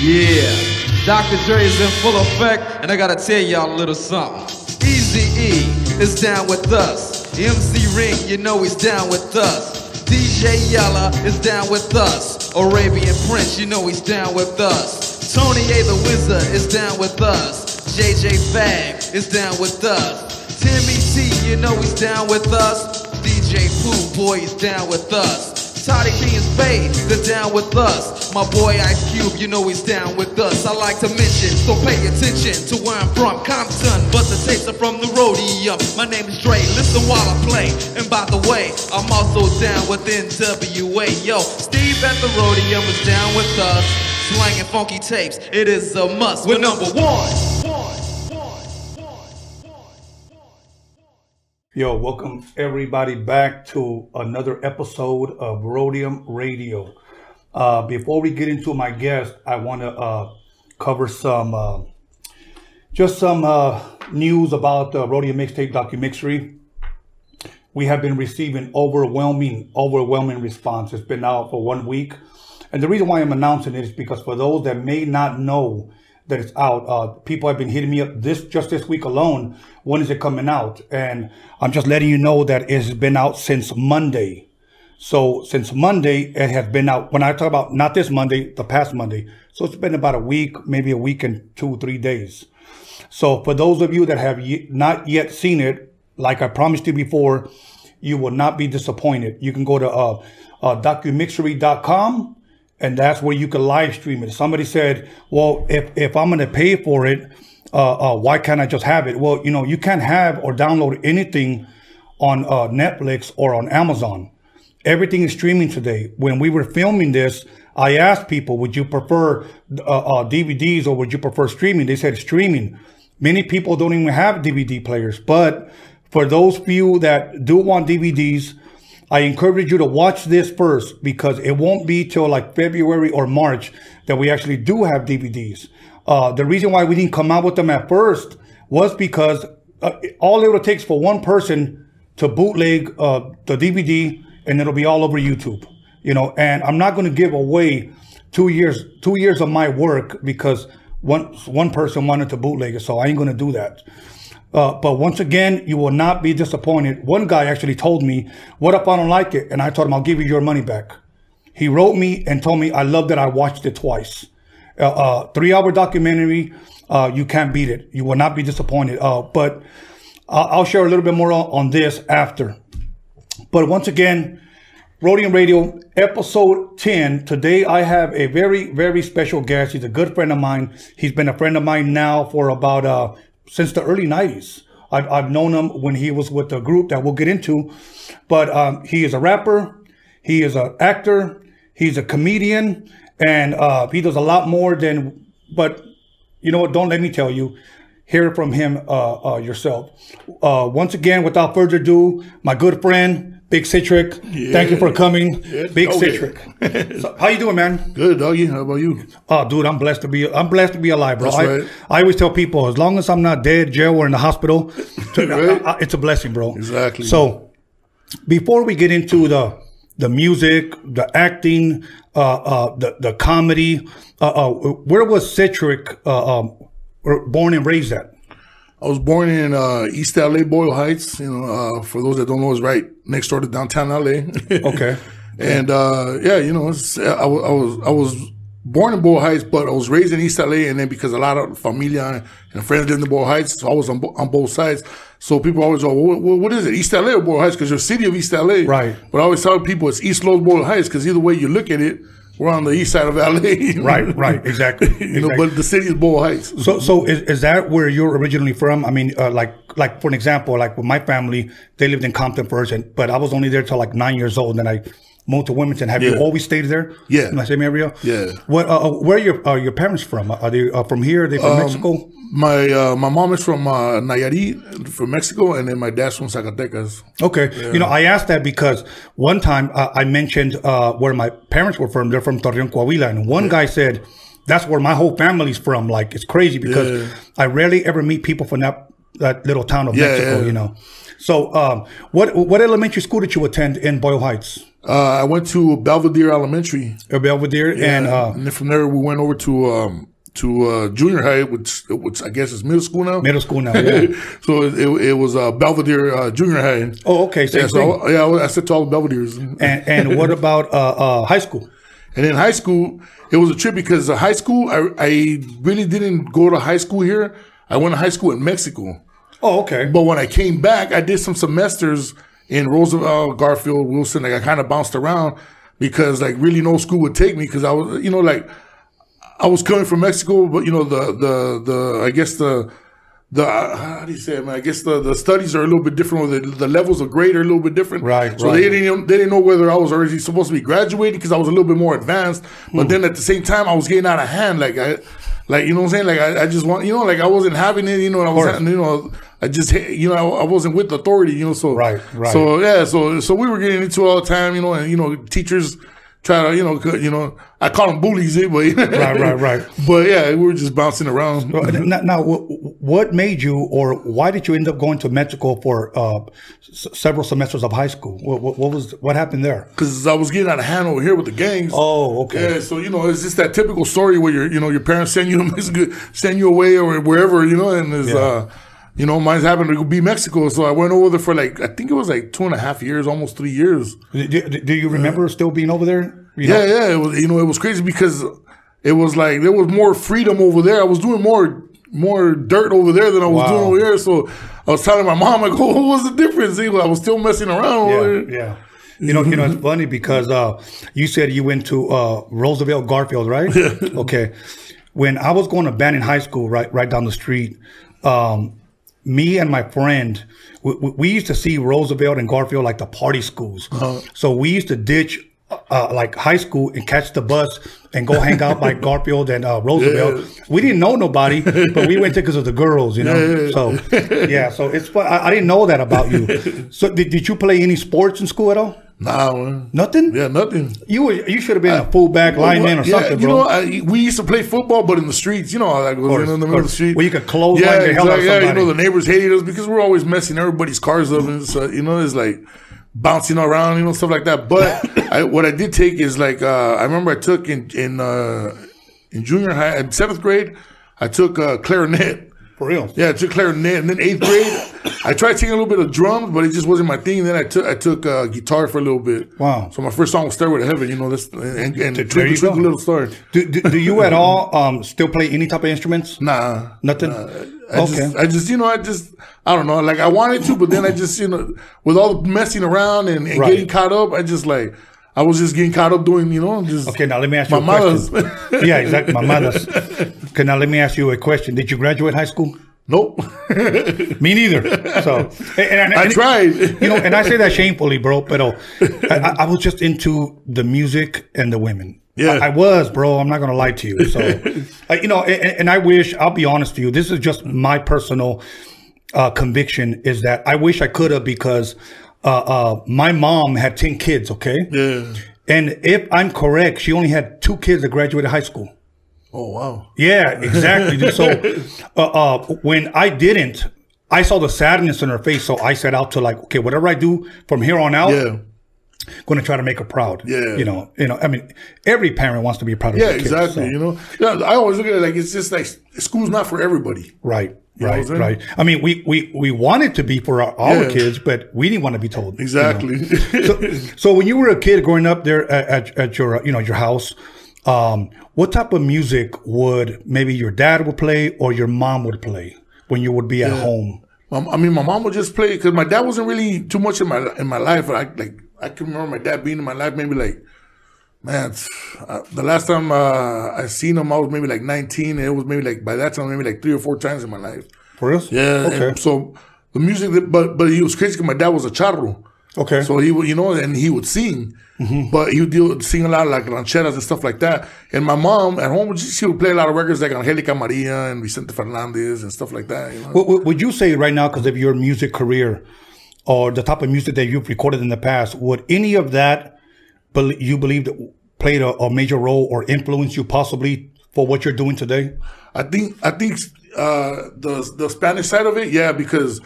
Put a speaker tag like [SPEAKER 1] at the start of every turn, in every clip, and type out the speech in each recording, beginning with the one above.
[SPEAKER 1] Yeah, Dr. Dre is in full effect, and I gotta tell y'all a little something. Easy E is down with us. MC Ren, you know he's down with us. DJ Yella is down with us. Arabian Prince, you know he's down with us. Tony A the Wizard is down with us. J.J. Fad is down with us. Timmy T, you know he's down with us. DJ Pooh Boy is down with us. Toddy Tee and Spade, they're down with us. My boy Ice Cube, you know he's down with us. I like to mention, so pay attention to where I'm from, Compton, but the tapes are from the Roadium. My name is Dre, listen while I play. And by the way, I'm also down with NWA. Yo, Steve at the Roadium is down with us. Slanging funky tapes, it is a must. We're number one.
[SPEAKER 2] Yo, welcome everybody back to another episode of Roadium Radio. Uh, before we get into my guest, I want to uh, cover some, uh, just some uh, news about the Roadium Mixtape documentary. We have been receiving overwhelming, overwhelming response. It's been out for one week. And the reason why I'm announcing it is because for those that may not know that it's out, uh, people have been hitting me up this just this week alone. When is it coming out? And I'm just letting you know that it's been out since Monday. So since Monday, it has been out. When I talk about not this Monday, the past Monday. So it's been about a week, maybe a week and two, three days. So for those of you that have not yet seen it, like I promised you before, you will not be disappointed. You can go to uh, uh, documixery.com and that's where you can live stream it. Somebody said, well, if, if I'm going to pay for it, uh, uh, why can't I just have it? Well, you know, you can't have or download anything on uh, Netflix or on Amazon. Everything is streaming today. When we were filming this, I asked people, would you prefer uh, uh, DVDs or would you prefer streaming? They said streaming. Many people don't even have DVD players, but for those few that do want DVDs, I encourage you to watch this first because it won't be till like February or March that we actually do have DVDs. Uh, the reason why we didn't come out with them at first was because uh, all it takes for one person to bootleg uh, the DVD and it'll be all over YouTube. You know, and I'm not going to give away two years two years of my work because one one person wanted to bootleg it, so I ain't going to do that. Uh, but once again, you will not be disappointed. One guy actually told me, "What if I don't like it?" And I told him, "I'll give you your money back." He wrote me and told me, "I loved it. I watched it twice." Uh, uh, three-hour documentary. Uh, you can't beat it. You will not be disappointed. Uh, but I'll share a little bit more on this after. But once again, Roadium Radio, episode 10. Today I have a very, very special guest. He's a good friend of mine. He's been a friend of mine now for about, uh, since the early 90s. I've, I've known him when he was with a group that we'll get into. But um, he is a rapper. He is an actor. He's a comedian. And uh, he does a lot more than, but you know what? Don't let me tell you. Hear from him uh, uh, yourself. Uh, once again, without further ado, my good friend, Big Citric. Thank you for coming,
[SPEAKER 3] Yeah,
[SPEAKER 2] Big
[SPEAKER 3] okay.
[SPEAKER 2] Citric. so, how you doing, man?
[SPEAKER 3] Good, doggy. How about you?
[SPEAKER 2] Oh, dude, I'm blessed to be. I'm blessed to be alive, bro. I,
[SPEAKER 3] right.
[SPEAKER 2] I always tell people, as long as I'm not dead, jail, or in the hospital,
[SPEAKER 3] Right.
[SPEAKER 2] I- I- it's a blessing, bro.
[SPEAKER 3] Exactly.
[SPEAKER 2] So, before we get into the the music, the acting, uh, uh, the the comedy, uh, uh, where was Citric uh, um, born and raised at?
[SPEAKER 3] I was born in uh, East LA, Boyle Heights. You know, uh, for those that don't know, it's right next door to downtown LA.
[SPEAKER 2] Okay.
[SPEAKER 3] and uh, yeah, you know, it's, I, I was I was born in Boyle Heights, but I was raised in East LA, and then because a lot of familia and friends lived in the Boyle Heights, so I was on, on both sides. So people always go, what, what, what is it, East LA or Boyle Heights? Because you're a city of East LA,
[SPEAKER 2] Right.
[SPEAKER 3] But I always tell people it's East Los Boyle Heights because either way you look at it, we're on the east side of LA,
[SPEAKER 2] Right, right, exactly.
[SPEAKER 3] you know,
[SPEAKER 2] exactly.
[SPEAKER 3] but the city is Boyle Heights.
[SPEAKER 2] So, so is, is that where you're originally from? I mean, uh, like, like for an example, like with my family, they lived in Compton first, and but I was only there till like nine years old, and then I moved to Wilmington. Have you always stayed there?
[SPEAKER 3] Yeah.
[SPEAKER 2] in the same area.
[SPEAKER 3] Yeah.
[SPEAKER 2] What? Uh, uh, where are your uh, your parents from? Are they uh, from here? Are they
[SPEAKER 3] Um,
[SPEAKER 2] from Mexico?
[SPEAKER 3] My uh, my mom is from uh, Nayarit, from Mexico, and then my dad's from Zacatecas.
[SPEAKER 2] Okay. You know, I asked that because one time uh, I mentioned uh, where my parents were from. They're from Torreon, Coahuila, and one guy said that's where my whole family's from. Like it's crazy because
[SPEAKER 3] Yeah.
[SPEAKER 2] I rarely ever meet people from that that little town of
[SPEAKER 3] Yeah,
[SPEAKER 2] Mexico.
[SPEAKER 3] yeah.
[SPEAKER 2] You know. So, um, what what elementary school did you attend in Boyle Heights?
[SPEAKER 3] Uh, I went to Belvedere Elementary,
[SPEAKER 2] Or Belvedere, and uh,
[SPEAKER 3] and then from there we went over to um, to uh, junior high, which which I guess is middle school now.
[SPEAKER 2] middle school now. Yeah.
[SPEAKER 3] so it, it, it was uh, Belvedere uh, Junior High.
[SPEAKER 2] oh, okay. Same
[SPEAKER 3] yeah, so I, yeah, I said to all the Belvederes. And,
[SPEAKER 2] and what about uh, uh, high school?
[SPEAKER 3] And in high school, it was a trip because uh, high school, I, I really didn't go to high school here. I went to high school in Mexico.
[SPEAKER 2] Oh, okay.
[SPEAKER 3] But when I came back, I did some semesters in Roosevelt, Garfield, Wilson. Like I kind of bounced around because like really no school would take me because I was, you know, like I was coming from Mexico, but you know the the the I guess the the uh, how do you say it, man? I guess the, the studies are a little bit different, or the, the levels of grade are a little bit different.
[SPEAKER 2] Right,
[SPEAKER 3] So
[SPEAKER 2] right.
[SPEAKER 3] they didn't they didn't know whether I was already supposed to be graduating because I was a little bit more advanced. But
[SPEAKER 2] Hmm.
[SPEAKER 3] then at the same time, I was getting out of hand. Like I, like you know what I'm saying? Like I, I just want you know like I wasn't having it. You know, I was you know I just you know I, I wasn't with authority. You know, so
[SPEAKER 2] Right, right.
[SPEAKER 3] So yeah, so so we were getting into it all the time. You know, and you know teachers try to you know you know I call them bullies, eh, but
[SPEAKER 2] Right, right, right.
[SPEAKER 3] But yeah, we were just bouncing around.
[SPEAKER 2] now, now, what made you, or why did you end up going to Mexico for uh, s- several semesters of high school? What, what, what was what happened there?
[SPEAKER 3] because I was getting out of hand over here with the gangs.
[SPEAKER 2] Oh, okay.
[SPEAKER 3] Yeah, so you know, it's just that typical story where your you know your parents send you send you away or wherever you know, and is
[SPEAKER 2] Yeah.
[SPEAKER 3] uh, you know, mine's happened to be Mexico. So I went over there for like I think it was like two and a half years, almost three years.
[SPEAKER 2] Do, do- you remember still being over there? You know?
[SPEAKER 3] Yeah, yeah, it was you know it was crazy because it was like there was more freedom over there. I was doing more more dirt over there than I was
[SPEAKER 2] Wow.
[SPEAKER 3] doing over here. So I was telling my mom like, "What was the difference?" I was still messing around
[SPEAKER 2] Yeah, yeah. You know, you know, it's funny because uh, you said you went to uh, Roosevelt Garfield, right? okay. When I was going to Banning High School, right, right down the street, um, me and my friend, we, we- used to see Roosevelt and Garfield like the party schools. So we used to ditch uh, like high school and catch the bus and go hang out by Garfield and uh, Roosevelt. We didn't know nobody, but we went there because of the girls, you know. So yeah, so it's fun. I, I didn't know that about you. So did, did you play any sports in school at all?
[SPEAKER 3] Nah, man.
[SPEAKER 2] Nothing.
[SPEAKER 3] Yeah, nothing.
[SPEAKER 2] You were, you should have been a fullback lineman or
[SPEAKER 3] yeah,
[SPEAKER 2] something,
[SPEAKER 3] you know, I, we used to play football, but in the streets, you know, how that goes
[SPEAKER 2] course,
[SPEAKER 3] in the middle of the street.
[SPEAKER 2] Where you could close
[SPEAKER 3] yeah,
[SPEAKER 2] hell
[SPEAKER 3] exactly. Yeah, you know, the neighbors hated us because we were always messing everybody's cars up, and so you know, it's like bouncing around, you know, stuff like that. But I, what I did take is like uh, I remember I took in in uh, in junior high, in seventh grade, I took uh, clarinet.
[SPEAKER 2] For real.
[SPEAKER 3] Yeah, I took clarinet, and then eighth grade, I tried taking a little bit of drums, but it just wasn't my thing. then I took I took uh, guitar for a little bit.
[SPEAKER 2] Wow.
[SPEAKER 3] So my first song was "Stairway to Heaven," you know, that's and, and
[SPEAKER 2] There
[SPEAKER 3] Twinkle
[SPEAKER 2] you
[SPEAKER 3] Twinkle
[SPEAKER 2] go.
[SPEAKER 3] Little Star.
[SPEAKER 2] Do, do, do you at all um, still play any type of instruments?
[SPEAKER 3] Nah,
[SPEAKER 2] Nothing.
[SPEAKER 3] I
[SPEAKER 2] okay.
[SPEAKER 3] just, I just, you know, I just, I don't know. Like I wanted to, but then I just, you know, with all the messing around and, and
[SPEAKER 2] Right.
[SPEAKER 3] getting caught up, I just like, I was just getting caught up doing, you know, just.
[SPEAKER 2] okay, now let me ask you
[SPEAKER 3] My
[SPEAKER 2] a question. yeah, exactly. My mother's. Okay, now let me ask you a question. Did you graduate high school?
[SPEAKER 3] Nope.
[SPEAKER 2] Me neither. So and, and-
[SPEAKER 3] I
[SPEAKER 2] and-
[SPEAKER 3] tried.
[SPEAKER 2] You know, and I say that shamefully, bro. But I, I- was just into the music and the women.
[SPEAKER 3] Yeah.
[SPEAKER 2] I, I was, bro. I'm not gonna lie to you. So, you know, and, and I wish I'll be honest with you. This is just my personal uh, conviction is that I wish I could have because uh, uh, my mom had ten kids. Okay.
[SPEAKER 3] Yeah.
[SPEAKER 2] And if I'm correct, she only had two kids that graduated high school.
[SPEAKER 3] Oh wow.
[SPEAKER 2] Yeah, exactly. so, uh, uh, when I didn't, I saw the sadness in her face. So I set out to like, okay, whatever I do from here on out,
[SPEAKER 3] Yeah.
[SPEAKER 2] going to try to make her proud.
[SPEAKER 3] Yeah.
[SPEAKER 2] you know, you know. I mean, every parent wants to be proud of
[SPEAKER 3] Yeah,
[SPEAKER 2] their kids.
[SPEAKER 3] exactly.
[SPEAKER 2] so-
[SPEAKER 3] You know, yeah. I always look at it like it's just like school's not for everybody.
[SPEAKER 2] Right,
[SPEAKER 3] know what I'm
[SPEAKER 2] right, right. I mean, we we we wanted to be for our, our
[SPEAKER 3] Yeah.
[SPEAKER 2] kids, but we didn't want to be told. you know.
[SPEAKER 3] Exactly.
[SPEAKER 2] so, so when you were a kid growing up there at, at, at your you know your house, um, what type of music would maybe your dad would play or your mom would play when you would be at home?
[SPEAKER 3] I mean, my mom would just play because my dad wasn't really too much in my in my life. I like I can remember my dad being in my life maybe like, man, uh, the last time uh, I seen him, I was maybe like 19. And it was maybe like by that time maybe like three or four times in my life.
[SPEAKER 2] For real?
[SPEAKER 3] Yeah.
[SPEAKER 2] Okay.
[SPEAKER 3] So the music, that, but but he was crazy because my dad was a charro.
[SPEAKER 2] Okay.
[SPEAKER 3] So he would, you know, and he would sing,
[SPEAKER 2] Mm-hmm.
[SPEAKER 3] but he would sing a lot of like rancheras and stuff like that. And my mom at home, she would play a lot of records like Angelica Maria and Vicente Fernandez and stuff like that. You know?
[SPEAKER 2] What, would you say right now, because of your music career or the type of music that you've recorded in the past, would any of that you believe that played a, a major role or influenced you possibly for what you're doing today?
[SPEAKER 3] I think I think uh, the the Spanish side of it, yeah, because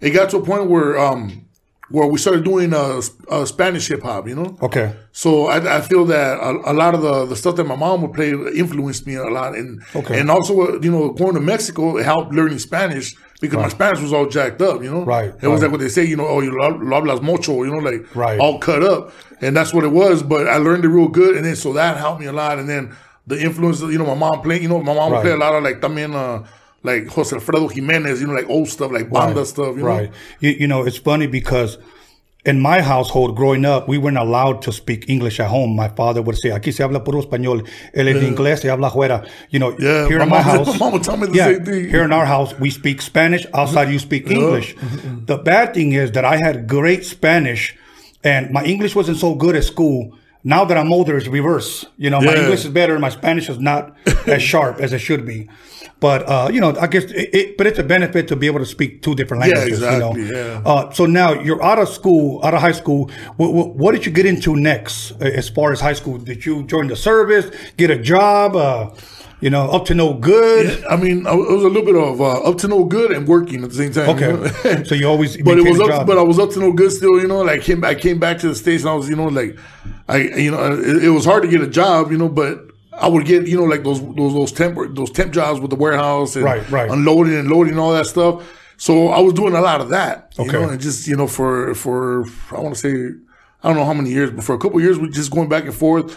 [SPEAKER 3] it got to a point where um, where we started doing a, sp- uh Spanish hip hop. You know.
[SPEAKER 2] Okay.
[SPEAKER 3] So I, I feel that a, a lot of the, the stuff that my mom would play influenced me a lot, and
[SPEAKER 2] Okay.
[SPEAKER 3] and also uh, you know going to Mexico it helped learning Spanish because my Spanish was all jacked up, you know.
[SPEAKER 2] Right,
[SPEAKER 3] It was like what they say, you know, oh you lo hablas mucho, you know, like
[SPEAKER 2] Right.
[SPEAKER 3] all cut up, and that's what it was. But I learned it real good, and then so that helped me a lot, and then the influence, you know, my mom playing, you know, my mom
[SPEAKER 2] Right.
[SPEAKER 3] play a lot of like también. Uh, like Jose Alfredo Jimenez, you know, like old stuff, like banda
[SPEAKER 2] Right,
[SPEAKER 3] stuff, you know.
[SPEAKER 2] Right. You, you know, it's funny because in my household growing up, we weren't allowed to speak English at home. My father would say, aquí se habla puro español. El en inglés se habla afuera. You know,
[SPEAKER 3] Yeah,
[SPEAKER 2] here
[SPEAKER 3] my
[SPEAKER 2] in my
[SPEAKER 3] mom-
[SPEAKER 2] house.
[SPEAKER 3] my mom would tell me the
[SPEAKER 2] yeah,
[SPEAKER 3] same thing.
[SPEAKER 2] Here in our house, we speak Spanish. Outside, you speak English. Mm-hmm, mm-hmm. The bad thing is that I had great Spanish and my English wasn't so good at school. Now that I'm older, it's reverse. You know, my English is better. and My Spanish is not as sharp as it should be. But uh, you know, I guess it, it, but it's a benefit to be able to speak two different languages.
[SPEAKER 3] Yeah, exactly,
[SPEAKER 2] You know?
[SPEAKER 3] yeah.
[SPEAKER 2] Uh, so now you're out of school, out of high school. What, what, what did you get into next uh, as far as high school? Did you join the service, get a job? Uh, you know, up to no good.
[SPEAKER 3] I mean, it was a little bit of uh, up to no good and working at the same time. you know?
[SPEAKER 2] Okay, so you always
[SPEAKER 3] but it was up, but I was up to no good still. You know, like came I came back to the states and I was, you know, like I, you know, it, it was hard to get a job, you know, but I would get, you know, like those those those temp those temp jobs with the warehouse and
[SPEAKER 2] Right, right.
[SPEAKER 3] unloading and loading and all that stuff. So I was doing a lot of that, you
[SPEAKER 2] Okay.
[SPEAKER 3] know, and just you know for for I want to say I don't know how many years, but for a couple of years we just going back and forth,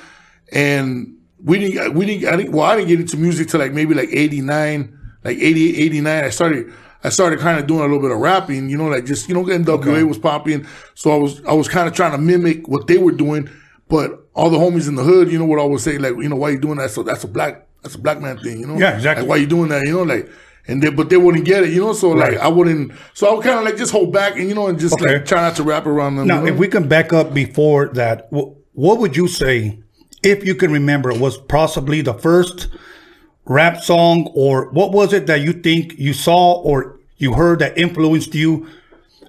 [SPEAKER 3] and we didn't we didn't I didn't well I didn't get into music till like maybe like eighty nine, like 88, 89. I started I started kind of doing a little bit of rapping, you know, like just you know NWA was popping, so I was I was kind of trying to mimic what they were doing, but all the homies in the hood, you know, what I would always say like, you know, why you doing that? So that's a black that's a black man thing, you know?
[SPEAKER 2] Yeah, exactly.
[SPEAKER 3] Like why you doing that? You know, like. And they, but they wouldn't get it, you know. So like I wouldn't. So I would kind of like just hold back and you know and just
[SPEAKER 2] Okay.
[SPEAKER 3] like try not to rap around them.
[SPEAKER 2] Now,
[SPEAKER 3] you know?
[SPEAKER 2] if we can back up before that, wh- what would you say, if you can remember, was possibly the first rap song, or what was it that you think you saw or you heard that influenced you,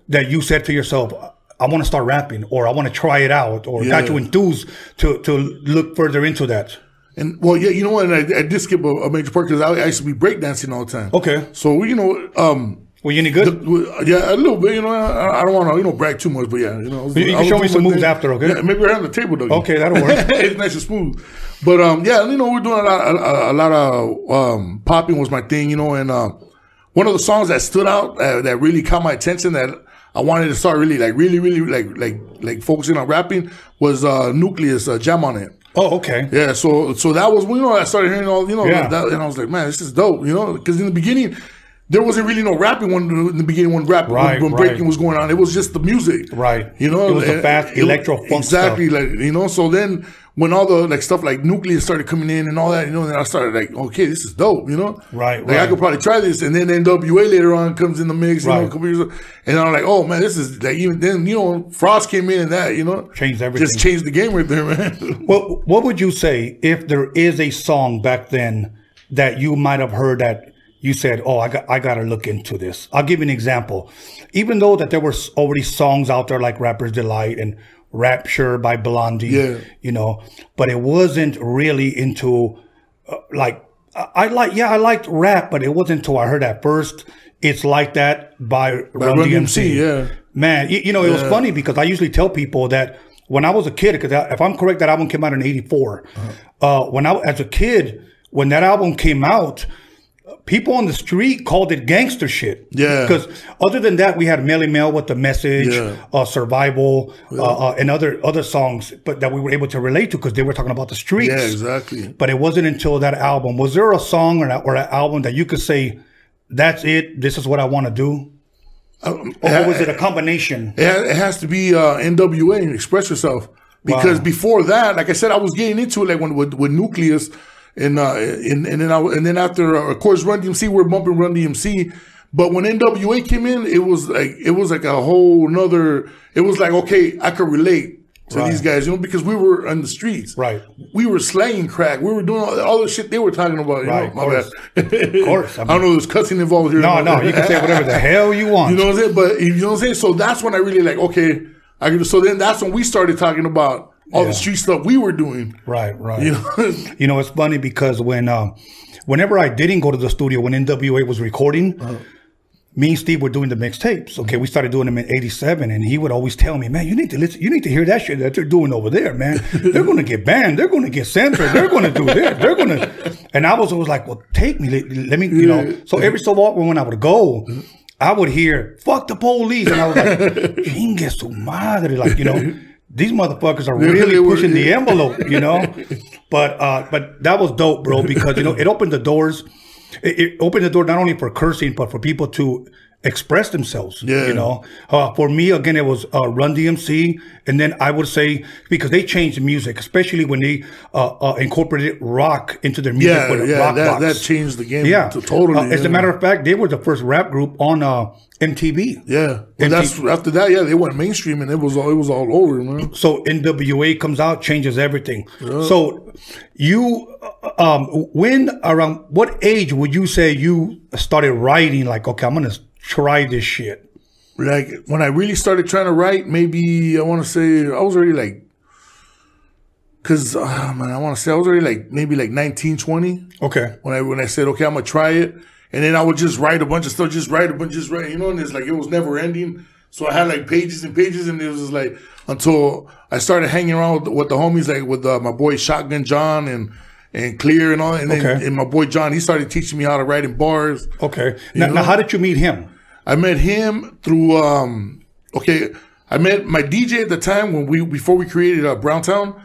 [SPEAKER 2] that you said to yourself, I want to start rapping, or I want to try it out, or got
[SPEAKER 3] Yeah.
[SPEAKER 2] you enthused to, to look further into that?
[SPEAKER 3] And well, yeah, you know what? And I, I did skip a, a major part because I, I used to be breakdancing all the time.
[SPEAKER 2] Okay.
[SPEAKER 3] So you know, um,
[SPEAKER 2] Were you any good?
[SPEAKER 3] yeah, a little bit. You know, I, I don't want to you know brag too much, but yeah, you know. Was-
[SPEAKER 2] You can show me some moves
[SPEAKER 3] thing.
[SPEAKER 2] after, okay?
[SPEAKER 3] Yeah, maybe around the table though.
[SPEAKER 2] Okay, that'll work.
[SPEAKER 3] it's nice and smooth. But um, yeah, you know, we're doing a lot, a, a lot of um, popping was my thing, you know, and uh, one of the songs that stood out uh, that really caught my attention that I wanted to start really like really really like like like focusing on rapping was uh, Newcleus uh, Jam on it.
[SPEAKER 2] Oh, okay.
[SPEAKER 3] Yeah, so so that was you know I started hearing all you know
[SPEAKER 2] Yeah.
[SPEAKER 3] that, and I was like, man, this is dope, you know, because in the beginning there wasn't really no rapping when in the beginning when rap
[SPEAKER 2] Right,
[SPEAKER 3] when, when
[SPEAKER 2] right.
[SPEAKER 3] breaking was going on. It was just the music,
[SPEAKER 2] Right.
[SPEAKER 3] You know,
[SPEAKER 2] It was the fast electro funk
[SPEAKER 3] exactly like you know. So then when all the like stuff like nuclear started coming in and all that, you know, then I started like, okay, this is dope, you know,
[SPEAKER 2] Right,
[SPEAKER 3] Like I could probably try this, and then NWA later on comes in the mix, you know,
[SPEAKER 2] Right.
[SPEAKER 3] a couple years, and I'm like, oh man, this is like even then, you know, Frost came in and that, you know,
[SPEAKER 2] Changed everything.
[SPEAKER 3] just changed the game right there, man.
[SPEAKER 2] What What would you say if there is a song back then that you might have heard that you said, "Oh, I got I got to look into this." I'll give you an example. Even though that there were already songs out there like "Rapper's Delight" and "Rapture" by Blondie,
[SPEAKER 3] Yeah.
[SPEAKER 2] you know, but it wasn't really into uh, like I, I like yeah I liked rap, but it wasn't until I heard that first. It's like that by, Run,
[SPEAKER 3] Run
[SPEAKER 2] DMC.
[SPEAKER 3] DMC, yeah.
[SPEAKER 2] Man, you, you know, it was funny because I usually tell people that when I was a kid, because if I'm correct, that album came out in '84.
[SPEAKER 3] Uh-huh.
[SPEAKER 2] uh when I, as a kid, when that album came out, people on the street called it gangster shit.
[SPEAKER 3] Yeah.
[SPEAKER 2] Because other than that, we had Melle Mel with the message,
[SPEAKER 3] Yeah.
[SPEAKER 2] uh, Survival, uh, uh, and other other songs, but that we were able to relate to because they were talking about the streets.
[SPEAKER 3] yeah, exactly.
[SPEAKER 2] But it wasn't until that album. Was there a song or, or an album that you could say, "That's it. This is what I want to do,"
[SPEAKER 3] Um,
[SPEAKER 2] or was it a combination?
[SPEAKER 3] It has to be uh, NWA and express yourself because
[SPEAKER 2] Wow.
[SPEAKER 3] before that, like I said, I was getting into it like when with, with Newcleus and uh, and and then I, and then after uh, of course Run DMC, we're bumping Run DMC. But when NWA came in, it was like it was like a whole nother. It was like okay, I could relate to
[SPEAKER 2] Right.
[SPEAKER 3] these guys, you know, because we were on the streets,
[SPEAKER 2] Right.
[SPEAKER 3] We were slaying crack. We were doing all, all the shit they were talking about. You
[SPEAKER 2] Right,
[SPEAKER 3] know,
[SPEAKER 2] of
[SPEAKER 3] my
[SPEAKER 2] course.
[SPEAKER 3] bad.
[SPEAKER 2] Of course, I
[SPEAKER 3] I, don't know. If there's cussing involved here.
[SPEAKER 2] No, no, you can say whatever the hell you want.
[SPEAKER 3] You know what I'm saying? But you know what I'm saying? So that's when I really like, okay, I can, so then that's when we started talking about all
[SPEAKER 2] Yeah.
[SPEAKER 3] the street stuff we were doing.
[SPEAKER 2] right, right.
[SPEAKER 3] You know?
[SPEAKER 2] You know, it's funny because when, um, whenever I didn't go to the studio when NWA was recording, me and Steve were doing the mixtapes. Okay, we started doing them in '87, and he would always tell me, "Man, you need to listen. You need to hear that shit that they're doing over there, man. They're going to get banned. They're going to get censored. They're going to do this. They're going to." And I was always like, "Well, take me. Let, let me, you know." So every so often when I would go. I would hear "fuck the police," and I was like, "Chingue su madre!" Like you know, these motherfuckers are really pushing the envelope, you know. But uh, but that was dope, bro, because you know it opened the doors. It, it opened the door not only for cursing, but for people to express themselves.
[SPEAKER 3] Yeah.
[SPEAKER 2] You know, uh, for me again, it was uh, Run DMC, and then I would say because they changed the music, especially when they uh, uh, incorporated rock into their music
[SPEAKER 3] Yeah,
[SPEAKER 2] with a
[SPEAKER 3] yeah,
[SPEAKER 2] rock
[SPEAKER 3] that, that changed the game.
[SPEAKER 2] yeah,
[SPEAKER 3] to- totally.
[SPEAKER 2] Uh, as
[SPEAKER 3] yeah.
[SPEAKER 2] a matter of fact, they were the first rap group on uh, MTV.
[SPEAKER 3] yeah,
[SPEAKER 2] And
[SPEAKER 3] and that's after that. Yeah, they went mainstream, and it was all it was all over, man.
[SPEAKER 2] So NWA comes out, changes everything. So you, um, when around what age would you say you started writing? Like, okay, I'm gonna try this shit.
[SPEAKER 3] Like when I really started trying to write, maybe I want to say I was already like, cause uh, man, I want to say I was already like maybe like 19, 20
[SPEAKER 2] Okay.
[SPEAKER 3] when I when I said okay, I'm gonna try it, and then I would just write a bunch of stuff, just write a bunch, just write, you know, and it's like it was never ending. So I had like pages and pages, and it was like until I started hanging around with, with the homies, like with uh, my boy Shotgun John and and Clear and all, and then
[SPEAKER 2] Okay.
[SPEAKER 3] and my boy John, he started teaching me how to write in bars.
[SPEAKER 2] Okay. Now, now how did you meet him?
[SPEAKER 3] I met him through um okay, I met my DJ at the time when we before we created uh, Browntown.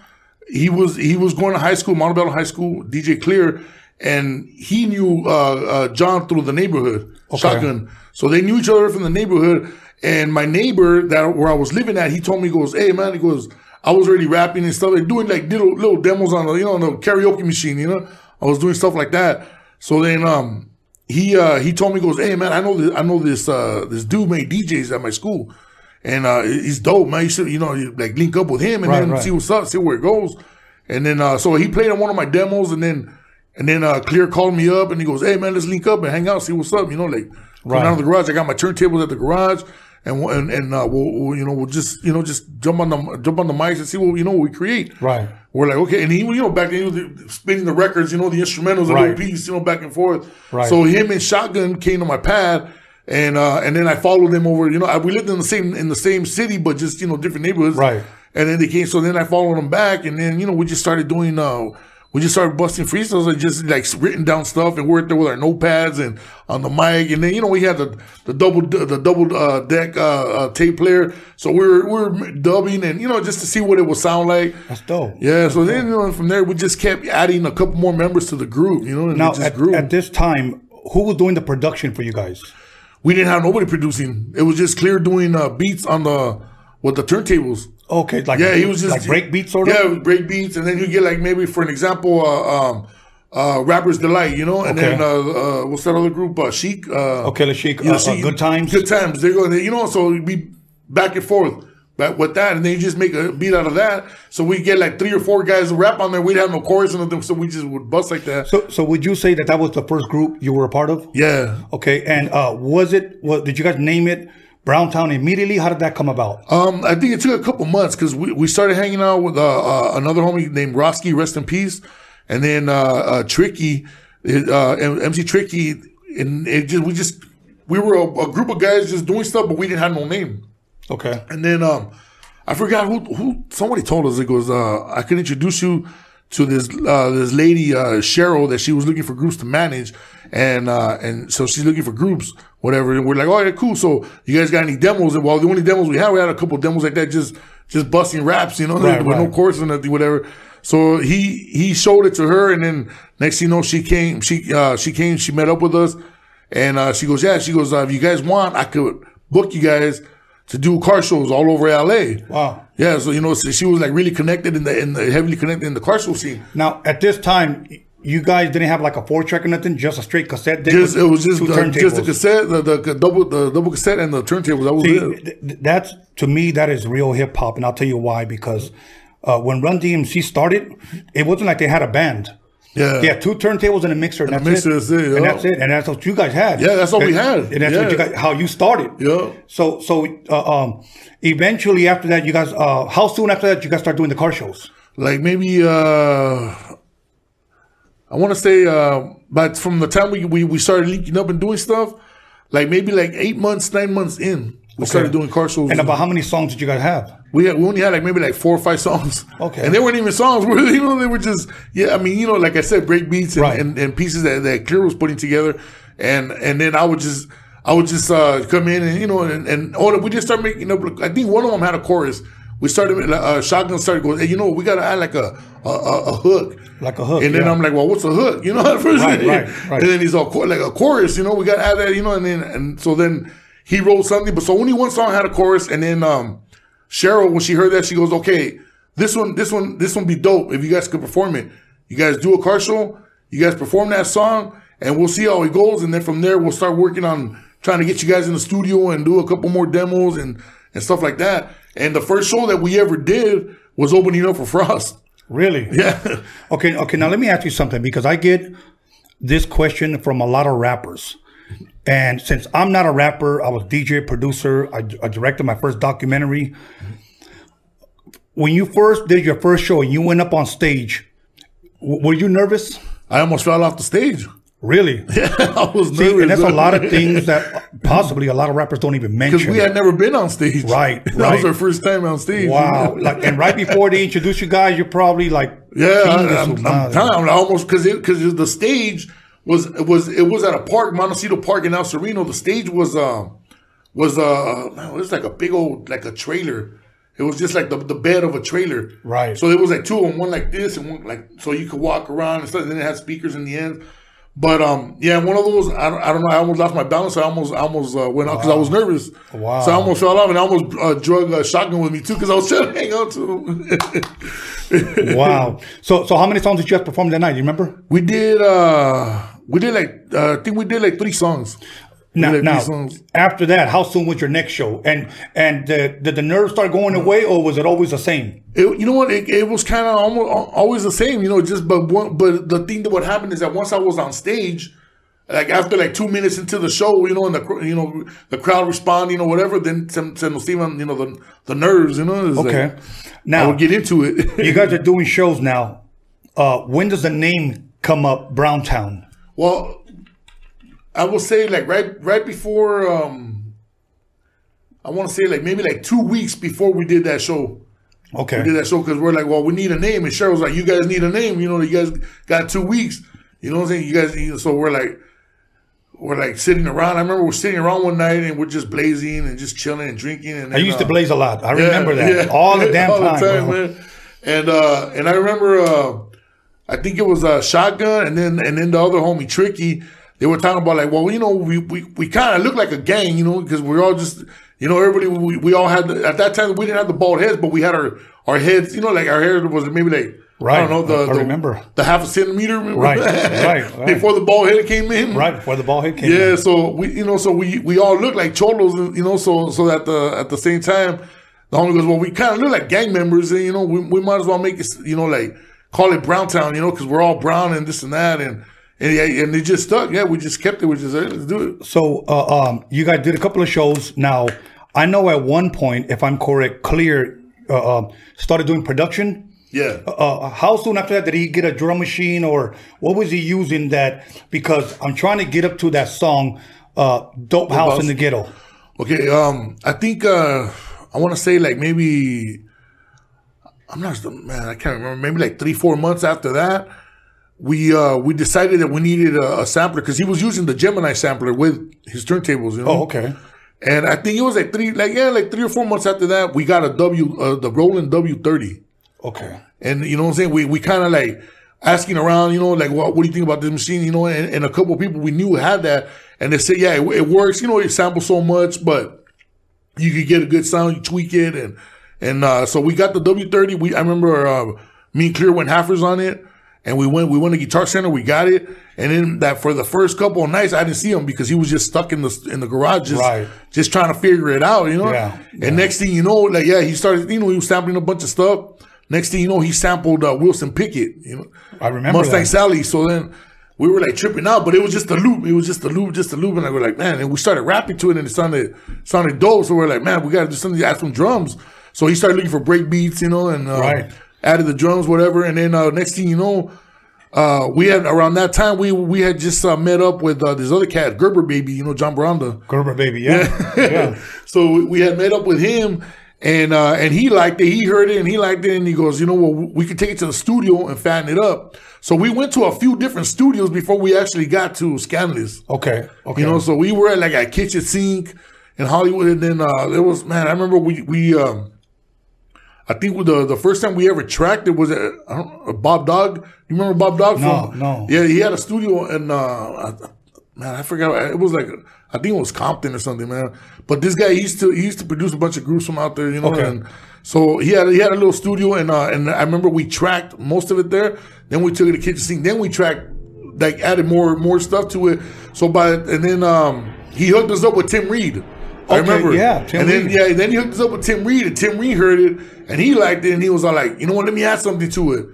[SPEAKER 3] He was he was going to high school, Montebello High School, DJ Clear, and he knew uh, uh, John through the neighborhood, Shotgun. So they knew each other from the neighborhood. And my neighbor that where I was living at, he told me, he goes, "Hey man," he goes, "I was already rapping and stuff, like doing like little little demos on the you know on the karaoke machine, you know. I was doing stuff like that. So then um he uh he told me he goes hey man i know this i know this uh this dude made djs at my school and uh he's dope man you should you know you, like link up with him and
[SPEAKER 2] Right,
[SPEAKER 3] then
[SPEAKER 2] right.
[SPEAKER 3] see what's up see where it goes and then uh so he played on one of my demos and then and then uh clear called me up and he goes hey man let's link up and hang out see what's up you know like
[SPEAKER 2] Right.
[SPEAKER 3] right out of the garage i got my turntables at the garage and we'll- and, and uh, we'll, we'll you know we'll just you know just jump on the jump on the mics and see what you know what we create
[SPEAKER 2] Right.
[SPEAKER 3] we're like, okay, and he, you know, back then he was spinning the records, you know, the instrumentals, a
[SPEAKER 2] Right.
[SPEAKER 3] little piece, you know, back and forth.
[SPEAKER 2] Right.
[SPEAKER 3] So him and Shotgun came to my pad, and uh, and then I followed them over. You know, I, we lived in the same in the same city, but just you know, different neighborhoods.
[SPEAKER 2] Right.
[SPEAKER 3] And then they came, so then I followed them back, and then you know, we just started doing. Uh, we just started busting freestyles and just like written down stuff and worked there with our notepads and on the mic and then you know we had the the double the double uh, deck uh, uh, tape player so we were we were dubbing and you know just to see what it would sound like
[SPEAKER 2] That's dope.
[SPEAKER 3] yeah, so then you know, from there we just kept adding a couple more members to the group, you know, and
[SPEAKER 2] Now
[SPEAKER 3] it just
[SPEAKER 2] at, at this time, who was doing the production for you guys?
[SPEAKER 3] we didn't have nobody producing; it was just clear doing uh, beats on the with the turntables.
[SPEAKER 2] Okay, like
[SPEAKER 3] Yeah, he was just
[SPEAKER 2] like break beats sort of.
[SPEAKER 3] Yeah, break beats, and then you get like maybe for an example, uh, um, uh, Rappers Delight, you know, and
[SPEAKER 2] Okay.
[SPEAKER 3] then uh, uh, what's that other group? Uh, Chic. Uh,
[SPEAKER 2] Okay, let's shake.
[SPEAKER 3] you know,
[SPEAKER 2] uh, uh, good times.
[SPEAKER 3] Good times. They go, you know, so we back and forth. Back with that, and then you just make a beat out of that. So we get like three or four guys to rap on there. We'd have no chorus and nothing, so we just would bust like that.
[SPEAKER 2] So, so would you say that that was the first group you were a part of?
[SPEAKER 3] Yeah,
[SPEAKER 2] Okay, and uh, was it? What did you guys name it? Browntown immediately. How did that come about?
[SPEAKER 3] Um, I think it took a couple months because we, we started hanging out with uh, uh, another homie named Roski, rest in peace, and then uh, uh, Tricky, uh, MC Tricky, and it just we just we were a, a group of guys just doing stuff, but we didn't have no name.
[SPEAKER 2] Okay.
[SPEAKER 3] And then um, I forgot who who somebody told us it goes uh, I could introduce you to this uh, this lady uh, Cheryl that she was looking for groups to manage, and uh, and so she's looking for groups, whatever. And we're like, all right, cool. So you guys got any demos? And well, the only demos we had, we had a couple demos like that, just just busting raps, you know,
[SPEAKER 2] Right,
[SPEAKER 3] with no
[SPEAKER 2] right.
[SPEAKER 3] chorus or nothing, whatever. So he he showed it to her, and then next thing you know, she came. She uh, she came. She met up with us, and uh, she goes, yeah. She goes, uh, if you guys want, I could book you guys to do car shows all over LA.
[SPEAKER 2] Wow.
[SPEAKER 3] Yeah, so you know, so she was like really connected in the in the heavily connected in the car show scene.
[SPEAKER 2] Now, at this time, you guys didn't have like a four track or nothing, just a straight cassette.
[SPEAKER 3] Just it was just just the cassette, the, the double the double cassette and the turntables. That was
[SPEAKER 2] See,
[SPEAKER 3] it.
[SPEAKER 2] th- th- that's to me that is real hip hop, and I'll tell you why. Because uh, when Run DMC started, it wasn't like they had a band.
[SPEAKER 3] Yeah.
[SPEAKER 2] Had two turntables and a mixer, and,
[SPEAKER 3] a
[SPEAKER 2] that's
[SPEAKER 3] mixer,
[SPEAKER 2] it.
[SPEAKER 3] that's it,
[SPEAKER 2] And that's it. And that's what you guys had.
[SPEAKER 3] Yeah, that's all we
[SPEAKER 2] And-
[SPEAKER 3] had.
[SPEAKER 2] And that's what you
[SPEAKER 3] Yeah.
[SPEAKER 2] guys, how you started.
[SPEAKER 3] Yeah.
[SPEAKER 2] So, so uh, um, eventually after that, you guys, uh, how soon after that you guys start doing the car shows?
[SPEAKER 3] Like maybe uh I want to say, uh, but from the time we, we we started linking up and doing stuff, like maybe like eight months, nine months in, we started doing car shows.
[SPEAKER 2] And about how many songs did you guys have?
[SPEAKER 3] we had, we only had like maybe like four or five songs.
[SPEAKER 2] Okay.
[SPEAKER 3] and they weren't even songs. You know they were just yeah. I mean you know like I said, break beats and,
[SPEAKER 2] Right.
[SPEAKER 3] and, and pieces that that Clear was putting together, and and then I would just I would just uh, come in and you know and and all we just started making up. I think one of them had a chorus. We started uh, shotgun started going. Hey, you know we gotta add like a a, a, a hook.
[SPEAKER 2] Like a hook,
[SPEAKER 3] and then
[SPEAKER 2] yeah.
[SPEAKER 3] I'm like, well, what's a hook? You know, at first,
[SPEAKER 2] Right, right, right.
[SPEAKER 3] and then he's all like a chorus. You know, we got to add that. You know, and then and so then he wrote something, but so only one song had a chorus, and then um Cheryl, when she heard that, she goes, "Okay, this one, this one, this one be dope if you guys could perform it. You guys do a car show, you guys perform that song, and we'll see how it goes, and then from there we'll start working on trying to get you guys in the studio and do a couple more demos and and stuff like that. And the first show that we ever did was opening up for Frost.
[SPEAKER 2] Really?
[SPEAKER 3] Yeah,
[SPEAKER 2] Okay, okay. Now let me ask you something because I get this question from a lot of rappers, and since I'm not a rapper, I was DJ, producer. I, I directed my first documentary. When you first did your first show and you went up on stage, w- were you nervous?
[SPEAKER 3] I almost fell off the stage.
[SPEAKER 2] Really?
[SPEAKER 3] Yeah, I was nervous.
[SPEAKER 2] See, and that's a lot of things that possibly a lot of rappers don't even mention.
[SPEAKER 3] because we had never been on stage.
[SPEAKER 2] Right,
[SPEAKER 3] that was our first time on stage.
[SPEAKER 2] Wow! Like, and right before they introduce you guys, you're probably like,
[SPEAKER 3] Yeah, I, am
[SPEAKER 2] madre."
[SPEAKER 3] telling you, I almost because because the stage was it was it was at a park, Montecito Park in El Sereno. The stage was um was uh it was like a big old like a trailer. It was just like the, the bed of a trailer.
[SPEAKER 2] Right.
[SPEAKER 3] So it was like two of them, one like this and one like so you could walk around and stuff. And then it had speakers in the end. But um, yeah, one of those. I don't, I don't know. I almost lost my balance. I almost, I almost uh, went out because I was nervous.
[SPEAKER 2] Wow.
[SPEAKER 3] So I almost fell off, and I almost uh, drug uh, shotgun with me too because I was trying to hang on to
[SPEAKER 2] wow. So, so how many songs did you guys perform that night? Do you remember?
[SPEAKER 3] We did uh we did like uh, I think we did like three songs.
[SPEAKER 2] Now,
[SPEAKER 3] like,
[SPEAKER 2] now
[SPEAKER 3] three songs.
[SPEAKER 2] after that, how soon was your next show? And and uh, did the nerves start going away, or was it always the same?
[SPEAKER 3] It, you know what? It, it was kind of almost always the same. You know, just but one, but the thing that would happen is that once I was on stage, like after like two minutes into the show, you know, and the you know the crowd respond, you know, whatever, then some some Steven, you know, the the nerves, you know, like,
[SPEAKER 2] Okay.
[SPEAKER 3] I
[SPEAKER 2] Now
[SPEAKER 3] would get into it.
[SPEAKER 2] you guys are doing shows now. Uh, when does the name come up? Browntown.
[SPEAKER 3] Well, I will say like right right before um I want to say like maybe like two weeks before we did that show.
[SPEAKER 2] Okay.
[SPEAKER 3] We did that show because we're like, well, we need a name, and Cheryl's like, you guys need a name. You know, you guys got two weeks. You know what I'm saying? You guys, you know, so we're like, we're like sitting around. I remember we're sitting around one night and we're just blazing and just chilling and drinking. And
[SPEAKER 2] I
[SPEAKER 3] then,
[SPEAKER 2] used to
[SPEAKER 3] uh,
[SPEAKER 2] blaze a lot. I
[SPEAKER 3] yeah,
[SPEAKER 2] remember that
[SPEAKER 3] yeah.
[SPEAKER 2] all the damn
[SPEAKER 3] All
[SPEAKER 2] time. bro.
[SPEAKER 3] man. And uh, and I remember, uh, I think it was a uh, shotgun, and then and then the other homie Tricky. They were talking about like, well, you know, we we, we kind of look like a gang, you know, because we're all just, you know, everybody. We, we all had the, at that time we didn't have the bald heads, but we had our our heads, you know, like our hair was maybe like.
[SPEAKER 2] Right.
[SPEAKER 3] I don't know the,
[SPEAKER 2] I
[SPEAKER 3] the
[SPEAKER 2] remember.
[SPEAKER 3] the half a centimeter
[SPEAKER 2] Right, right, right.
[SPEAKER 3] before the bald head came in
[SPEAKER 2] Right before the ball head came. In.
[SPEAKER 3] Yeah,
[SPEAKER 2] in.
[SPEAKER 3] so we, you know, so we we all look like cholos, you know, so so at the at the same time, the homie goes, well, we kind of look like gang members, and you know, we, we might as well make it, you know, like call it Browntown, you know, because we're all brown and this and that, and and yeah, and it just stuck. Yeah, we just kept it. We just hey, let's do it.
[SPEAKER 2] So, uh, um, you guys did a couple of shows. Now, I know at one point, if I'm correct, Clear uh, uh, started doing production.
[SPEAKER 3] Yeah.
[SPEAKER 2] Uh, how soon after that did he get a drum machine, or what was he using that? Because I'm trying to get up to that song, uh, "Dope House
[SPEAKER 3] House.
[SPEAKER 2] in the Ghetto."
[SPEAKER 3] Okay, um, I think uh, I want to say like maybe I'm not man, I can't remember. Maybe like three, four months after that, we uh, we decided that we needed a, a sampler because he was using the Gemini sampler with his turntables. You know.
[SPEAKER 2] Oh, okay.
[SPEAKER 3] And I think it was like three, like yeah, like three or four months after that, we got a W, uh, the Roland W thirty.
[SPEAKER 2] Okay.
[SPEAKER 3] And you know what I'm saying? We we kind of like asking around, you know, like what what do you think about this machine? You know, and, and a couple of people we knew had that, and they said, yeah, it, it works. You know, it samples so much, but you could get a good sound. You tweak it, and and uh, so we got the W30. We I remember uh, me and Clear went halfers on it, and we went we went to Guitar Center. We got it, and then that for the first couple of nights I didn't see him because he was just stuck in the in the garage, just
[SPEAKER 2] Right.
[SPEAKER 3] just trying to figure it out. You know,
[SPEAKER 2] Yeah,
[SPEAKER 3] and next thing you know, like yeah, he started. You know, he was sampling a bunch of stuff. Next thing you know, he sampled uh, Wilson Pickett. You know,
[SPEAKER 2] I remember
[SPEAKER 3] Mustang
[SPEAKER 2] that.
[SPEAKER 3] Sally. So then we were like tripping out, but it was just a loop. It was just a loop, just a loop, and I was like, man. And we started rapping to it, and it sounded sounded dope. So we're like, man, we got to do something. Add some drums. So he started looking for break beats, you know, and uh,
[SPEAKER 2] Right.
[SPEAKER 3] added the drums, whatever. And then uh, next thing you know, uh, we had around that time we we had just uh, met up with uh, this other cat, Gerber baby, you know, John Branda.
[SPEAKER 2] Gerber baby, yeah, yeah.
[SPEAKER 3] So we- had met up with him, and uh, and he liked it. He heard it, and he liked it, and he goes, you know what, we could take it to the studio and fatten it up. So we went to a few different studios before we actually got to Scandalous.
[SPEAKER 2] Okay, okay.
[SPEAKER 3] You know, so we were at like a Kitchen Sink in Hollywood, and then uh, there was man. I remember we we um, I think the the first time we ever tracked it was at know, Bob Dog. You remember Bob Dog?
[SPEAKER 2] No,
[SPEAKER 3] from,
[SPEAKER 2] no.
[SPEAKER 3] Yeah, he had a studio, and uh, I- man, I forgot. It was like I think it was Compton or something, man. But this guy he used to he used to produce a bunch of groups from out there, you know.
[SPEAKER 2] Okay.
[SPEAKER 3] And so he had he had a little studio, and uh, and I remember we tracked most of it there. Then we took it to Kitchen Sink. Then we tracked like added more more stuff to it. So by and then um he hooked us up with Tim Reid. I remember.
[SPEAKER 2] yeah, Tim
[SPEAKER 3] and then
[SPEAKER 2] Reid.
[SPEAKER 3] yeah, then he hooked us up with Tim Reid, and Tim Reid heard it, and he liked it, and he was all like, you know what, let me add something to it.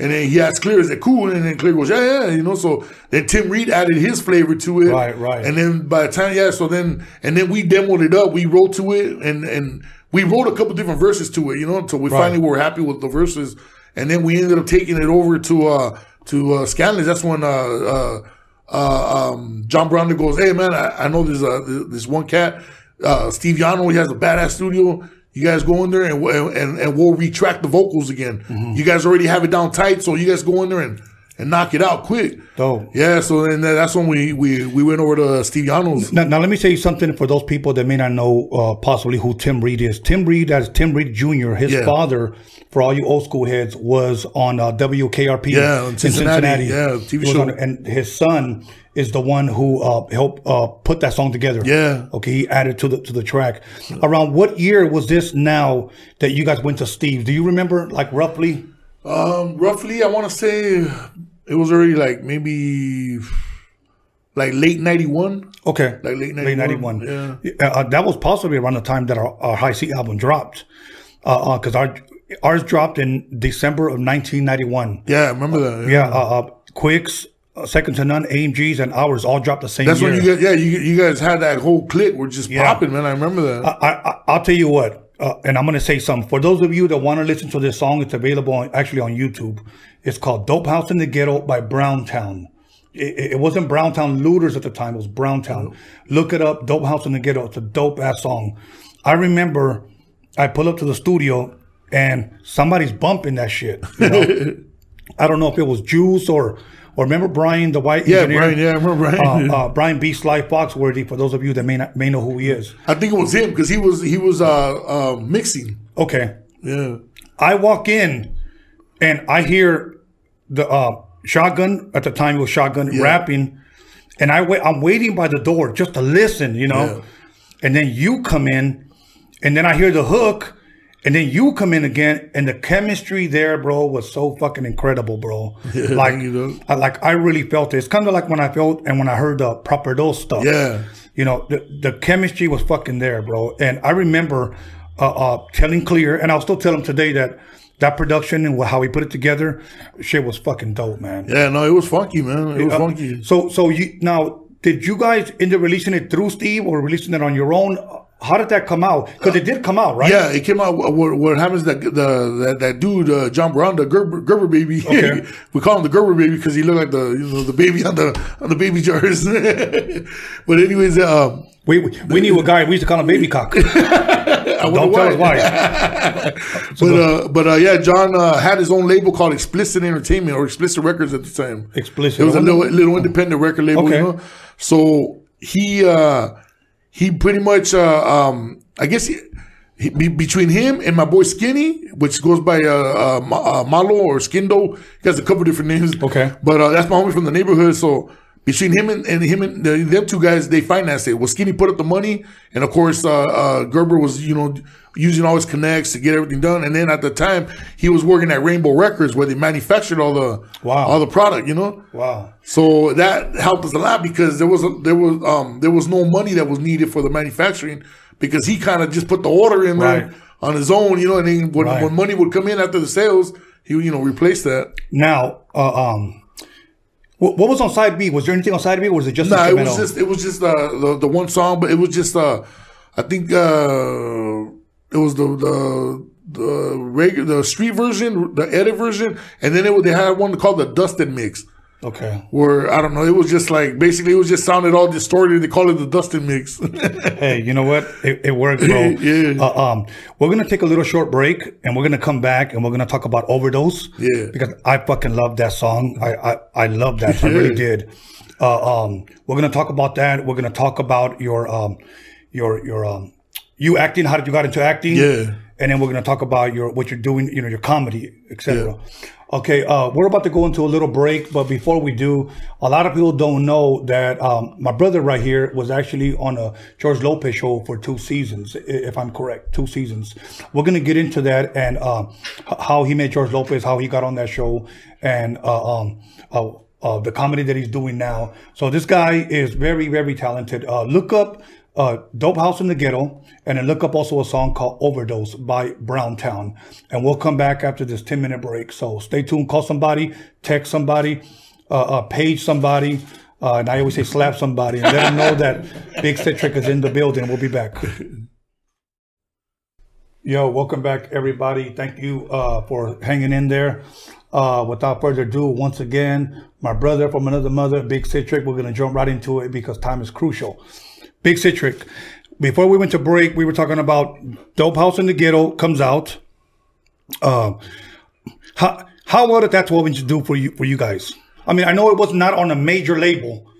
[SPEAKER 3] And then he asked Clear, is it cool? And then Clear goes, yeah, yeah, you know. So then Tim Reid added his flavor to it.
[SPEAKER 2] Right, right.
[SPEAKER 3] And then by the time, yeah, so then and then we demoed it up, we wrote to it, and and we wrote a couple different verses to it, you know, until we
[SPEAKER 2] Right.
[SPEAKER 3] finally were happy with the verses, and then we ended up taking it over to uh to uh Scanlon's. That's when uh uh uh um John Brown goes, hey man, I, I know there's uh this one cat, uh Steve Yano, he has a badass studio. You guys go in there and we'll- and and we'll retract the vocals again.
[SPEAKER 2] Mm-hmm.
[SPEAKER 3] You guys already have it down tight, so you guys go in there and and knock it out quick.
[SPEAKER 2] Dope.
[SPEAKER 3] Yeah, so then that's when we we we went over to Steve Yano's.
[SPEAKER 2] Now, now let me say something for those people that may not know uh, possibly who Tim Reid is. Tim Reid, as Tim Reid Jr., his
[SPEAKER 3] Yeah.
[SPEAKER 2] father, for all you old school heads, was on uh, WKRP
[SPEAKER 3] Yeah, in
[SPEAKER 2] in
[SPEAKER 3] Cincinnati. Yeah, TV show.
[SPEAKER 2] on- and his son is the one who uh, helped uh, put that song together.
[SPEAKER 3] Yeah.
[SPEAKER 2] Okay, he added to the to the track. Around what year was this now that you guys went to Steve? Do you remember, like roughly?
[SPEAKER 3] Um, roughly, I want to say it was already like maybe like late '91.
[SPEAKER 2] Okay,
[SPEAKER 3] Like late
[SPEAKER 2] late
[SPEAKER 3] 91,
[SPEAKER 2] 91. Uh, that was possibly around the time that our, our Hi-C album dropped. Because our ours dropped in December of 1991.
[SPEAKER 3] Yeah, I remember that.
[SPEAKER 2] Yeah, uh, uh, Quik's, uh, 2nd II None, AMGs, and ours all dropped the same
[SPEAKER 3] That's
[SPEAKER 2] year.
[SPEAKER 3] when you guys, yeah, you, you guys had that whole clique were just
[SPEAKER 2] Yeah.
[SPEAKER 3] popping, man. I remember that.
[SPEAKER 2] I, I, I'll tell you what, uh, and I'm going to say something. For those of you that want to listen to this song, it's available on, actually on YouTube. It's called Dope House in the Ghetto by Browntown. It, it wasn't Browntown Looters at the time, it was Browntown. Look it up, Dope House in the Ghetto. It's a dope ass song. I remember I pull up to the studio and somebody's bumping that shit. You know? I don't know if it was Juice or, or remember Brian, the white
[SPEAKER 3] yeah,
[SPEAKER 2] engineer?
[SPEAKER 3] Brian. Yeah, I remember Brian.
[SPEAKER 2] Uh, uh, Brian B. Sly Foxworthy, for those of you that may not may know who he is.
[SPEAKER 3] I think it was him because he was he was uh, uh mixing.
[SPEAKER 2] Okay,
[SPEAKER 3] Yeah,
[SPEAKER 2] I walk in and I hear the uh, shotgun at the time it was shotgun rapping, and I wait. I'm waiting by the door just to listen, you know.
[SPEAKER 3] Yeah.
[SPEAKER 2] And then you come in, and then I hear the hook, and then you come in again, and the chemistry there, bro, was so fucking incredible, bro. like,
[SPEAKER 3] you know.
[SPEAKER 2] I, like I really felt it. It's kind of like when I felt and when I heard the Proper Dos stuff.
[SPEAKER 3] Yeah.
[SPEAKER 2] You know, the, the chemistry was fucking there, bro. And I remember uh, uh, telling Clear, and I'll still tell him today that that production and how he put it together, shit was fucking dope, man.
[SPEAKER 3] yeah. No, it was funky, man. It was um, funky.
[SPEAKER 2] So, so you now did you guys end up releasing it through Steve or releasing it on your own? How did that come out? Because it did come out, right?
[SPEAKER 3] Yeah, it came out. What, what happens? That the that, that dude uh, John Brown, the Gerber, Gerber baby.
[SPEAKER 2] Okay.
[SPEAKER 3] we call him the Gerber baby because he looked like the you know the baby on the on the baby jars. but anyways, um,
[SPEAKER 2] We, we we knew a guy. We used to call him Baby Cock.
[SPEAKER 3] I
[SPEAKER 2] Don't tell us
[SPEAKER 3] why.
[SPEAKER 2] why.
[SPEAKER 3] But uh, but uh, yeah, John uh, had his own label called Explicit Entertainment or Explicit Records at the time.
[SPEAKER 2] Explicit.
[SPEAKER 3] It was a little little independent record label,
[SPEAKER 2] Okay.
[SPEAKER 3] you know. So he uh, he pretty much uh, um, I guess he, he, be, between him and my boy Skinny, which goes by uh, uh, uh, Malo or Skindo, he has a couple different names.
[SPEAKER 2] Okay.
[SPEAKER 3] but uh, that's my homie from the neighborhood. So between him and, and him and the, them two guys, they financed it. Well, Skinny put up the money, and of course uh, uh, Gerber was you know using all his connects to get everything done. And then at the time, he was working at Rainbow Records where they manufactured all the
[SPEAKER 2] Wow.
[SPEAKER 3] all the product. You know.
[SPEAKER 2] Wow.
[SPEAKER 3] So that helped us a lot because there was a, there was um there was no money that was needed for the manufacturing because he kind of just put the order in there on his own, you know, and then when,
[SPEAKER 2] Right.
[SPEAKER 3] when money would come in after the sales, he would you know replace that.
[SPEAKER 2] Now, uh, um, what, what was on side B? Was there anything on side B, or was it just
[SPEAKER 3] Nah, it was just it was just uh, the the one song, but it was just uh I think uh it was the the the regular, the street version, the edit version, and then it, they had one called the Dusted mix.
[SPEAKER 2] Okay.
[SPEAKER 3] Where I don't know, it was just like basically it was just sounded all distorted. They call it the Dustin mix.
[SPEAKER 2] Hey, you know what? It, it worked, bro.
[SPEAKER 3] Yeah.
[SPEAKER 2] Uh, um, we're gonna take a little short break, and we're gonna come back, and we're gonna talk about overdose.
[SPEAKER 3] Yeah.
[SPEAKER 2] Because I fucking love that song. I I, I love that. I really did. Uh, um, we're gonna talk about that. We're gonna talk about your um, your your um, you acting. How did you got into acting?
[SPEAKER 3] Yeah.
[SPEAKER 2] And then we're gonna talk about your what you're doing. You know, your comedy, etc. Okay, uh, we're about to go into a little break, but before we do, a lot of people don't know that um, my brother right here was actually on a George Lopez show for two seasons, if I'm correct, two seasons. We're gonna get into that and uh, how he met George Lopez, how he got on that show, and uh, um, uh, uh, the comedy that he's doing now. So this guy is very, very talented. Uh, look up uh, Dope House in the Ghetto, and then look up also a song called Overdose by Browntown. And we'll come back after this 10 minute break. So stay tuned, call somebody, text somebody, uh, uh, page somebody. Uh, and I always say slap somebody and let them know that Big Citric is in the building. We'll be back. Yo, welcome back, everybody. Thank you uh, for hanging in there. Uh, without further ado, once again, my brother from another mother, Big Citric. We're going to jump right into it because time is crucial. Big Citric. Before we went to break, we were talking about Dope House in the Ghetto comes out. Uh, how how well did that 12 inch do for you for you guys? I mean, I know it was not on a major label,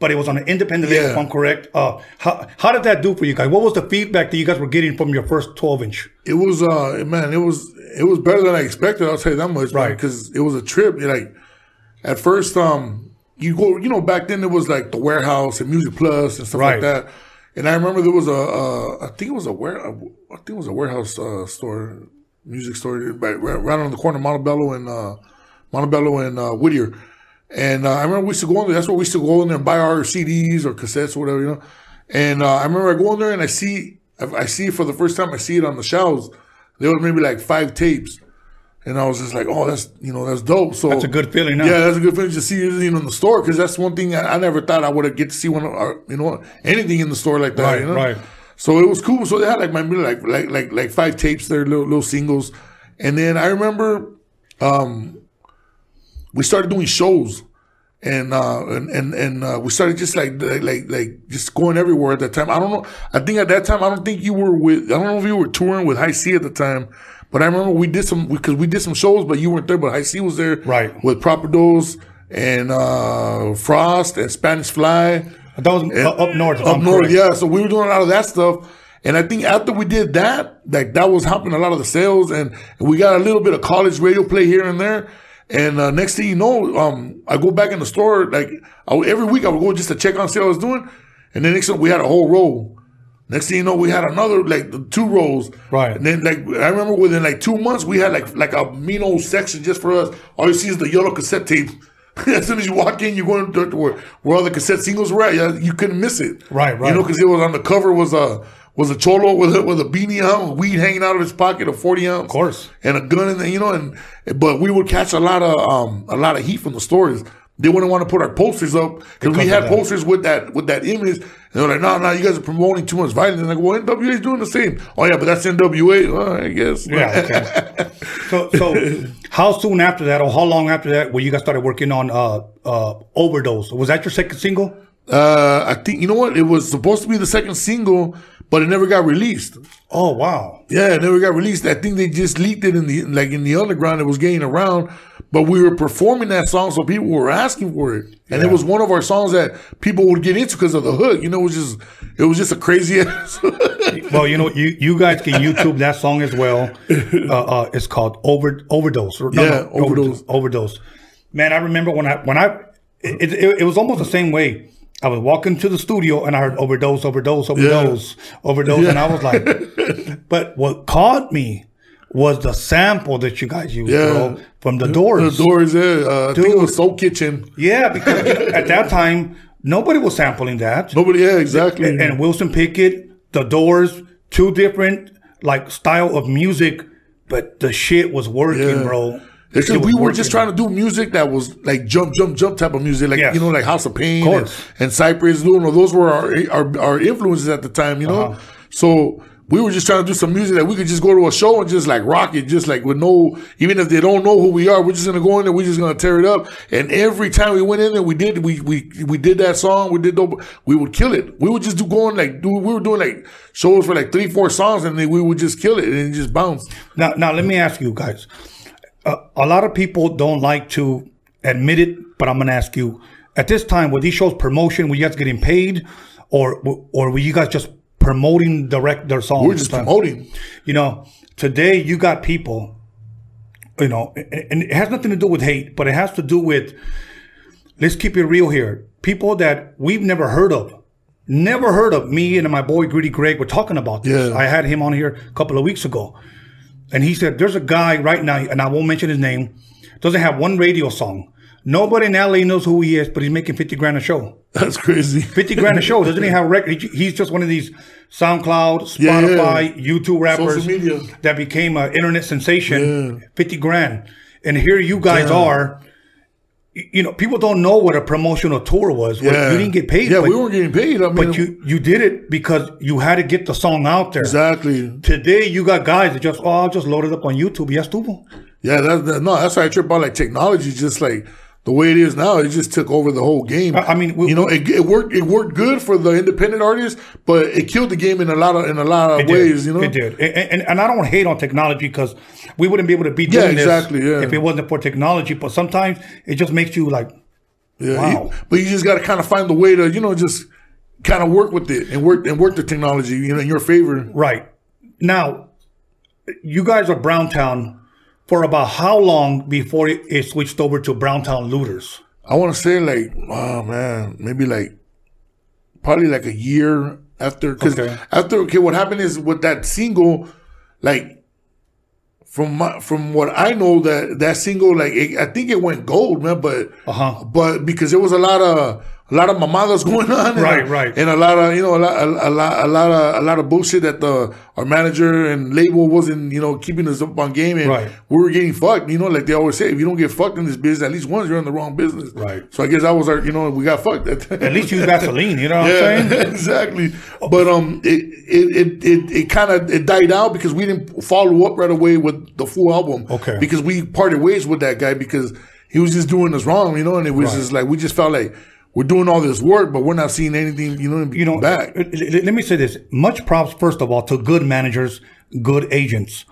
[SPEAKER 2] but it was on an independent label, if I'm correct. Uh, how how did that do for you guys? What was the feedback that you guys were getting from your first 12 inch?
[SPEAKER 3] it was uh man, it was it was better than I expected. I'll tell you that much,
[SPEAKER 2] Right.
[SPEAKER 3] Because it was a trip. Like at first, um, you go, you know, back then it was like the warehouse and Music Plus and stuff
[SPEAKER 2] Right.
[SPEAKER 3] like that. And I remember there was a, uh, I think it was a ware, I think it was a warehouse uh, store, music store, right, right on the corner of Montebello and uh, Montebello and uh, Whittier. And uh, I remember we used to go in there. That's where we used to go in there and buy our CDs or cassettes or whatever, you know. And uh, I remember I go in there and I see, I I see for the first time. I see it on the shelves. There was maybe like five tapes, and I was just like, "Oh, that's you know that's dope." So
[SPEAKER 2] That's a good feeling, huh?
[SPEAKER 3] Yeah, that's a good feeling to see it you know, in the store because that's one thing I, I never thought I would get to see one of you know anything in the store like that.
[SPEAKER 2] Right,
[SPEAKER 3] you know?
[SPEAKER 2] right.
[SPEAKER 3] So it was cool. So they had like my like like like like five tapes there, little little singles, and then I remember um, we started doing shows, and uh, and and, and uh, we started just like like like like just going everywhere at that time. I don't know. I think at that time I don't think you were with. I don't know if you were touring with Hi-C at the time. But I remember we did some because we did some shows, but you weren't there. But Hi-C was there,
[SPEAKER 2] Right.
[SPEAKER 3] With Proper Dos and uh, Frost and Spanish Fly
[SPEAKER 2] That was uh, up north.
[SPEAKER 3] up north, yeah. So we were doing a lot of that stuff. And I think after we did that, like that was helping a lot of the sales, and, and we got a little bit of college radio play here and there. And uh, next thing you know, um, I go back in the store like I, every week I would go just to check on see I was doing. And then next thing we had a whole row. Next thing you know, we had another like two rows.
[SPEAKER 2] Right.
[SPEAKER 3] And then like I remember within like two months we had like like a mean old section just for us. All you see is the yellow cassette tape. as soon as you walk in, you go into where, where all the cassette singles were at. Yeah, you couldn't miss it.
[SPEAKER 2] Right, right.
[SPEAKER 3] You know, because it was on the cover was a was a cholo with a, with a beanie on, weed hanging out of his pocket, a forty ounce, of
[SPEAKER 2] course.
[SPEAKER 3] and a gun in there. You know, and but we would catch a lot of um a lot of heat from the stores. They wouldn't want to put our posters up because we had posters with that with that image. And they're like, no, no, you guys are promoting too much violence. And go, well, NWA is doing the same. Oh yeah, but that's NWA. Well, I guess.
[SPEAKER 2] Yeah. Okay. so, so how soon after that, or how long after that, where you guys started working on uh, uh, overdose? Was that your second single?
[SPEAKER 3] Uh, I think you know what? It was supposed to be the second single, but it never got released.
[SPEAKER 2] Oh wow!
[SPEAKER 3] Yeah, it never got released. I think they just leaked it in the like in the underground. It was getting around, but we were performing that song, so people were asking for it, and it was one of our songs that people would get into because of the hook. You know, it was just it was just a crazy ass.
[SPEAKER 2] Well, you know, you you guys can YouTube that song as well. Uh, uh, it's called Over Overdose. or-
[SPEAKER 3] Yeah, Overdose.
[SPEAKER 2] Overdose. Man, I remember when I when I it, it, it was almost the same way. I was walking to the studio and I heard overdose, overdose, overdose, overdose, and I was like, but what caught me was the sample that you guys used,
[SPEAKER 3] Yeah.
[SPEAKER 2] bro, from the doors.
[SPEAKER 3] the doors, yeah. Uh, I think it
[SPEAKER 2] Dude.
[SPEAKER 3] was Soul Kitchen.
[SPEAKER 2] Yeah, because at that time nobody was sampling that.
[SPEAKER 3] Nobody, yeah, exactly.
[SPEAKER 2] And, and Wilson Pickett, The Doors, two different like style of music, but the shit was working,
[SPEAKER 3] Yeah.
[SPEAKER 2] bro.
[SPEAKER 3] It's
[SPEAKER 2] It
[SPEAKER 3] just we were just trying to do music that was like jump, jump, jump type of music, like
[SPEAKER 2] Yes.
[SPEAKER 3] you know, like House of Pain
[SPEAKER 2] Of
[SPEAKER 3] and, and Cypress. You know, those were our, our our influences at the time. You know,
[SPEAKER 2] Uh-huh.
[SPEAKER 3] so we were just trying to do some music that we could just go to a show and just like rock it, just like with no, even if they don't know who we are, we're just gonna go in there, we're just gonna tear it up. And every time we went in there, we did, we we we did that song, we did, dope, we would kill it. We would just do going like, do we were doing like shows for like three, four songs, and then we would just kill it and just bounce.
[SPEAKER 2] Now, now let me ask you guys. Uh, a lot of people don't like to admit it, but I'm gonna ask you. At this time, were these shows promotion? Were you guys getting paid, or or were you guys just promoting direct their songs?
[SPEAKER 3] We're just promoting.
[SPEAKER 2] You know, today you got people. You know, and it has nothing to do with hate, but it has to do with. Let's keep it real here. People that we've never heard of, never heard of. Me and my boy Greedy Greg were talking about this.
[SPEAKER 3] Yeah.
[SPEAKER 2] I had him on here a couple of weeks ago. And he said, There's a guy right now, and I won't mention his name, doesn't have one radio song. Nobody in LA knows who he is, but he's making 50 grand a show.
[SPEAKER 3] That's crazy.
[SPEAKER 2] 50 grand a show. Doesn't he have record? He's just one of these SoundCloud,
[SPEAKER 3] Yeah, yeah.
[SPEAKER 2] Spotify, YouTube rappers
[SPEAKER 3] media.
[SPEAKER 2] that became an internet sensation. 50 grand. And here you guys
[SPEAKER 3] Yeah.
[SPEAKER 2] are. You know, people don't know what a promotional tour was.
[SPEAKER 3] Yeah.
[SPEAKER 2] You didn't get paid.
[SPEAKER 3] Yeah,
[SPEAKER 2] but,
[SPEAKER 3] we weren't getting paid. I mean,
[SPEAKER 2] but you, you did it because you had to get the song out there.
[SPEAKER 3] exactly.
[SPEAKER 2] Today, you got guys that just, oh, I'll just load it up on YouTube. Yes, tuvo.
[SPEAKER 3] Yeah, that, that no, that's why I trip out like technology. Just like the way it is now, it just took over the whole game.
[SPEAKER 2] I- mean, we-
[SPEAKER 3] you know, it, it worked. It worked good for the independent artists, but it killed the game in a lot of in a lot of
[SPEAKER 2] It did.
[SPEAKER 3] ways. You know,
[SPEAKER 2] it did, and, and, and I don't hate on technology because we wouldn't be able to be
[SPEAKER 3] Yeah,
[SPEAKER 2] doing
[SPEAKER 3] exactly,
[SPEAKER 2] this
[SPEAKER 3] yeah.
[SPEAKER 2] if it wasn't for technology. But sometimes it just makes you like,
[SPEAKER 3] Yeah,
[SPEAKER 2] Wow.
[SPEAKER 3] but you just got to kind of find the way to you know just kind of work with it and work and work the technology you know in your favor.
[SPEAKER 2] right now, you guys are Browntown for about how long before it, it switched over to Browntown Looters?
[SPEAKER 3] I want to say like, oh man, maybe like probably like a year after. Because
[SPEAKER 2] Okay.
[SPEAKER 3] after, okay, what happened is with that single, like from my, from what I know that that single, like it, I think it went gold, man. But
[SPEAKER 2] Uh-huh.
[SPEAKER 3] but because there was a lot of a lot of mamadas going on,
[SPEAKER 2] Right,
[SPEAKER 3] a,
[SPEAKER 2] right.
[SPEAKER 3] and a lot of you know a lot a, a lot a lot of a lot of bullshit that the our manager and label wasn't you know keeping us up on game, and
[SPEAKER 2] Right.
[SPEAKER 3] we were getting fucked. You know, like they always say, if you don't get fucked in this business, at least once you're in the wrong business.
[SPEAKER 2] Right.
[SPEAKER 3] So I guess that was our, you know, we got fucked.
[SPEAKER 2] At least use Vaseline. You know what I'm saying?
[SPEAKER 3] yeah, exactly. But um, it it it it, it kind of it died out because we didn't follow up right away with the full album.
[SPEAKER 2] Okay.
[SPEAKER 3] Because we parted ways with that guy because he was just doing us wrong, you know, and it was
[SPEAKER 2] Right.
[SPEAKER 3] just like we just felt like we're doing all this work, but we're not seeing anything, you know,
[SPEAKER 2] you know,
[SPEAKER 3] back.
[SPEAKER 2] let me say this: much props, first of all, to good managers, good agents.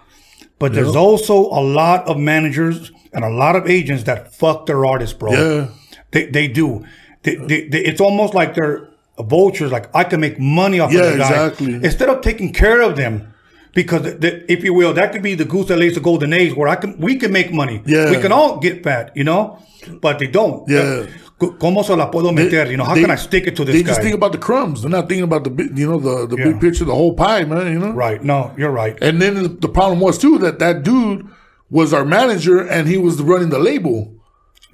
[SPEAKER 2] But there's also a lot of managers and a lot of agents that fuck their artists, bro.
[SPEAKER 3] Yeah.
[SPEAKER 2] They they do. They, they, they, it's almost like they're vultures. Like I can make money off
[SPEAKER 3] Yeah,
[SPEAKER 2] of guy
[SPEAKER 3] exactly.
[SPEAKER 2] instead of taking care of them. Because, the, if you will, that could be the goose that lays the golden eggs, where I can we can make money.
[SPEAKER 3] Yeah.
[SPEAKER 2] we can all get fat, you know, but they don't.
[SPEAKER 3] Yeah.
[SPEAKER 2] ¿Cómo se la puedo meter? You know, how
[SPEAKER 3] They-
[SPEAKER 2] can I stick it to this
[SPEAKER 3] They
[SPEAKER 2] guy?
[SPEAKER 3] just think about the crumbs. They're not thinking about the big, you know, the the
[SPEAKER 2] Yeah.
[SPEAKER 3] big picture, the whole pie, man. You know.
[SPEAKER 2] right? No, you're right.
[SPEAKER 3] And then the- the problem was too that that dude was our manager and he was running the label.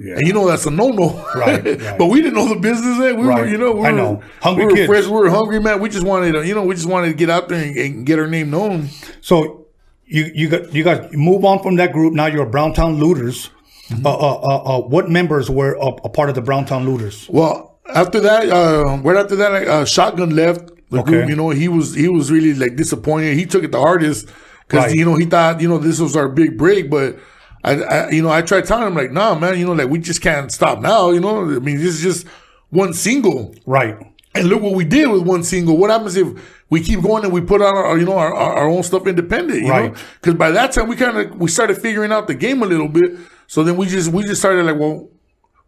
[SPEAKER 2] Yeah.
[SPEAKER 3] And you know that's a no no.
[SPEAKER 2] Right, right.
[SPEAKER 3] but we didn't know the business. Man. We were, you know, we
[SPEAKER 2] I
[SPEAKER 3] were,
[SPEAKER 2] know. Hungry
[SPEAKER 3] we were
[SPEAKER 2] kids.
[SPEAKER 3] fresh, we were hungry, man. We just wanted to, you know, we just wanted to get out there and, and get our name known.
[SPEAKER 2] So you you got you guys move on from that group. Now you're Browntown Looters.
[SPEAKER 3] Mm-hmm.
[SPEAKER 2] Uh, uh, uh, uh, what members were a, a part of the Browntown Looters?
[SPEAKER 3] Well, after that, uh, right after that, uh, Shotgun left the
[SPEAKER 2] Okay.
[SPEAKER 3] group. You know, he was he was really like disappointed. He took it the hardest because
[SPEAKER 2] Right.
[SPEAKER 3] you know he thought you know this was our big break, but. I, I, you know, I tried telling him like, nah, man, you know, like we just can't stop now. You know, I mean, this is just one single.
[SPEAKER 2] Right.
[SPEAKER 3] And look what we did with one single. What happens if we keep going and we put out our, you know, our, our own stuff independent? You
[SPEAKER 2] Right.
[SPEAKER 3] Because by that time we kind of we started figuring out the game a little bit. So then we just we just started like, well,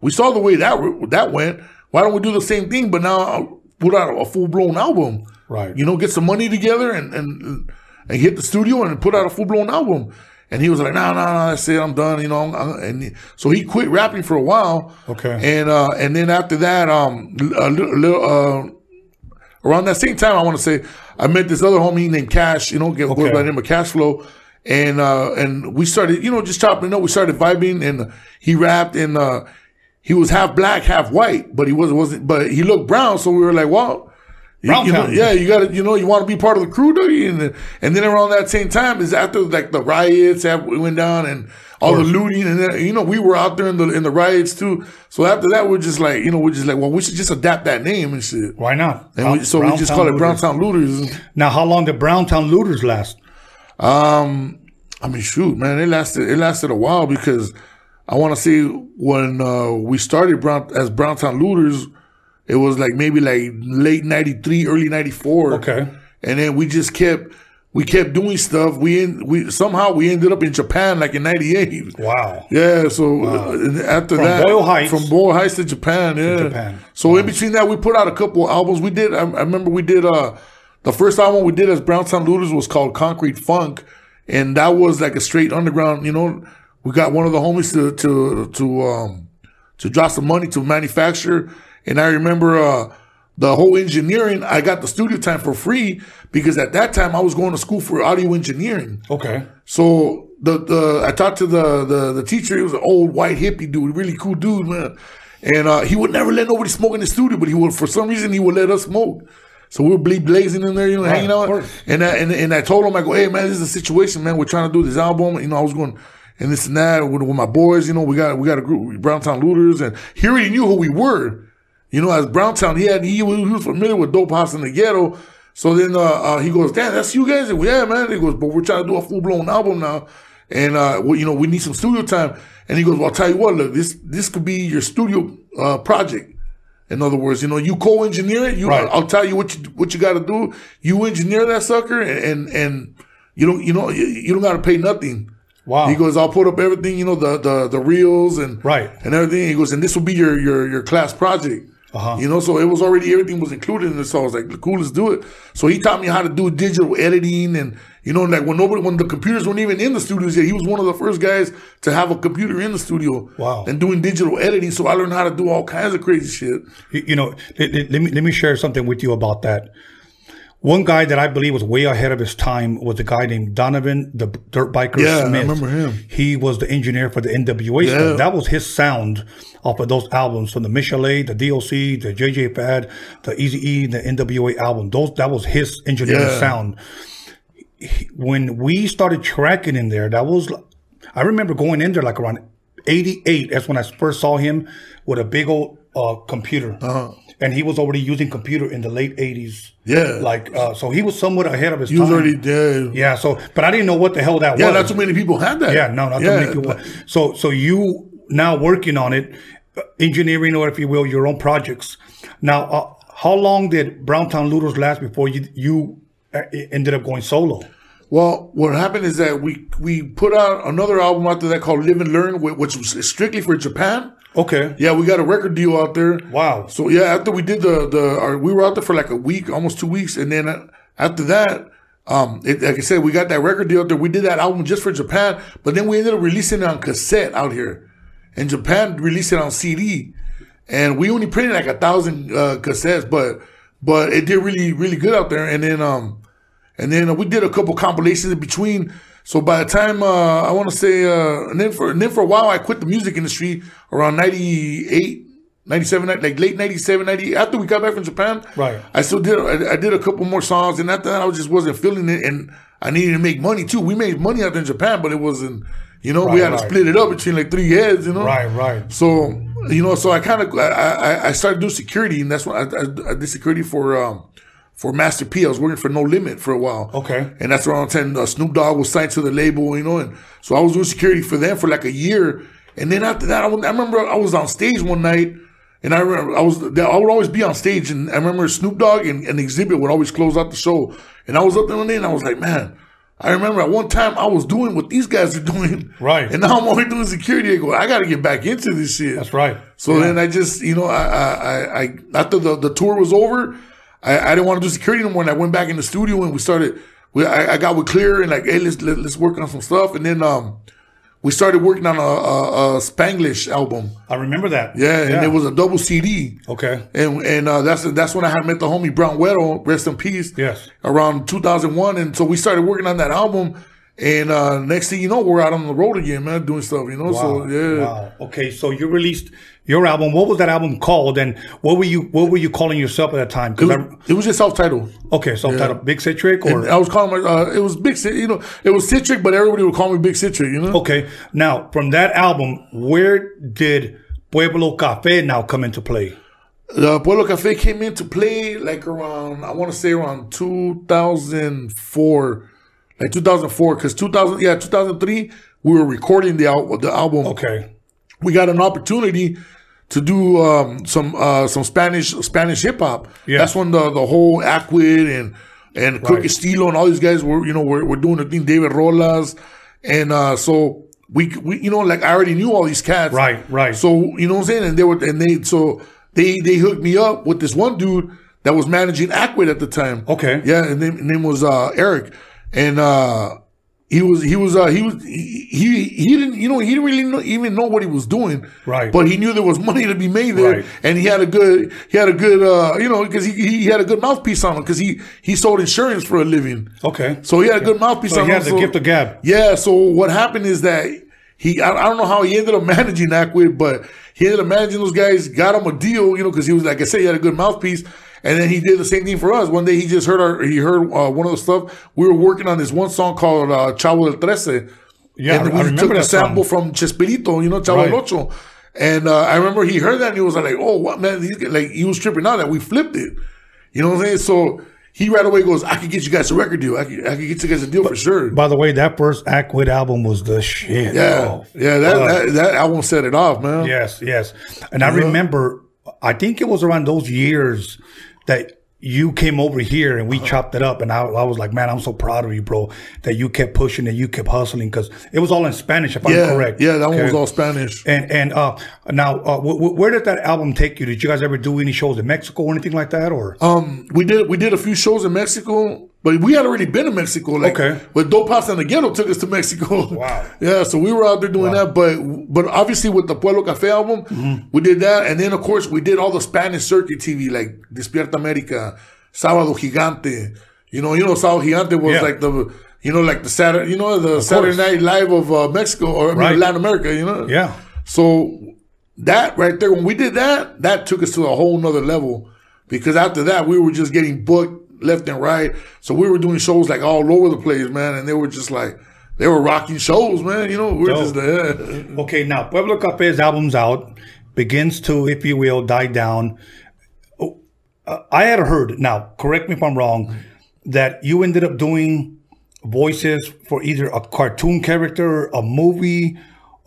[SPEAKER 3] we saw the way that that went. Why don't we do the same thing, but now uh, put out a full blown album?
[SPEAKER 2] Right.
[SPEAKER 3] You know, get some money together and and and hit the studio and put out a full blown album. And he was like, no, no, no, that's it. I'm done. You know, I'm, I'm- and he- so he quit rapping for a while.
[SPEAKER 2] Okay.
[SPEAKER 3] And uh, and then after that, um, a little, little, uh, around that same time, I want to say I met this other homie named Cash. You know, get
[SPEAKER 2] Okay.
[SPEAKER 3] by the name of Cash Flow, and uh, and we started, you know, just chopping it up. We started vibing, and he rapped, and uh, he was half black, half white, but he wasn't wasn't, but he looked brown. So we were like, well, You- you know, yeah, you got to, you know, you want to be part of the crew, do you? And then, and then around that same time is after like the riots that went down and all the looting, and then you know we were out there in the in the riots too. So after that, we're just like, you know, we're just like, well, we should just adapt that name and shit.
[SPEAKER 2] Why not?
[SPEAKER 3] And we, so we just
[SPEAKER 2] Browntown
[SPEAKER 3] call it
[SPEAKER 2] Looters.
[SPEAKER 3] Browntown Looters.
[SPEAKER 2] Now, how long did Browntown Looters last?
[SPEAKER 3] Um, I mean, shoot, man, it lasted it lasted a while because I want to say when uh, we started Brown as Browntown Looters, it was like maybe like late '93, early '94.
[SPEAKER 2] Okay.
[SPEAKER 3] and then we just kept we kept doing stuff. We in, we somehow we ended up in Japan like in '98.
[SPEAKER 2] Wow.
[SPEAKER 3] Yeah, so uh, and after
[SPEAKER 2] From
[SPEAKER 3] that,
[SPEAKER 2] Boyle Heights.
[SPEAKER 3] from Boyle Heights to Japan, yeah.
[SPEAKER 2] Japan.
[SPEAKER 3] So in between that, we put out a couple albums. We did. I, I remember we did. Uh, the first album we did as Browntown Looters was called Concrete Funk, and that was like a straight underground. You know, we got one of the homies to to to um to drop some money to manufacture, and I remember uh the whole engineering. I got the studio time for free because at that time I was going to school for audio engineering.
[SPEAKER 2] Okay.
[SPEAKER 3] So the the I talked to the the the teacher. He was an old white hippie dude, really cool dude, man. And uh, he would never let nobody smoke in the studio, but he would for some reason he would let us smoke. So we were ble- blazing in there, you know, hanging
[SPEAKER 2] of
[SPEAKER 3] out. And I, and and I told him, I go, hey man, this is a situation, man. We're trying to do this album. You know, I was going and this and that with, with my boys. You know, we got we got a group, Browntown Looters, and he already knew who we were. You know, as Browntown, he had he was, he was familiar with Dope House in the Ghetto. So then uh, uh, he goes, "Damn, that's you guys." Yeah, man. He goes, "But we're trying to do a full blown album now, and uh, we, you know, we need some studio time." And he goes, "Well, I'll tell you what. Look, this this could be your studio uh, project. In other words, you know, you co-engineer it. You,
[SPEAKER 2] Right.
[SPEAKER 3] I'll tell you what you what you got to do. You engineer that sucker, and and, and you don't you know you, you don't got to pay nothing."
[SPEAKER 2] Wow.
[SPEAKER 3] He goes, I'll put up everything, you know, the the the reels and
[SPEAKER 2] Right.
[SPEAKER 3] and everything. He goes, and this will be your your your class project.
[SPEAKER 2] Uh-huh.
[SPEAKER 3] You know, so it was already everything was included in it. So I was like, cool, let's do it. So he taught me how to do digital editing and you know, like when nobody when the computers weren't even in the studios yet, he was one of the first guys to have a computer in the studio.
[SPEAKER 2] Wow.
[SPEAKER 3] And doing digital editing. So I learned how to do all kinds of crazy shit.
[SPEAKER 2] You, you know, let, let- let me let me share something with you about that. One guy that I believe was way ahead of his time was a guy named Donovan, the dirt biker
[SPEAKER 3] Yeah, I
[SPEAKER 2] Smith.
[SPEAKER 3] remember him.
[SPEAKER 2] He was the engineer for the NWA
[SPEAKER 3] Yeah.
[SPEAKER 2] stuff. That was his sound off of those albums from the Michel'le, the DOC, the J.J. Fad, the Easy E, the NWA album. Those that was his engineering
[SPEAKER 3] Yeah.
[SPEAKER 2] sound. He- When we started tracking in there, that was I remember going in there like around 88. That's when I first saw him with a big old uh, computer.
[SPEAKER 3] Uh-huh.
[SPEAKER 2] And he was already using computer in the late 80s.
[SPEAKER 3] Yeah.
[SPEAKER 2] Like, uh, so he was somewhat ahead of his
[SPEAKER 3] He
[SPEAKER 2] time.
[SPEAKER 3] was already dead.
[SPEAKER 2] Yeah, so, but I didn't know what the hell that
[SPEAKER 3] Yeah,
[SPEAKER 2] was.
[SPEAKER 3] Yeah, not too many people had that.
[SPEAKER 2] Yeah, no, not too many people. So, so you now working on it, uh, engineering or if you will, your own projects. Now, uh, how long did Browntown Looters last before you you uh, ended up going solo?
[SPEAKER 3] Well, what happened is that we we put out another album after that called Live and Learn, which was strictly for Japan.
[SPEAKER 2] Okay.
[SPEAKER 3] Yeah, we got a record deal out there.
[SPEAKER 2] Wow.
[SPEAKER 3] So yeah, after we did the the, our, we were out there for like a week, almost two weeks, and then uh, after that, um, it, like I said, we got that record deal out there. We did that album just for Japan, but then we ended up releasing it on cassette out here, and Japan released it on CD, and we only printed like a thousand uh, cassettes, but but it did really really good out there, and then um, and then we did a couple compilations in between. So by the time uh, I want to say, uh, and then for and then for a while, I quit the music industry around 98, 97, like late 97, 98. After we got back from Japan,
[SPEAKER 2] Right.
[SPEAKER 3] I still did. I, I did a couple more songs, and after that, I just wasn't feeling it, and I needed to make money too. We made money out there in Japan, but it wasn't. You know, we
[SPEAKER 2] Right,
[SPEAKER 3] had to split it up between like three heads. You know,
[SPEAKER 2] Right, right.
[SPEAKER 3] so you know, so I kind of I, I I started doing security, and that's when I, I, I did security for um for Master P. I was working for No Limit for a while.
[SPEAKER 2] Okay.
[SPEAKER 3] and that's around ten. Uh, Snoop Dogg was signed to the label, you know, and so I was doing security for them for like a year, and then after that, I, I remember I was on stage one night. And I remember I was I would always be on stage, and I remember Snoop Dogg and, and Xzibit would always close out the show. And I was up there one day, and I was like, man, I remember at one time I was doing what these guys are doing,
[SPEAKER 2] Right.
[SPEAKER 3] And now I'm only doing security. I go, I got to get back into this shit.
[SPEAKER 2] That's right.
[SPEAKER 3] So then I just, you know, I, I, I, I after the, the tour was over, I, I didn't want to do security anymore, and I went back in the studio and we started. We, I, I got with Clear and like, hey, let's let, let's work on some stuff, and then um, we started working on a, a, a Spanglish album.
[SPEAKER 2] I remember that.
[SPEAKER 3] Yeah, and it was a double CD.
[SPEAKER 2] Okay.
[SPEAKER 3] And and uh, that's that's when I had met the homie Brown Weddle, rest in peace.
[SPEAKER 2] Yes.
[SPEAKER 3] Around 2001, and so we started working on that album. And uh, next thing you know, we're out on the road again, man, doing stuff. You know, so
[SPEAKER 2] Wow.
[SPEAKER 3] yeah.
[SPEAKER 2] Wow. Okay, so you released your album. What was that album called, and what were you what were you calling yourself at that time?
[SPEAKER 3] It was,
[SPEAKER 2] I-
[SPEAKER 3] it was just self-titled.
[SPEAKER 2] okay, self-titled Big Citric, or
[SPEAKER 3] And I was calling my, uh, it was Big Citric, you know, it was Citric, but everybody would call me Big Citric, you know?
[SPEAKER 2] okay. Now from that album, where did Pueblo Cafe now come into play?
[SPEAKER 3] The Pueblo Cafe came into play like around, I want to say around 2004, like 2004, because 2000, yeah, 2003, we were recording the, al- the album.
[SPEAKER 2] Okay,
[SPEAKER 3] We got an opportunity to do um, some uh, some Spanish Spanish hip hop.
[SPEAKER 2] Yeah.
[SPEAKER 3] That's when the the whole Akwid and and Crooked
[SPEAKER 2] Right.
[SPEAKER 3] Stilo and all these guys were you know were, were doing the thing. David Rolas, and uh, so we we you know like I already knew all these cats.
[SPEAKER 2] right, right.
[SPEAKER 3] So you know what I'm saying, and they were and they so they they hooked me up with this one dude that was managing Akwid at the time.
[SPEAKER 2] Okay.
[SPEAKER 3] Yeah, and name, name was uh, Eric, and uh, he was he was uh, he was he, he he didn't you know he didn't really know, even know what he was doing.
[SPEAKER 2] Right.
[SPEAKER 3] But he knew there was money to be made there,
[SPEAKER 2] Right.
[SPEAKER 3] and he had a good he had a good uh, you know because he, he had a good mouthpiece on him because he he sold insurance for a living.
[SPEAKER 2] okay.
[SPEAKER 3] So he had a good mouthpiece
[SPEAKER 2] So
[SPEAKER 3] on
[SPEAKER 2] he
[SPEAKER 3] him.
[SPEAKER 2] had the gift of gab.
[SPEAKER 3] Yeah. So what happened is that he, I, I don't know how he ended up managing Akwid, but he ended up managing those guys, got him a deal, you know, because he was, like I said, he had a good mouthpiece. And then he did the same thing for us. One day he just heard our, he heard uh, one of the stuff. We were working on this one song called uh, Chavo del Trece.
[SPEAKER 2] Yeah,
[SPEAKER 3] and
[SPEAKER 2] I
[SPEAKER 3] we
[SPEAKER 2] remember
[SPEAKER 3] took the sample
[SPEAKER 2] song.
[SPEAKER 3] from Chespirito, you know, Chavo
[SPEAKER 2] Right.
[SPEAKER 3] del Ocho. And uh, I remember he heard that and he was like, "Oh, what man?" Guys- like he was tripping out that we flipped it. You know what I'm saying? So he right away goes, "I could get you guys a record deal. I could, I could get you guys a deal for sure."
[SPEAKER 2] By the way, that first Akwid album was the shit.
[SPEAKER 3] Yeah,
[SPEAKER 2] Oh,
[SPEAKER 3] yeah, that,
[SPEAKER 2] fuck.
[SPEAKER 3] that that album set it off, man.
[SPEAKER 2] Yes, yes. And I remember, I think it was around those years that you came over here and we
[SPEAKER 3] Uh-huh.
[SPEAKER 2] chopped it up. And I, I was like, man, I'm so proud of you, bro, that you kept pushing and you kept hustling because it was all in Spanish, if
[SPEAKER 3] yeah,
[SPEAKER 2] I'm correct.
[SPEAKER 3] yeah, that one was all Spanish.
[SPEAKER 2] And and uh, now, uh, w- w- where did that album take you? Did you guys ever do any shows in Mexico or anything like that? Or
[SPEAKER 3] Um, we did we did a few shows in Mexico, but we had already been to Mexico. Like,
[SPEAKER 2] Okay.
[SPEAKER 3] but Dope House and the Ghetto took us to Mexico.
[SPEAKER 2] Wow.
[SPEAKER 3] yeah, so we were out there doing that. But but obviously with the Pueblo Cafe album,
[SPEAKER 2] Mm-hmm.
[SPEAKER 3] we did that, and then of course we did all the Spanish circuit TV like Despierta America, Sábado Gigante. You know, you know, Sábado Gigante was
[SPEAKER 2] Yeah.
[SPEAKER 3] like the. You know, like the Saturday, you know, the Saturday
[SPEAKER 2] course.
[SPEAKER 3] Night Live of uh, Mexico or I mean. Latin America, you know.
[SPEAKER 2] yeah,
[SPEAKER 3] So that right there, when we did that, that took us to a whole nother level. Because after that, we were just getting booked left and right. So we were doing shows like all over the place, man. And they were just like, they were rocking shows, man. You know, we were just
[SPEAKER 2] Dope.
[SPEAKER 3] there.
[SPEAKER 2] Okay, now Pueblo Cafe's album's out, begins to, if you will, die down. Oh, uh, I had heard, now correct me if I'm wrong, that you ended up doing voices for either a cartoon character, a movie,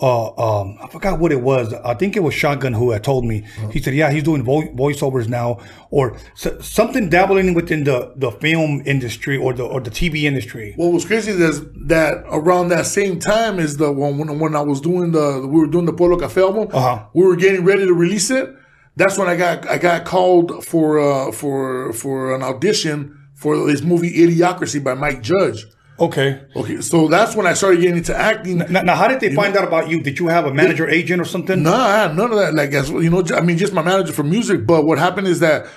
[SPEAKER 2] uh, um, I forgot what it was. I think it was Shotgun who had told me. He said, "Yeah, he's doing vo- voiceovers now, or s- something dabbling within the, the film industry or the or the TV industry."
[SPEAKER 3] What was crazy is that around that same time is the when when, when I was doing the we were doing the Pueblo Cafe album,
[SPEAKER 2] Uh-huh.
[SPEAKER 3] we were getting ready to release it. That's when I got I got called for uh, for for an audition for this movie Idiocracy by Mike Judge.
[SPEAKER 2] Okay.
[SPEAKER 3] Okay, so that's when I started getting into acting.
[SPEAKER 2] Now, now how did they find out about you? Did you have a manager, agent, or something?
[SPEAKER 3] No, I had none of that. Like, as you know, I mean, just my manager for music. But what happened is that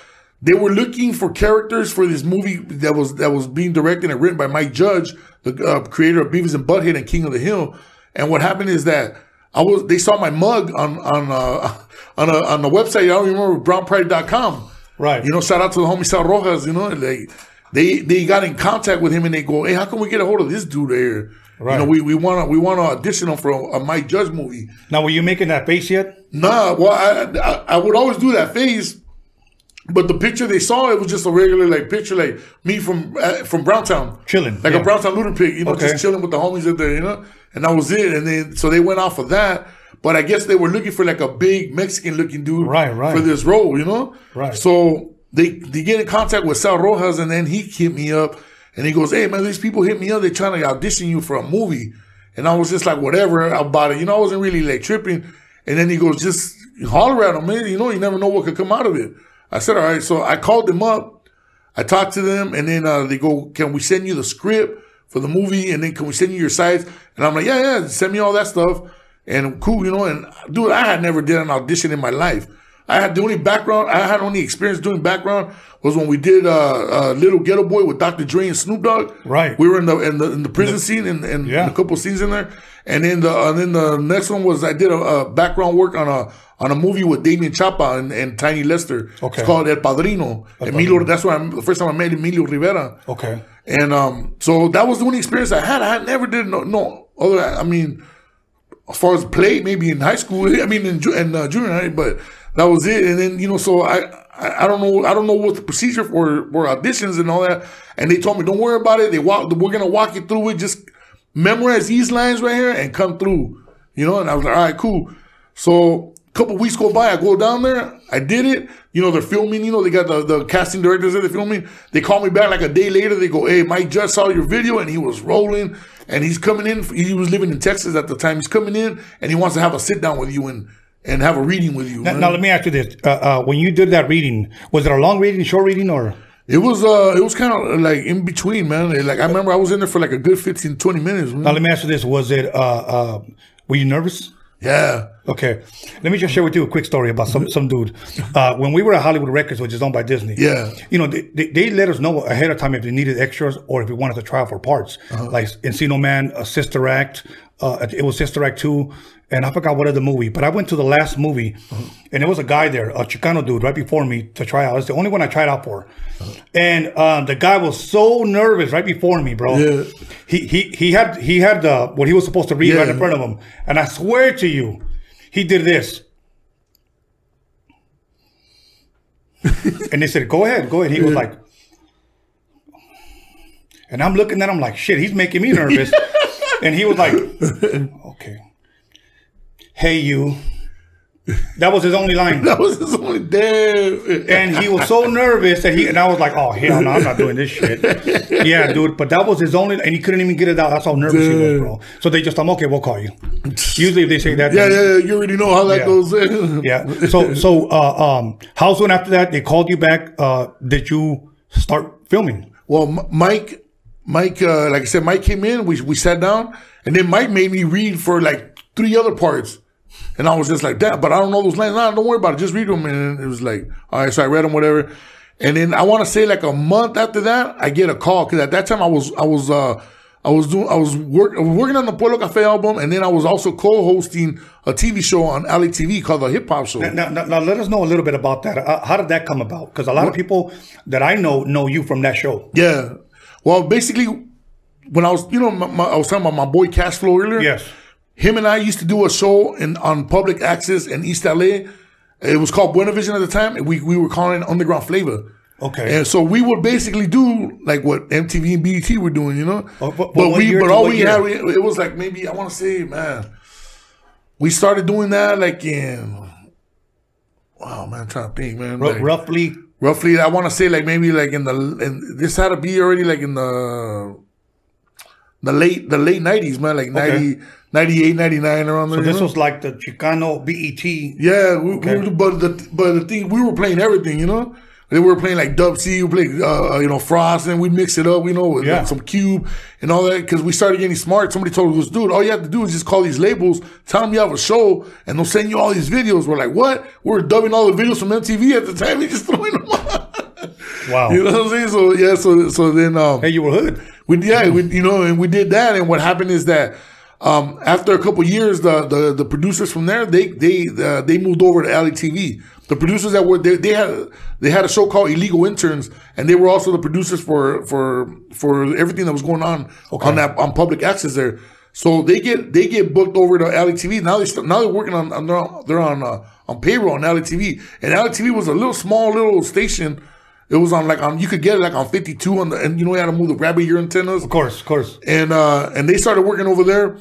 [SPEAKER 3] they were looking for characters for this movie that was that was being directed and written by Mike Judge, the uh, creator of Beavis and Butthead and King of the Hill. And what happened is that I was they saw my mug on on uh, on a, on the website. I don't remember brownpride.com.
[SPEAKER 2] Right.
[SPEAKER 3] You know, shout out to the homie Sal Rojas. You know, like they they got in contact with him and they go, hey, how can we get a hold of this dude here?
[SPEAKER 2] Right.
[SPEAKER 3] You know, we we want to we want to audition him for a, a Mike Judge movie.
[SPEAKER 2] Now, were you making that face yet?
[SPEAKER 3] Nah, well, I, I I would always do that face, but the picture they saw it was just a regular like picture like me from uh, from Browntown,
[SPEAKER 2] Chilling,
[SPEAKER 3] like
[SPEAKER 2] yeah.
[SPEAKER 3] a Browntown looter pig, you know,
[SPEAKER 2] Okay.
[SPEAKER 3] just chilling with the homies in there, you know, and that was it. And then so they went off of that, but I guess they were looking for like a big Mexican looking dude,
[SPEAKER 2] Right, right.
[SPEAKER 3] for this role, you know,
[SPEAKER 2] Right.
[SPEAKER 3] So they they get in contact with Sal Rojas, and then he hit me up, and he goes, "Hey man, these people hit me up. They're trying to audition you for a movie." And I was just like, whatever about it. You know, I wasn't really like tripping. And then he goes, just holler at him, man. You know, you never know what could come out of it. I said, all right. So I called them up. I talked to them, and then uh, they go, can we send you the script for the movie? And then can we send you your sites? And I'm like, yeah, yeah, send me all that stuff. And cool, you know. And dude, I had never did an audition in my life. I had the only background. I had only experience doing background was when we did uh, uh, Little Ghetto Boy with Dr. Dre and Snoop Dogg.
[SPEAKER 2] Right.
[SPEAKER 3] We were in the in the, in the prison scene and, and
[SPEAKER 2] Yeah.
[SPEAKER 3] a couple scenes in there. And then the and then the next one was I did a, a background work on a on a movie with Damian Chapa and, and Tiny Lister.
[SPEAKER 2] Okay.
[SPEAKER 3] It's called El Padrino. El Emilio. That's why I'm, the first time I met Emilio Rivera.
[SPEAKER 2] Okay.
[SPEAKER 3] And um, so that was the only experience I had. I had never did no no other. I mean, as far as play, maybe in high school. I mean, in, in uh, junior high, but that was it. And then you know, so I, I I don't know I don't know what the procedure for for auditions and all that. And they told me, don't worry about it. They walk. We're gonna walk you through it. Just memorize these lines right here and come through. You know. And I was like, all right, cool. So couple weeks go by, I go down there, I did it. You know, they're filming, you know, they got the, the casting directors there, they're filming. They call me back like a day later, they go, Hey, Mike Judge saw your video and he was rolling and he's coming in. He was living in Texas at the time. He's coming in and he wants to have a sit down with you and and have a reading with you.
[SPEAKER 2] Now, now let me ask you this: uh, uh, When you did that reading, was it a long reading, short reading, or?
[SPEAKER 3] It was uh it was kind of like in between, man. Like I remember I was in there for like a good 15, 20 minutes. man.
[SPEAKER 2] Now let me ask you this: Was it? Uh, uh, were you nervous?
[SPEAKER 3] Yeah.
[SPEAKER 2] Okay, let me just share with you a quick story about some some dude. Uh, when we were at Hollywood Records, which is owned by Disney,
[SPEAKER 3] Yeah.
[SPEAKER 2] you know they, they, they let us know ahead of time if they needed extras or if we wanted to try out for parts, like Encino Man, a Sister Act. Uh, it was Sister Act two, and I forgot what other movie. But I went to the last movie, and there was a guy there, a Chicano dude, right before me to try out. It's the only one I tried out for, and um, the guy was so nervous right before me, bro.
[SPEAKER 3] Yeah.
[SPEAKER 2] He he he had he had uh, what he was supposed to read right in front of him, and I swear to you, he did this. and they said, "Go ahead, go ahead." He was like, and I'm looking at him like, "Shit, he's making me nervous." and he was like, "Okay, hey you." That was his only line.
[SPEAKER 3] That was his only damn.
[SPEAKER 2] And he was so nervous that he and I was like, "Oh hell no, I'm not doing this shit." Yeah, dude. But that was his only, and he couldn't even get it out. That's how nervous he was, bro. So they just, "I'm okay. We'll call you." Usually, if they say that,
[SPEAKER 3] Yeah, yeah, yeah. You already know how that
[SPEAKER 2] Yeah.
[SPEAKER 3] goes.
[SPEAKER 2] yeah. So, so, uh, um, how soon after that they called you back? Uh, did you start filming?
[SPEAKER 3] Well, M- Mike, Mike, uh, like I said, Mike came in. We we sat down, and then Mike made me read for like three other parts, and I was just like that. But I don't know those lines. Nah, don't worry about it. Just read them. And it was like, all right. So I read them, whatever. And then I want to say like a month after that, I get a call because at that time I was I was uh I was doing I was work I was working on the Pueblo Cafe album, and then I was also co-hosting a TV show on LA TV called the Hip Hop Show.
[SPEAKER 2] Now, now, now let us know a little bit about that. Uh, how did that come about? Because a lot of people that I know know you from that show.
[SPEAKER 3] Yeah. Well, basically, when I was, you know, my, my, I was talking about my boy Cash Flow earlier.
[SPEAKER 2] Yes.
[SPEAKER 3] Him and I used to do a show in on public access in East LA. It was called Buena Vision at the time. and We we were calling it Underground Flavor.
[SPEAKER 2] Okay.
[SPEAKER 3] And so we would basically do like what MTV and BET were doing, you know.
[SPEAKER 2] Oh, but- but
[SPEAKER 3] but we, but all we
[SPEAKER 2] year?
[SPEAKER 3] had, it was like maybe I want to say, man, we started doing that like in. Wow, man, I'm trying to think, man.
[SPEAKER 2] R-
[SPEAKER 3] like-
[SPEAKER 2] roughly,
[SPEAKER 3] roughly i want to say like maybe like in the in this had to be already like in the the late the late 90s man like 90 98 99 around there
[SPEAKER 2] so this
[SPEAKER 3] know?
[SPEAKER 2] was like the Chicano E BET.
[SPEAKER 3] yeah we, we, but the but the thing we were playing everything you know they were playing like Dub C, we played, uh, you know, Frost, and we mix it up, you know, with
[SPEAKER 2] Yeah.
[SPEAKER 3] some Cube and all that. Because we started getting smart. Somebody told us, dude, all you have to do is just call these labels, tell them you have a show, and they'll send you all these videos. We're like, what? We're dubbing all the videos from MTV at the time. We just throwing them out.
[SPEAKER 2] Wow.
[SPEAKER 3] You know what I'm saying? So yeah, so so then um
[SPEAKER 2] Hey, you were hood.
[SPEAKER 3] we yeah, we you know, and we did that and what happened is that um after a couple years the the the producers from there they they uh, they moved over to LA TV. The producers that were they, they had they had a show called Illegal Interns and they were also the producers for for for everything that was going on on that on public access there. So they get they get booked over to LA TV. Now they st- now they're working on, on they're on, they're on uh, on payroll on LA TV. And LA TV was a little small little station. It was on like on you could get it like on 52 on the and you know you had to move the rabbit ear antennas
[SPEAKER 2] Of course, of course.
[SPEAKER 3] and uh and they started working over there.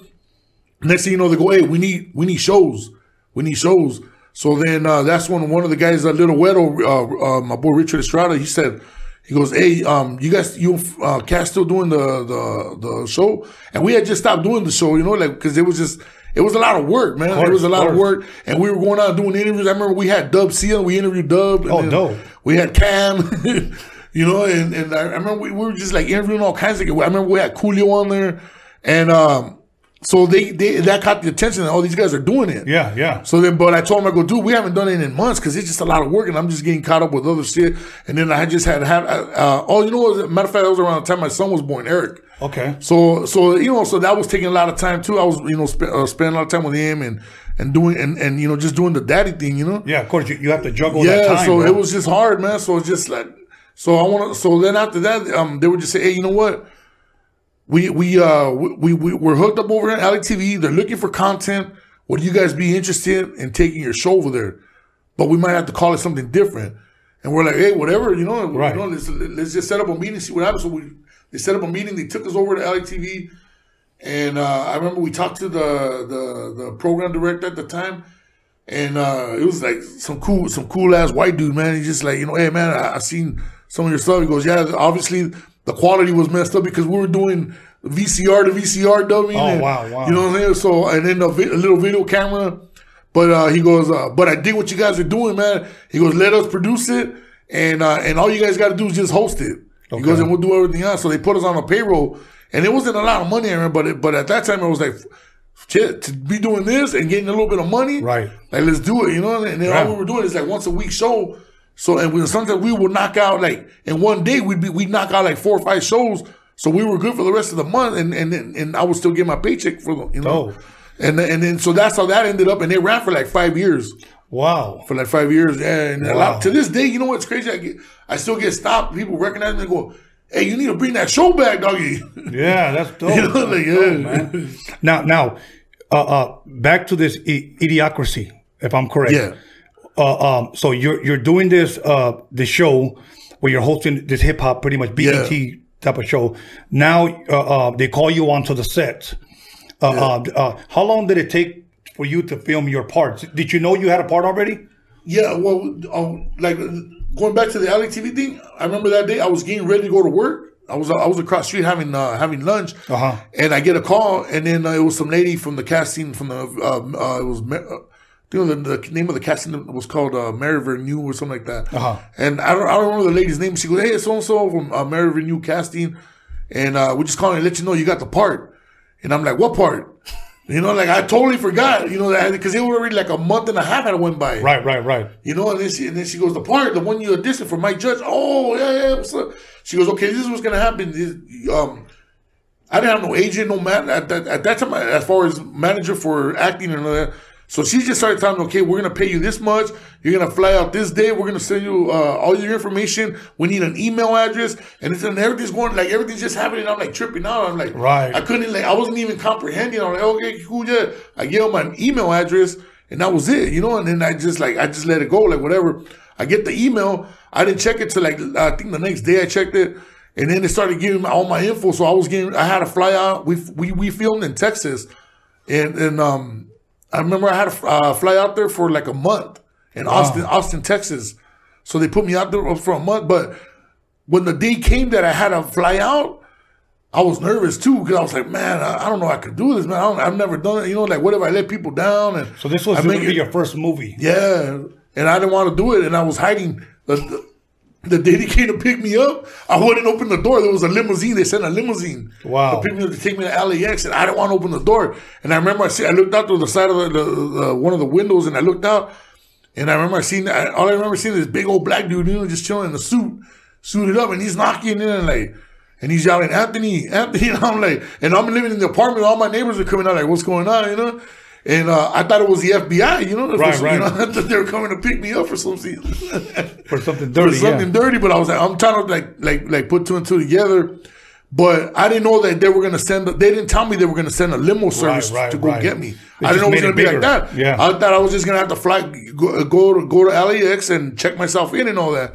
[SPEAKER 3] Next thing you know, they go, "Hey, we need we need shows, we need shows." So then uh, that's when one of the guys, uh, Little Wedo, uh, uh, my boy Richard Estrada, he said, he goes, "Hey, um, you guys, you uh, Cass still doing the the the show?" And we had just stopped doing the show, you know, like because it was just. It was a lot of work, man.
[SPEAKER 2] course,
[SPEAKER 3] it was a lot of
[SPEAKER 2] of
[SPEAKER 3] work, and we were going out doing interviews. I remember we had Dub Seal, we interviewed Dub. and
[SPEAKER 2] Oh, no.
[SPEAKER 3] We had Kam, you know, and, and I, I remember we, we were just like interviewing all kinds of. I remember we had Coolio on there, and um, so they, they that caught the attention that all these guys are doing it.
[SPEAKER 2] Yeah, yeah.
[SPEAKER 3] So then, but I told him, I go, dude, we haven't done it in months because it's just a lot of work, and I'm just getting caught up with other shit. And then I just had had, uh, oh, you know, what? matter of fact, that was around the time my son was born, Eric.
[SPEAKER 2] Okay.
[SPEAKER 3] So, so you know, so that was taking a lot of time too. I was, you know, sp- uh, spending a lot of time with him and and doing and and you know just doing the daddy thing, you know.
[SPEAKER 2] Yeah, of course you, you have to juggle
[SPEAKER 3] Yeah,
[SPEAKER 2] that time.
[SPEAKER 3] so
[SPEAKER 2] bro.
[SPEAKER 3] it was just hard, man. So it's just like, so I want to. So then after that, um, they would just say, hey, you know what? We we uh we we we're hooked up over at LA TV. They're looking for content. Would you guys be interested in taking your show over there? But we might have to call it something different. And we're like, hey, whatever, you know,
[SPEAKER 2] Right.
[SPEAKER 3] you know let's, let's just set up a meeting, see what happens. So we they set up a meeting. They took us over to LA TV, and uh, I remember we talked to the the the program director at the time, and uh, it was like some cool some cool ass white dude, man. He's just like, you know, hey man, I, I seen some of your stuff. He goes, yeah, obviously the quality was messed up because we were doing VCR to VCR dubbing.
[SPEAKER 2] Oh,
[SPEAKER 3] and,
[SPEAKER 2] wow, wow.
[SPEAKER 3] You know what I'm saying? So and then a, vi- a little video camera. But uh, he goes, uh, but I dig what you guys are doing, man. He goes, let us produce it, and uh, and all you guys got to do is just host it. Okay. He goes, and we'll do everything else. So they put us on a payroll, and it wasn't a lot of money, I remember, but it, but at that time it was like, shit, to be doing this and getting a little bit of money,
[SPEAKER 2] Right.
[SPEAKER 3] Like let's do it, you know. And then all we were doing is like once a week show. So and we, sometimes we would knock out like in one day we'd be we'd knock out like four or five shows. So we were good for the rest of the month, and and and, I would still get my paycheck for the you know.
[SPEAKER 2] Dope.
[SPEAKER 3] And then, and then so that's how that ended up, and they ran for like five years.
[SPEAKER 2] wow.
[SPEAKER 3] For like five years, yeah. And a lot, to this day, you know what's crazy? I get, I still get stopped. People recognize me and go, "Hey, you need to bring that show back, doggy."
[SPEAKER 2] Yeah, that's dope.
[SPEAKER 3] You know, like,
[SPEAKER 2] That's dope, man. Now, now, uh, uh, back to this i- idiocracy, if I'm correct.
[SPEAKER 3] yeah,
[SPEAKER 2] Uh, um, so you're you're doing this uh the show where you're hosting this hip hop, pretty much BET type of show. Now, uh, uh, they call you onto the set. Uh, uh, uh, how long did it take for you to film your parts? Did you know you had a part already?
[SPEAKER 3] yeah. Well, um, like going back to the LA TV thing, I remember that day I was getting ready to go to work. I was I was across the street having uh, having lunch,
[SPEAKER 2] Uh-huh.
[SPEAKER 3] and I get a call, and then uh, it was some lady from the casting from the uh, it was. Ma- you know, the, the name of the casting was called uh, Mary Vernieu or something like that.
[SPEAKER 2] Uh-huh.
[SPEAKER 3] And I don't, I don't remember the lady's name. She goes, "Hey, so and so from uh, Mary Vernieu casting, and uh, we're just calling to let you know you got the part." And I'm like, "What part?" You know, like I totally forgot. You know that because it was already like a month and a half had went by.
[SPEAKER 2] Right, right, right.
[SPEAKER 3] You know, and then she and then she goes, "The part, the one you auditioned for, Mike Judge." Oh yeah, yeah. What's up? She goes, "Okay, this is what's gonna happen." This- um, I didn't have no agent, no man at that, at that time as far as manager for acting and all that. So she just started telling me, okay, we're gonna pay you this much. You're gonna fly out this day. We're gonna send you uh, all your information. We need an email address, and it's and everything's going like everything's just happening. I'm like tripping out. I'm like,
[SPEAKER 2] Right.
[SPEAKER 3] I couldn't like I wasn't even comprehending. I'm like, okay, cool, yeah. I gave him my email address, and that was it, you know. And then I just like I just let it go, like whatever. I get the email. I didn't check it till like I think the next day I checked it. And then they started giving me all my info. So I was getting, I had to fly out. We we, we filmed in Texas, and and um, I remember I had to uh, fly out there for like a month in Austin, Austin, Texas. So they put me out there for a month. But when the day came that I had to fly out, I was nervous too because I was like, man, I, I don't know I could do this, man. I don't, I've never done it. You know, like what if I let people down? And
[SPEAKER 2] So this was
[SPEAKER 3] make
[SPEAKER 2] literally
[SPEAKER 3] it-
[SPEAKER 2] your first movie.
[SPEAKER 3] yeah, and I didn't want to do it, and I was hiding. The, the, the day they came to pick me up, I wouldn't open the door. There was a limousine. They sent a limousine
[SPEAKER 2] Wow.
[SPEAKER 3] to pick me up to take me to LAX, and I didn't want to open the door. And I remember I see, I looked out through the side of the, the, the one of the windows, and I looked out, and I remember I seen I, all I remember seeing is this big old black dude, you know, just chilling in a suit, suited up, and he's knocking in and like. And he's yelling, Anthony, Anthony. And I'm like, and I'm living in the apartment. All my neighbors are coming out, like, what's going on, you know? And uh, I thought it was the FBI, you know?
[SPEAKER 2] Right, right.
[SPEAKER 3] You know, they were coming to pick me up for something.
[SPEAKER 2] For something dirty, for
[SPEAKER 3] something
[SPEAKER 2] yeah.
[SPEAKER 3] dirty, but I was like, I'm trying to like, like, like put two and two together. But I didn't know that they were gonna send. They didn't tell me they were gonna send a limo service
[SPEAKER 2] right,
[SPEAKER 3] to go
[SPEAKER 2] right.
[SPEAKER 3] get me.
[SPEAKER 2] They
[SPEAKER 3] I didn't know it was gonna
[SPEAKER 2] it
[SPEAKER 3] be like that.
[SPEAKER 2] Yeah.
[SPEAKER 3] I thought I was just gonna have to fly, go, go to go to LAX and check myself in and all that.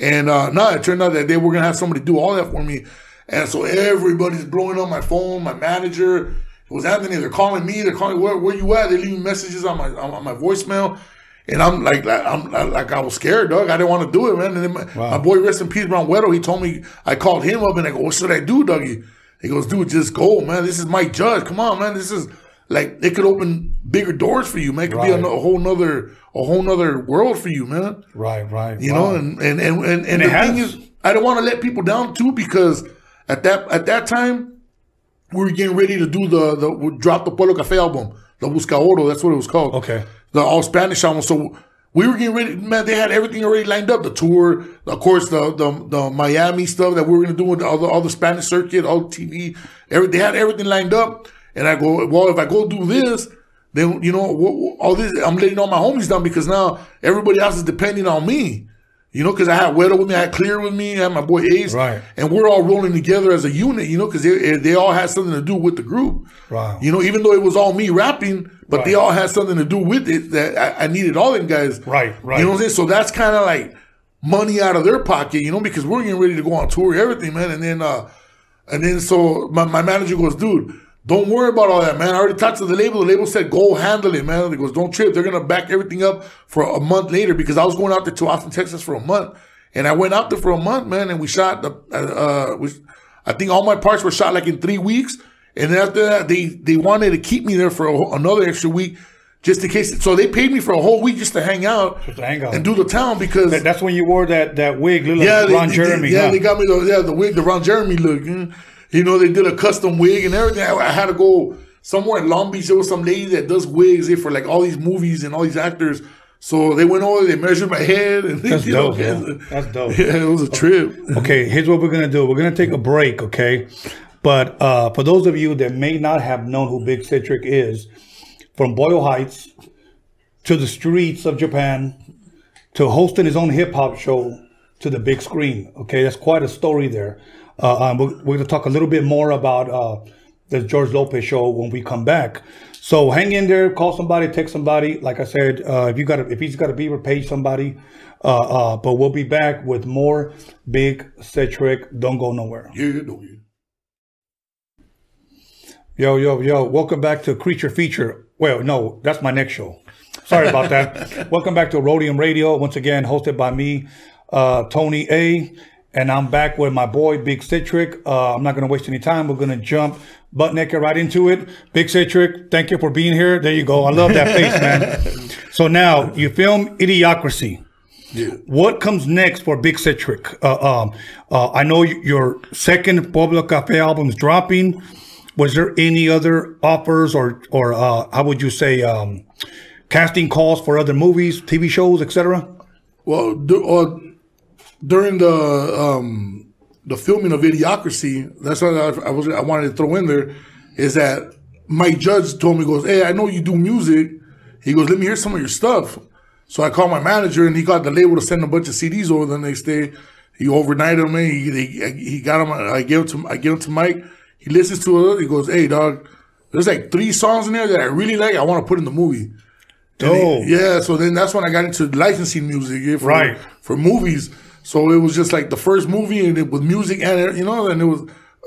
[SPEAKER 3] And uh, no, it turned out that they were gonna have somebody do all that for me. And so everybody's blowing up my phone. My manager it was Anthony. They're calling me. They're calling where where you at? They're leaving messages on my on, my voicemail. And I'm like, like I'm like I was scared, dog. I didn't want to do it, man. And then my, my boy, rest in peace, Brown Weddle, he told me I called him up and I go, what should I do, Dougie? He goes, dude, just go, man. This is Mike Judge. Come on, man. This is like it could open bigger doors for you, man. It could be a, a whole nother a whole nother world for you, man.
[SPEAKER 2] Right, right.
[SPEAKER 3] You
[SPEAKER 2] wow.
[SPEAKER 3] know, and and and and, and the thing is, I don't want to let people down too because at that at that time, we were getting ready to do the the drop the Pueblo Cafe album, the Buscaoro. That's what it was called.
[SPEAKER 2] Okay.
[SPEAKER 3] The all Spanish album. So we were getting ready. Man, they had everything already lined up. The tour, of course, the the, the Miami stuff that we were gonna do with all the all the Spanish circuit, all TV. Every they had everything lined up. And I go, well, if I go do this, then you know all this. I'm letting all my homies down because now everybody else is depending on me. You know, because I had Wedo with me, I had Clear with me, I had my boy Ace,
[SPEAKER 2] Right.
[SPEAKER 3] And we're all rolling together as a unit. You know, because they they all had something to do with the group.
[SPEAKER 2] Wow.
[SPEAKER 3] You know, even though it was all me rapping, but they all had something to do with it. That I, I needed all them guys.
[SPEAKER 2] Right, right.
[SPEAKER 3] You know what I'm saying? So that's kind of like money out of their pocket. You know, because we're getting ready to go on tour, everything, man. And then, uh and then so my, my manager goes, dude. Don't worry about all that, man. I already talked to the label. The label said, go handle it, man. He goes, don't trip. They're going to back everything up for a month later because I was going out there to Austin, Texas for a month. And I went out there for a month, man, and we shot the, uh, uh, we, I think all my parts were shot like in three weeks. And then after that, they, they wanted to keep me there for a, another extra week just in case. So they paid me for a whole week just to hang out,
[SPEAKER 2] to hang out.
[SPEAKER 3] and do the town because
[SPEAKER 2] That- That's when you wore that that wig, look like
[SPEAKER 3] yeah,
[SPEAKER 2] Ron
[SPEAKER 3] they,
[SPEAKER 2] Jeremy.
[SPEAKER 3] They, yeah,
[SPEAKER 2] huh?
[SPEAKER 3] they got me the yeah the wig, the Ron Jeremy look. mm. You know, they did a custom wig and everything. I, I had to go somewhere in Long Beach. There was some lady that does wigs eh, for like all these movies and all these actors. So they went over, they measured my head, and
[SPEAKER 2] That's
[SPEAKER 3] know,
[SPEAKER 2] dope, man. That's dope.
[SPEAKER 3] Yeah, it was a trip.
[SPEAKER 2] Okay, here's what we're gonna do. We're gonna take a break, okay? But uh, for those of you that may not have known who Big Citric is, from Boyle Heights to the streets of Japan to hosting his own hip hop show to the big screen. Okay, that's quite a story there. Uh, we're, we're gonna talk a little bit more about uh, the George Lopez show when we come back. So hang in there, call somebody, text somebody. Like I said, uh, if you got a, if he's got a beaver, page somebody. Uh, uh, but we'll be back with more Big Citric. Don't go nowhere.
[SPEAKER 3] Yeah, no, yeah.
[SPEAKER 2] Yo, yo, yo, welcome back to Creature Feature. Well, no, that's my next show. Sorry about that. welcome back to Roadium Radio, once again, hosted by me, uh, Tony A. And I'm back with my boy, Big Citric. Uh, I'm not going to waste any time. We're going to jump butt naked right into it. Big Citric, thank you for being here. There you go. I love that face, man. So now you film Idiocracy.
[SPEAKER 3] yeah.
[SPEAKER 2] What comes next for Big Citric? Uh, um, uh, I know your second Pueblo Cafe album is dropping. Was there any other offers or, or uh, how would you say, um, casting calls for other movies, TV shows, etc.?
[SPEAKER 3] Well, uh, during the um, the filming of Idiocracy, that's what I, I was I wanted to throw in there is that Mike Judge told me, goes, "Hey, I know you do music." He goes, "Let me hear some of your stuff." So I called my manager, and he got the label to send a bunch of CDs over the next day. He overnighted them, and he he, he got them. I gave them to I gave them to Mike. He listens to it. He goes, "Hey, dog, there's like three songs in there that I really like. I want to put in the movie."
[SPEAKER 2] Oh,
[SPEAKER 3] yeah. So then that's when I got into licensing music yeah, for,
[SPEAKER 2] Right.
[SPEAKER 3] for movies. So it was just like the first movie and it with music and it- you know, and it was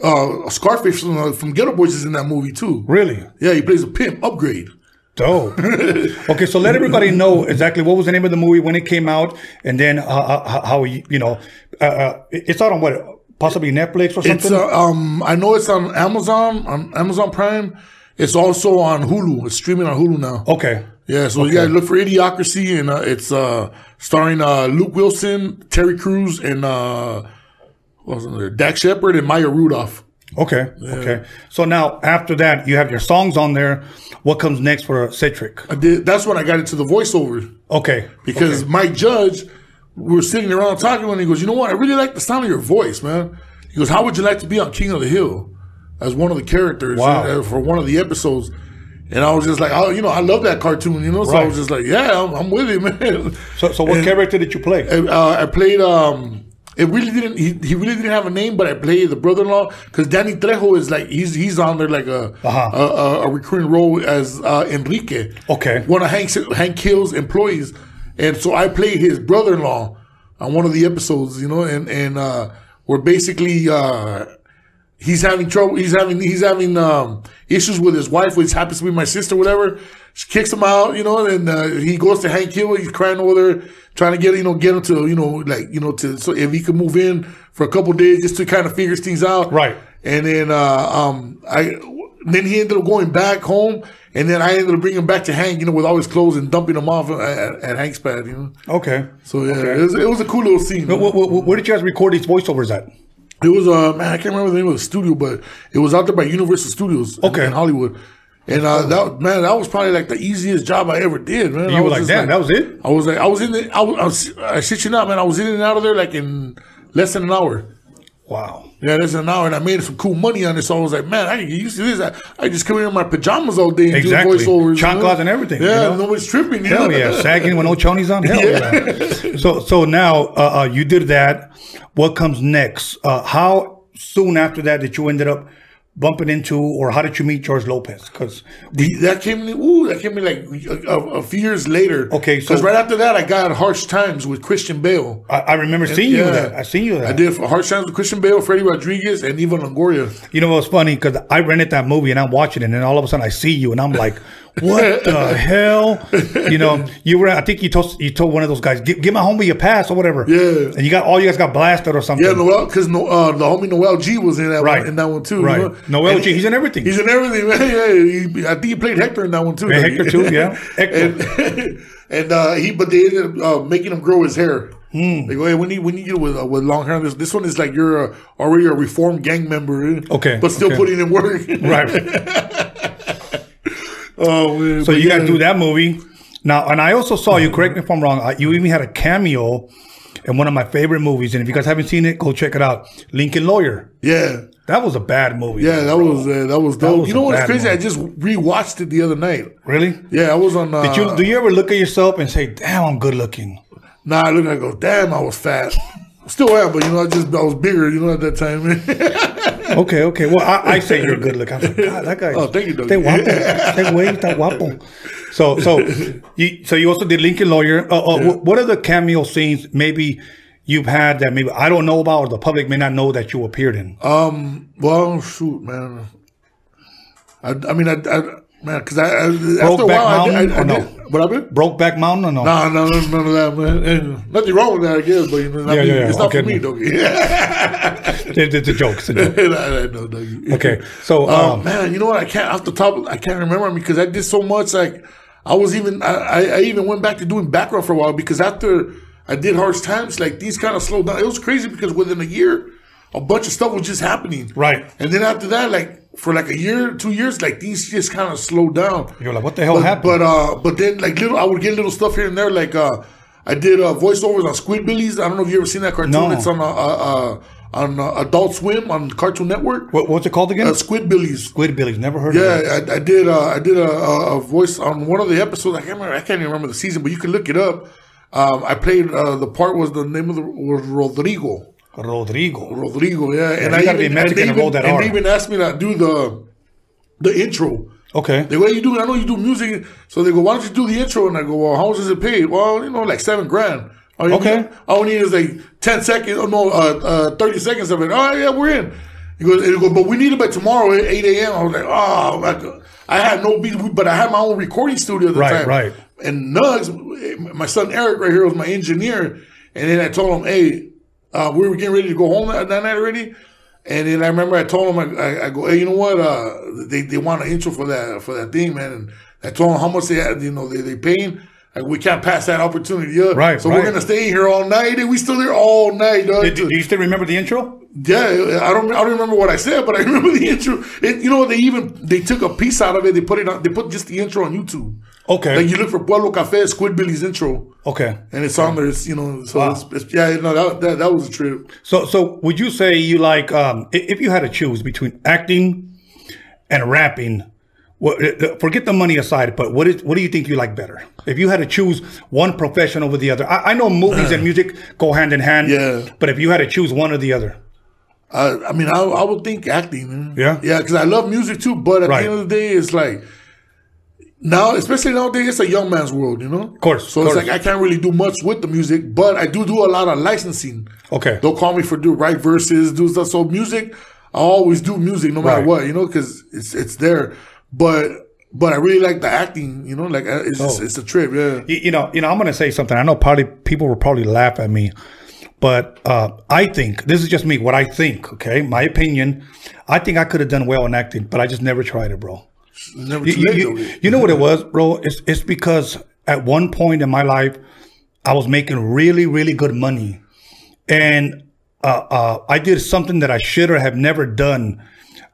[SPEAKER 3] uh, Scarface from, uh, from Geto Boys is in that movie too.
[SPEAKER 2] really?
[SPEAKER 3] Yeah, he plays a pimp. Upgrade.
[SPEAKER 2] Dope. okay, so let everybody know exactly what was the name of the movie when it came out, and then uh, uh, how, how you you know uh, uh, it's out on what possibly Netflix or something.
[SPEAKER 3] It's uh, um, I know it's on Amazon on Amazon Prime. It's also on Hulu. It's streaming on Hulu now.
[SPEAKER 2] okay.
[SPEAKER 3] Yeah, so you gotta look for Idiocracy, and uh, it's uh, starring uh, Luke Wilson, Terry Crews, and uh, what was it there? Dax Shepard and Maya Rudolph.
[SPEAKER 2] Okay. Okay. So now after that, you have your songs on there. What comes next for Citric?
[SPEAKER 3] I did. That's when I got into the voiceover
[SPEAKER 2] Okay.
[SPEAKER 3] because Mike Judge, we were sitting around talking, and he goes, "You know what? I really like the sound of your voice, man." He goes, "How would you like to be on King of the Hill as one of the characters
[SPEAKER 2] Wow.
[SPEAKER 3] uh, for one of the episodes?" And I was just like, "Oh, you know, I love that cartoon, you know." So I was just like, "Yeah, I'm, I'm with it, man."
[SPEAKER 2] So, so what character did you play?
[SPEAKER 3] uh, I played. Um, it really didn't. He, he really didn't have a name, but I played the brother-in-law because Danny Trejo is like he's he's on there like a
[SPEAKER 2] Uh-huh.
[SPEAKER 3] a, a, a recurring role as uh, Enrique.
[SPEAKER 2] Okay.
[SPEAKER 3] one of Hank Hank Hill's employees, and so I played his brother-in-law on one of the episodes. You know, and and uh, we're basically. Uh, He's having trouble. He's having he's having um, issues with his wife, which happens to be my sister, whatever. She kicks him out, you know, and uh, he goes to Hank Hill. He's crying over there, trying to get you know get him to you know like you know to so if he could move in for a couple days just to kind of figure things out,
[SPEAKER 2] Right.
[SPEAKER 3] And then uh, um, I then he ended up going back home, and then I ended up bringing him back to Hank, you know, with all his clothes and dumping him off at, at, at Hank's pad, you know.
[SPEAKER 2] Okay.
[SPEAKER 3] So yeah, it, was, it was a cool little scene.
[SPEAKER 2] Where, where, where did you guys record these voiceovers at?
[SPEAKER 3] It was uh man, I can't remember the name of the studio, but it was out there by Universal Studios
[SPEAKER 2] Okay.
[SPEAKER 3] in, Hollywood. And uh, that man, that was probably like the easiest job I ever did, man. I
[SPEAKER 2] You were
[SPEAKER 3] was
[SPEAKER 2] like, damn, that was it?
[SPEAKER 3] I was like, I was in the, I was, I, was, I shit you not, man. I was in and out of there like in less than an hour.
[SPEAKER 2] Wow.
[SPEAKER 3] Yeah, than an hour, and I made some cool money on it. So I was like, man, I can get used to this. I, I just come in in my pajamas all day and
[SPEAKER 2] Exactly.
[SPEAKER 3] do voiceovers, you know?
[SPEAKER 2] And everything,
[SPEAKER 3] Yeah,
[SPEAKER 2] you know?
[SPEAKER 3] nobody's tripping. You
[SPEAKER 2] Hell
[SPEAKER 3] know?
[SPEAKER 2] yeah, sagging with no chonies on. Hell yeah. So so now uh, uh, you did that. What comes next? Uh, how soon after that did you ended up bumping into, or how did you meet George Lopez? Because
[SPEAKER 3] that came. Ooh, that came in like a, a, few years later.
[SPEAKER 2] Okay, so-
[SPEAKER 3] because right after that, I got Harsh Times with Christian Bale.
[SPEAKER 2] I, I remember seeing you there. I seen you there.
[SPEAKER 3] I did Harsh Times with Christian Bale, Freddie Rodriguez, and Eva Longoria.
[SPEAKER 2] You know what's funny? Because I rented that movie and I'm watching it, and then all of a sudden I see you, and I'm like, "What the hell?" You know, you were. I think you told you told one of those guys, "Give, give my homie a pass or whatever."
[SPEAKER 3] Yeah.
[SPEAKER 2] And you got all you guys got blasted or something.
[SPEAKER 3] Yeah, Noel, because no, uh, the homie Noel G was in that
[SPEAKER 2] Right.
[SPEAKER 3] one, in that one too.
[SPEAKER 2] Right.
[SPEAKER 3] You know?
[SPEAKER 2] Noel
[SPEAKER 3] And
[SPEAKER 2] G, he's in everything.
[SPEAKER 3] He's in everything, man. Yeah, he, I think he played Hector in that one too.
[SPEAKER 2] Yeah, Hector too, yeah. Hector.
[SPEAKER 3] and and uh, he, but they ended up uh, making him grow his hair.
[SPEAKER 2] Hmm.
[SPEAKER 3] They go, hey, we need we need you with uh, with long hair. This this one is like you're uh, already a reformed gang member. eh?
[SPEAKER 2] Okay,
[SPEAKER 3] but still
[SPEAKER 2] okay.
[SPEAKER 3] putting in work.
[SPEAKER 2] right.
[SPEAKER 3] Oh.
[SPEAKER 2] So you got to do that movie now, and I also saw you. Correct me if I'm wrong. uh, You even had a cameo in one of my favorite movies, and if you guys haven't seen it, go check it out. Lincoln Lawyer.
[SPEAKER 3] Yeah.
[SPEAKER 2] That was a bad movie.
[SPEAKER 3] Yeah, that
[SPEAKER 2] bro.
[SPEAKER 3] was uh, that was dope.
[SPEAKER 2] was
[SPEAKER 3] you know what's crazy?
[SPEAKER 2] movie.
[SPEAKER 3] I just rewatched it the other night.
[SPEAKER 2] really.
[SPEAKER 3] Yeah, I was on. Uh,
[SPEAKER 2] Did you do you ever look at yourself and say, "Damn, I'm good looking"?
[SPEAKER 3] Nah, I look and I go, damn, I was fat. Still am, but you know, I just I was bigger, you know, at that time.
[SPEAKER 2] Okay, okay. Well, I, I say you're a good looking. I'm like, God, that guy.
[SPEAKER 3] Oh, thank you, Doug.
[SPEAKER 2] Está guapo. Está güey, está guapo. So, so you, so you also did Lincoln Lawyer. Uh, uh, wh- What are the cameo scenes maybe you've had that maybe I don't know about, or the public may not know that you appeared in?
[SPEAKER 3] um, well, shoot, man. I, I mean, I, I man, because I, I after a while, I, did-
[SPEAKER 2] Mountain,
[SPEAKER 3] I, I
[SPEAKER 2] no?
[SPEAKER 3] did, what?
[SPEAKER 2] Brokeback Mountain or no?
[SPEAKER 3] Nah, no, no, none of that, man. And nothing wrong with that, I guess, but you know,
[SPEAKER 2] Yeah,
[SPEAKER 3] mean,
[SPEAKER 2] yeah, yeah.
[SPEAKER 3] it's not
[SPEAKER 2] Okay,
[SPEAKER 3] for me,
[SPEAKER 2] no.
[SPEAKER 3] Yeah,
[SPEAKER 2] It's, a joke. It's a joke.
[SPEAKER 3] I, I know, Dougie.
[SPEAKER 2] Okay, so
[SPEAKER 3] Um,
[SPEAKER 2] um,
[SPEAKER 3] man, you know what? I can't off the top. I can't remember because I did so much. Like I was even. I, I I even went back to doing background for a while because after I did Harsh Times, like these kind of slowed down. It was crazy because within a year, a bunch of stuff was just happening.
[SPEAKER 2] Right.
[SPEAKER 3] And then after that, like for like a year, two years, like these just kind of slowed down.
[SPEAKER 2] you're like, what the hell
[SPEAKER 3] But,
[SPEAKER 2] happened?
[SPEAKER 3] but uh, but then like little, I would get little stuff here and there. Like uh, I did uh, voiceovers on Squidbillies. I don't know if you ever seen that cartoon.
[SPEAKER 2] No.
[SPEAKER 3] It's on uh, uh, uh on uh, Adult Swim on Cartoon Network.
[SPEAKER 2] what, what's it called again?
[SPEAKER 3] Uh, Squidbillies.
[SPEAKER 2] Squid Billy's. Never heard of it.
[SPEAKER 3] Yeah, I, I did. Uh, I did a, a, a voice on one of the episodes. I can't remember. I can't even remember the season, but you can look it up. Um, I played uh, the part was the name of the was Rodrigo.
[SPEAKER 2] Rodrigo.
[SPEAKER 3] Rodrigo, yeah. and
[SPEAKER 2] you
[SPEAKER 3] I
[SPEAKER 2] gotta be
[SPEAKER 3] even, and
[SPEAKER 2] and
[SPEAKER 3] they
[SPEAKER 2] roll
[SPEAKER 3] even, and they even asked me to do the the intro.
[SPEAKER 2] Okay.
[SPEAKER 3] They go, "Hey, you do? It, I know you do music." So they go, "Why don't you do the intro?" And I go, "Well, how much does it pay?" Well, you know, like seven grand. All
[SPEAKER 2] Okay.
[SPEAKER 3] need- all we need is like ten seconds, or no, uh, uh, thirty seconds of it. Oh yeah, we're in. He goes, and he goes, but we need it by tomorrow at eight a.m. I was like, oh, I had no beat, but I had my own recording studio at the
[SPEAKER 2] Right,
[SPEAKER 3] time.
[SPEAKER 2] right.
[SPEAKER 3] And Nugs, my son Eric right here was my engineer. And then I told him, hey, uh, we were getting ready to go home that, that night already. And then I remember I told him, I, I, I go, hey, you know what? Uh, they, they want an intro for that for that thing, man. And I told them how much they had, you know, they, they paying. Like, we can't pass that opportunity up.
[SPEAKER 2] Right,
[SPEAKER 3] So
[SPEAKER 2] right.
[SPEAKER 3] we're going to stay here all night. And we still there all night, dog.
[SPEAKER 2] Did, do you still remember the intro?
[SPEAKER 3] Yeah, I don't. I don't remember what I said, but I remember the intro. It, you know? They even they took a piece out of it. They put it on. They put just the intro on YouTube.
[SPEAKER 2] Okay.
[SPEAKER 3] Like you look for Pueblo Cafe, Squidbillies intro,
[SPEAKER 2] okay.
[SPEAKER 3] and it's on there. It's you know. So
[SPEAKER 2] Wow.
[SPEAKER 3] it's, it's, yeah, no, that, that that was a trip.
[SPEAKER 2] So, so would you say you like um, if you had to choose between acting and rapping? What, uh, forget the money aside, but what is what do you think you like better? If you had to choose one profession over the other, I, I know movies and music go hand in hand.
[SPEAKER 3] Yeah.
[SPEAKER 2] But if you had to choose one or the other,
[SPEAKER 3] I, I mean, I, I would think acting. man.
[SPEAKER 2] Yeah?
[SPEAKER 3] yeah, because I love music too. But at
[SPEAKER 2] Right.
[SPEAKER 3] the end of the day, it's like now, especially nowadays, it's a young man's world. You know, of
[SPEAKER 2] course,
[SPEAKER 3] So
[SPEAKER 2] of
[SPEAKER 3] it's like I can't really do much with the music, but I do do a lot of licensing.
[SPEAKER 2] okay,
[SPEAKER 3] They'll call me for do write verses, do stuff. So music, I always do music no matter
[SPEAKER 2] Right.
[SPEAKER 3] what, you know, because it's it's there. But but I really like the acting, you know, like uh, it's just,
[SPEAKER 2] Oh.
[SPEAKER 3] it's a trip, yeah.
[SPEAKER 2] you, you know, you know, I'm gonna say something. I know probably people will probably laugh at me, but uh, I think this is just me. What I think, okay, my opinion. I think I could have done well in acting, but I just never tried it, bro.
[SPEAKER 3] Never
[SPEAKER 2] You, you- you- know what it was, bro? It's it's because at one point in my life, I was making really really good money, and uh, uh, I did something that I should or have never done.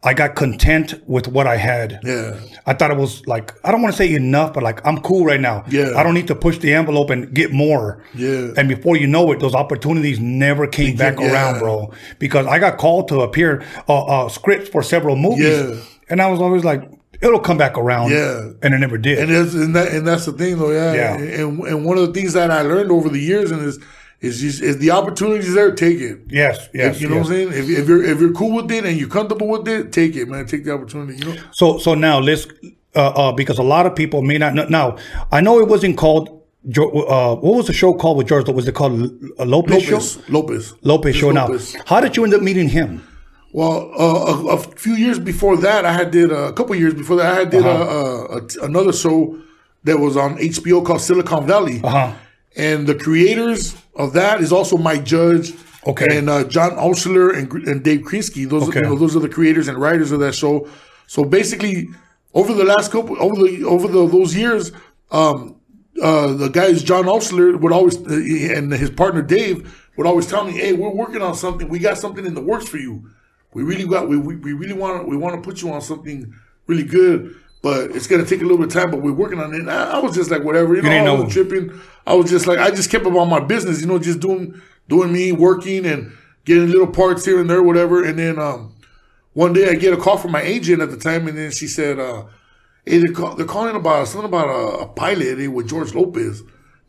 [SPEAKER 2] I got content with what I had.
[SPEAKER 3] Yeah.
[SPEAKER 2] I thought it was like I don't want to say enough, but like I'm cool right now.
[SPEAKER 3] Yeah.
[SPEAKER 2] I don't need to push the envelope and get more.
[SPEAKER 3] Yeah.
[SPEAKER 2] And before you know it, those opportunities never came back
[SPEAKER 3] yeah.
[SPEAKER 2] around, bro. Because I got called to appear uh, uh, scripts for several movies,
[SPEAKER 3] Yeah.
[SPEAKER 2] and I was always like, it'll come back around.
[SPEAKER 3] Yeah.
[SPEAKER 2] And it never did.
[SPEAKER 3] And that's and that and that's the thing though, yeah.
[SPEAKER 2] Yeah.
[SPEAKER 3] And and one of the things that I learned over the years and is is just is the opportunities there, take it.
[SPEAKER 2] yes. Yes.
[SPEAKER 3] you know
[SPEAKER 2] yes.
[SPEAKER 3] what I'm saying? If, if you're if you're cool with it and you're comfortable with it, take it, man. Take the opportunity. You know.
[SPEAKER 2] So so now let's uh, uh, because a lot of people may not know. Now I know it wasn't called. Uh, what was the show called with George? Was it called L- Lopez,
[SPEAKER 3] Lopez,
[SPEAKER 2] Show?
[SPEAKER 3] Lopez,
[SPEAKER 2] Lopez Show.
[SPEAKER 3] Lopez.
[SPEAKER 2] Now, how did you end up meeting him?
[SPEAKER 3] Well, uh, a, a few years before that, I had did uh, a couple years before that, I had did
[SPEAKER 2] Uh-huh.
[SPEAKER 3] a, another show that was on HBO called Silicon Valley,
[SPEAKER 2] Uh-huh.
[SPEAKER 3] and the creators of that is also Mike Judge,
[SPEAKER 2] Okay.
[SPEAKER 3] and uh, John Altschuler and, and Dave Krinsky. Those
[SPEAKER 2] Okay.
[SPEAKER 3] are, you know, those are the creators and writers of that show. So basically, over the last couple over the over the those years, um, uh, the guys John Altschuler would always uh, and his partner Dave would always tell me, "Hey, we're working on something. We got something in the works for you. We really got we we, we really want we want to put you on something really good." But it's gonna take a little bit of time, but we're working on it. And I, I was just like, whatever, you know,
[SPEAKER 2] didn't
[SPEAKER 3] I
[SPEAKER 2] know.
[SPEAKER 3] tripping. I was just like, I just kept about my business, you know, just doing doing me, working and getting little parts here and there, whatever. And then um, one day I get a call from my agent at the time, and then she said, uh, "Hey, they're, call, they're calling about something about a, a pilot eh, with George Lopez.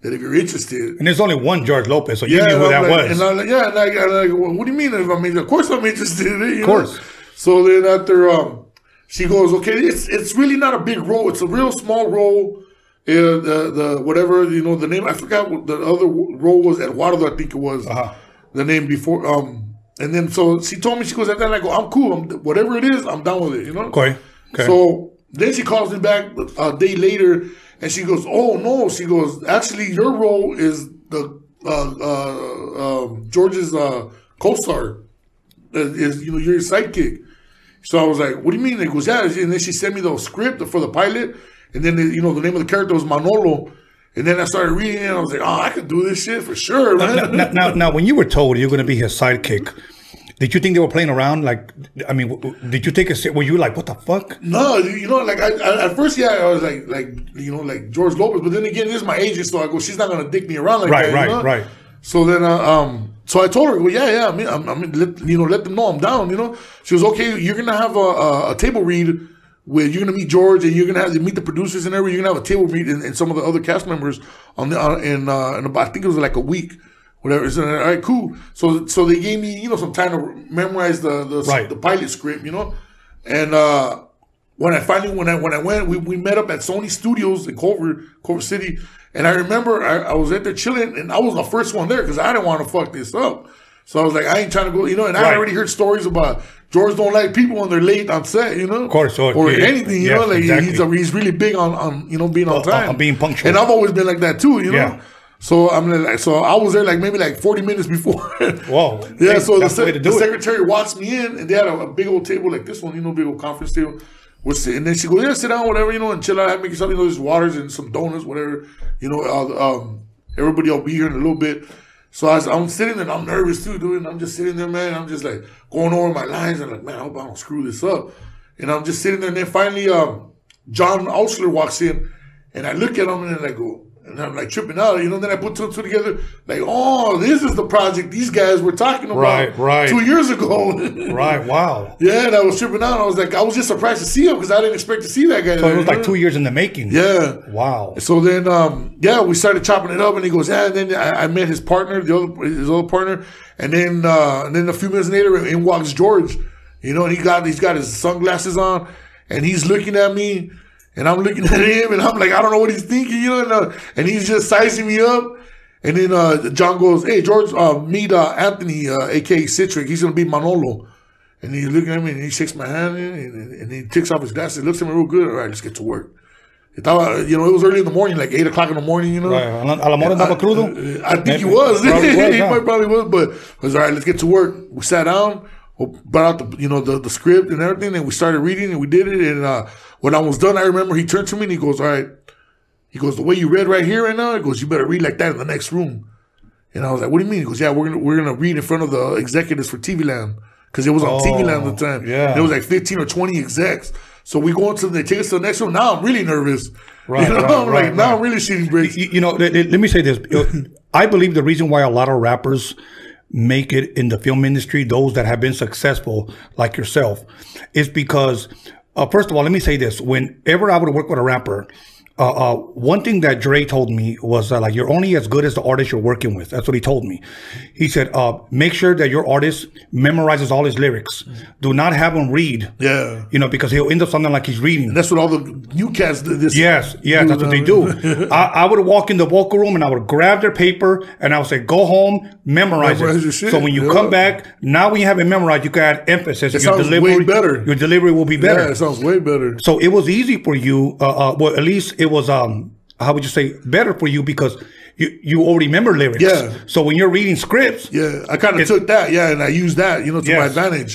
[SPEAKER 3] That if you're interested."
[SPEAKER 2] And there's only one George Lopez, so you knew
[SPEAKER 3] and
[SPEAKER 2] who
[SPEAKER 3] I'm
[SPEAKER 2] that
[SPEAKER 3] like,
[SPEAKER 2] was.
[SPEAKER 3] And like, yeah, and I, and I'm like, well, what do you mean? If I mean, of course I'm interested in it. You
[SPEAKER 2] Of course.
[SPEAKER 3] Know? So then after, um, she goes, okay, it's it's really not a big role. It's a real small role. Uh, the the whatever you know the name I forgot what the other role was Eduardo I think it was
[SPEAKER 2] Uh-huh.
[SPEAKER 3] the name before um and then so she told me she goes at that and I go I'm cool I'm, whatever it is I'm down with it you know
[SPEAKER 2] okay. Okay.
[SPEAKER 3] so then she calls me back a day later, and she goes, "Oh no!" She goes, "Actually, your role is the uh, uh, um, George's uh, co-star. Uh, Is you know you're your sidekick." So I was like, "What do you mean?" It goes, "Yeah." And then she sent me the script for the pilot, and then you know the name of the character was Manolo. And then I started reading it, and I was like, "Oh, I could do this shit for sure, man."
[SPEAKER 2] now, now, now, when you were told you're going to be his sidekick, did you think they were playing around? Like, I mean, w- did you take a? Were you like, what the fuck?
[SPEAKER 3] No, you know, like I, I at first, yeah, I was like, like you know, like George Lopez. But then again, this is my agent, so I go, she's not gonna dick me around like
[SPEAKER 2] Right,
[SPEAKER 3] that.
[SPEAKER 2] right,
[SPEAKER 3] know?
[SPEAKER 2] right.
[SPEAKER 3] So then, uh, um, so I told her, well, yeah, yeah, I mean, I'm, I mean, let, you know, let them know I'm down. You know, she was okay. You're gonna have a, a, a table read where you're gonna meet George, and you're gonna have to meet the producers and everything. You're gonna have a table read and, and some of the other cast members on the uh, in uh, in about I think it was like a week. Whatever. So, all right, cool. So, so they gave me, you know, some time to memorize the the,
[SPEAKER 2] Right.
[SPEAKER 3] the pilot script, you know, and uh, when I finally when I when I went, we, we met up at Sony Studios in Culver Culver City, and I remember I, I was at there chilling, and I was the first one there because I didn't want to fuck this up. So I was like, I ain't trying to go, you know. And I already heard stories about George don't like people when they're late on set, you know, of
[SPEAKER 2] course, or-
[SPEAKER 3] or
[SPEAKER 2] yeah,
[SPEAKER 3] anything, you
[SPEAKER 2] yes,
[SPEAKER 3] know. Like
[SPEAKER 2] exactly.
[SPEAKER 3] he's a, he's really big on on you know being on
[SPEAKER 2] Uh,
[SPEAKER 3] time,
[SPEAKER 2] on being punctual.
[SPEAKER 3] and I've always been like that too, you know.
[SPEAKER 2] Yeah.
[SPEAKER 3] So I'm like, so I was there like maybe like 40 minutes before.
[SPEAKER 2] Whoa.
[SPEAKER 3] Yeah,
[SPEAKER 2] Hey,
[SPEAKER 3] so the,
[SPEAKER 2] that's the way
[SPEAKER 3] sec-
[SPEAKER 2] to
[SPEAKER 3] the secretary walks me in, and they had a, a big old table like this one, you know, big old conference table. We're sitting, and then she goes, "Yeah, sit down, whatever, you know, and chill out, make yourself, you know, there's waters and some donuts, whatever, you know. Uh, um, everybody will be here in a little bit." So I, I'm sitting there, and I'm nervous too, dude. And I'm just sitting there, man. I'm just like going over my lines, and like, man, I hope I don't screw this up. And I'm just sitting there, and then finally, um, John Altschuler walks in, and I look at him, and I go. And I'm like tripping out, you know. Then I put two and two together, like, oh, this is the project these guys were talking about
[SPEAKER 2] Right, right.
[SPEAKER 3] two years ago.
[SPEAKER 2] Right. Wow.
[SPEAKER 3] yeah, and I was tripping out. I was like, I was just surprised to see him because I didn't expect to see that guy.
[SPEAKER 2] So it was like two years in the making.
[SPEAKER 3] Yeah.
[SPEAKER 2] Wow.
[SPEAKER 3] So then, um, yeah, we started chopping it up, and he goes, yeah. And then I, I met his partner, the other his other partner, and then uh, and then a few minutes later, in walks George. You know, and he got he's got his sunglasses on, and he's looking at me, and I'm looking at him, and I'm like, I don't know what he's thinking, you know, and, uh, and he's just sizing me up. And then uh, John goes, "Hey, George, uh, meet uh, Anthony, uh, aka Citric. He's gonna be Manolo." And he's looking at me, and he shakes my hand, and, and, and he takes off his glasses, looks at me real good. All right, let's get to work. Estaba, you know, it was early in the morning, like eight o'clock in the morning. You know,
[SPEAKER 2] Right. A la- mora andaba crudo.
[SPEAKER 3] I think he was.
[SPEAKER 2] Probably was,
[SPEAKER 3] he might- probably was, but was all right. Let's get to work. We sat down, we brought out the you know the, the script and everything, and we started reading, and we did it. And uh, when I was done, I remember he turned to me and he goes, "All right." He goes, "The way you read right here right now," he goes, "You better read like that in the next room." And I was like, what do you mean? He goes, yeah, we're gonna we're gonna read in front of the executives for TV Land because it was on
[SPEAKER 2] Oh,
[SPEAKER 3] TV Land at the time.
[SPEAKER 2] yeah.
[SPEAKER 3] there was like fifteen or twenty execs. So we go into they take us to the next room. Now I'm really nervous.
[SPEAKER 2] Right,
[SPEAKER 3] you know,
[SPEAKER 2] right,
[SPEAKER 3] I'm
[SPEAKER 2] right,
[SPEAKER 3] like now. I'm really shooting bricks.
[SPEAKER 2] you, you know, let, let- let me say this. I believe the reason why a lot of rappers make it in the film industry, those that have been successful, like yourself, is because, uh, first of all, let me say this. Whenever I would work with a rapper, uh, uh, one thing that Dre told me was uh, like, you're only as good as the artist you're working with. That's what he told me. He said, uh, make sure that your artist memorizes all his lyrics. Do not have him read.
[SPEAKER 3] Yeah.
[SPEAKER 2] You know, because he'll end up something like he's reading.
[SPEAKER 3] That's what all the new cats do. this.
[SPEAKER 2] Yes, yes, that's what they do. I, I would walk in the vocal room and I would grab their paper and I would say, "Go home, memorize,
[SPEAKER 3] Memorize
[SPEAKER 2] it."
[SPEAKER 3] your shit,
[SPEAKER 2] So when you
[SPEAKER 3] yeah.
[SPEAKER 2] come back, now when you have it memorized, you can add emphasis.
[SPEAKER 3] It sounds way better.
[SPEAKER 2] Your delivery will be better.
[SPEAKER 3] Yeah, it sounds way better.
[SPEAKER 2] so it was easy for you. Uh, uh, well, at least it was. Um, how would you say better for you because you you already remember lyrics.
[SPEAKER 3] Yeah.
[SPEAKER 2] So when you're reading scripts,
[SPEAKER 3] Yeah, I kind of took that, yeah, and I used that, you know, to my advantage.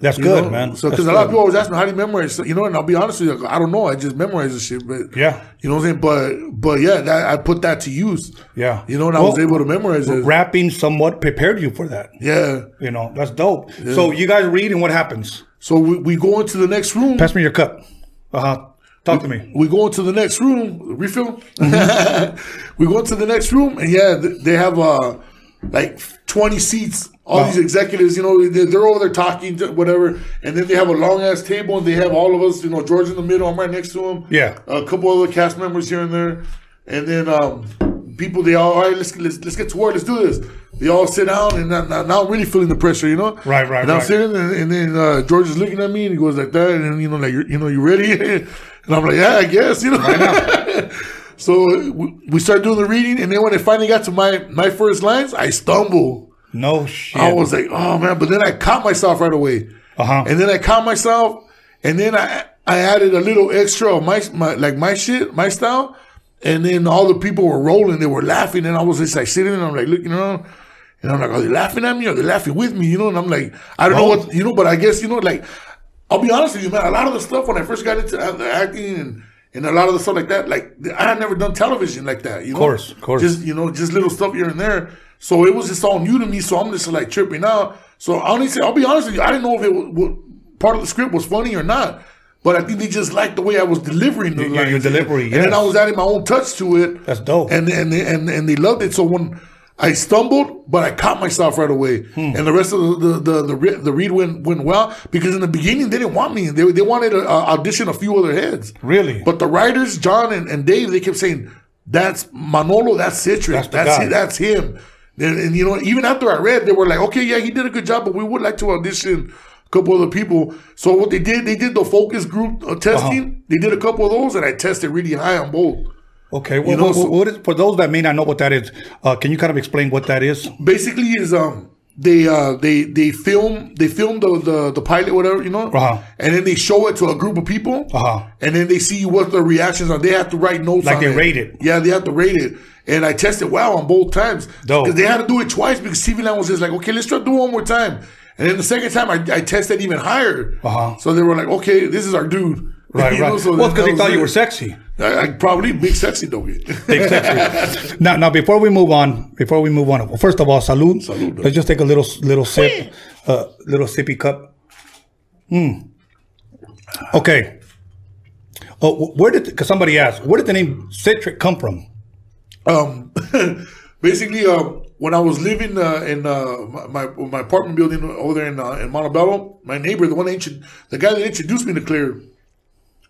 [SPEAKER 2] that's
[SPEAKER 3] You
[SPEAKER 2] good,
[SPEAKER 3] know?
[SPEAKER 2] man.
[SPEAKER 3] So, because a lot of people always ask me, how do you memorize? You know, and I'll be honest with you, I don't know. I just memorize the shit, but
[SPEAKER 2] Yeah.
[SPEAKER 3] you know what I'm saying. But, but yeah, that, I put that to use.
[SPEAKER 2] Yeah.
[SPEAKER 3] you know, and I was able to memorize it.
[SPEAKER 2] rapping somewhat prepared you for that.
[SPEAKER 3] Yeah.
[SPEAKER 2] You know, that's dope. So you guys read and what happens?
[SPEAKER 3] So we, we go into the next room.
[SPEAKER 2] Pass me your cup. Uh huh. Talk to me.
[SPEAKER 3] we go into the next room. Refill.
[SPEAKER 2] Mm-hmm.
[SPEAKER 3] we go into the next room, and yeah, they have uh like twenty seats. All
[SPEAKER 2] Wow.
[SPEAKER 3] these executives, you know, they're, they're over there talking, to whatever, and then they have a long ass table, and they have all of us, you know, George in the middle. I'm right next to him.
[SPEAKER 2] Yeah.
[SPEAKER 3] a couple other cast members here and there, and then um people. They all, all right, let's let's let's get to work. Let's do this. They all sit down, and now, I'm really feeling the pressure, you know.
[SPEAKER 2] Right, right,
[SPEAKER 3] And I'm
[SPEAKER 2] right.
[SPEAKER 3] sitting, and, and then uh, George is looking at me, and he goes like that, and then, you know, like you know, you ready? and I'm like, yeah, I guess, you know. so we, we started doing the reading, and then when it finally got to my my first lines, I stumble.
[SPEAKER 2] No shit.
[SPEAKER 3] I was like, oh man, but then I caught myself right away.
[SPEAKER 2] Uh-huh.
[SPEAKER 3] And then I caught myself, and then I I added a little extra of my, my like my shit, my style, and then all the people were rolling, they were laughing, and I was just like sitting there, and I'm like looking around, and I'm like, are they laughing at me? Are they laughing with me? You know? And I'm like, I don't know what you know, but I guess you know, like, I'll be honest with you, man. A lot of the stuff when I first got into the acting and. And a lot of the stuff like that, like I had never done television like that, you know.
[SPEAKER 2] course, of course.
[SPEAKER 3] Just you know, just little stuff here and there. So it was just all new to me. So I'm just like tripping out. So I only say, I'll be honest with you, I didn't know if it was, what part of the script was funny or not. But I think they just liked the way I was delivering the
[SPEAKER 2] Your- your
[SPEAKER 3] lines.
[SPEAKER 2] delivery,
[SPEAKER 3] and then. I was adding my own touch to it.
[SPEAKER 2] That's dope.
[SPEAKER 3] And and they, and and they loved it. So when I stumbled, but I caught myself right away,
[SPEAKER 2] Hmm.
[SPEAKER 3] and the rest of the the the, the, re- the read went went well because in the beginning they didn't want me. They they wanted to uh, audition a few other heads.
[SPEAKER 2] Really?
[SPEAKER 3] But the writers, John and, and Dave, they kept saying, "That's Manolo. That's Citric.
[SPEAKER 2] That's
[SPEAKER 3] That's that's, him." And, and, you know, even after I read, they were like, "Okay, yeah, he did a good job, but we would like to audition a couple other people." So what they did, they did the focus group uh, testing.
[SPEAKER 2] Uh-huh.
[SPEAKER 3] They did a couple of those, and I tested really high on both.
[SPEAKER 2] Okay. Well,
[SPEAKER 3] know,
[SPEAKER 2] what-
[SPEAKER 3] so-
[SPEAKER 2] what is, for those that may not know what that is, uh, can you kind of explain what that is?
[SPEAKER 3] Basically, is um. They uh they they film they film the the, the pilot whatever you know
[SPEAKER 2] Uh-huh.
[SPEAKER 3] and then they show it to a group of people
[SPEAKER 2] Uh-huh.
[SPEAKER 3] and then they see what the reactions are. They have to write notes.
[SPEAKER 2] Like
[SPEAKER 3] on
[SPEAKER 2] they
[SPEAKER 3] it.
[SPEAKER 2] rate it.
[SPEAKER 3] Yeah, they have to rate it. And I tested well on both times. Because they had to do it twice because TV Land was just like, okay, let's try to do it one more time. And then the second time I, I tested even higher.
[SPEAKER 2] Uh-huh.
[SPEAKER 3] So they were like, okay, this is our dude.
[SPEAKER 2] Right,
[SPEAKER 3] You know,
[SPEAKER 2] right.
[SPEAKER 3] so
[SPEAKER 2] well, because they thought
[SPEAKER 3] was
[SPEAKER 2] you were sexy.
[SPEAKER 3] I, I probably big sexy though.
[SPEAKER 2] Big sexy. now, now, before we move on, before we move on, well, first of all, salud.
[SPEAKER 3] Salud.
[SPEAKER 2] Let's just take a little, little sip, uh, little sippy cup. Mm. Okay. Oh, where did? Because somebody asked, where did the name Citric come from?
[SPEAKER 3] um, basically, uh, when I was living uh, in uh, my my apartment building over there in uh, in Montebello, my neighbor, the one that the guy that introduced me to Clear,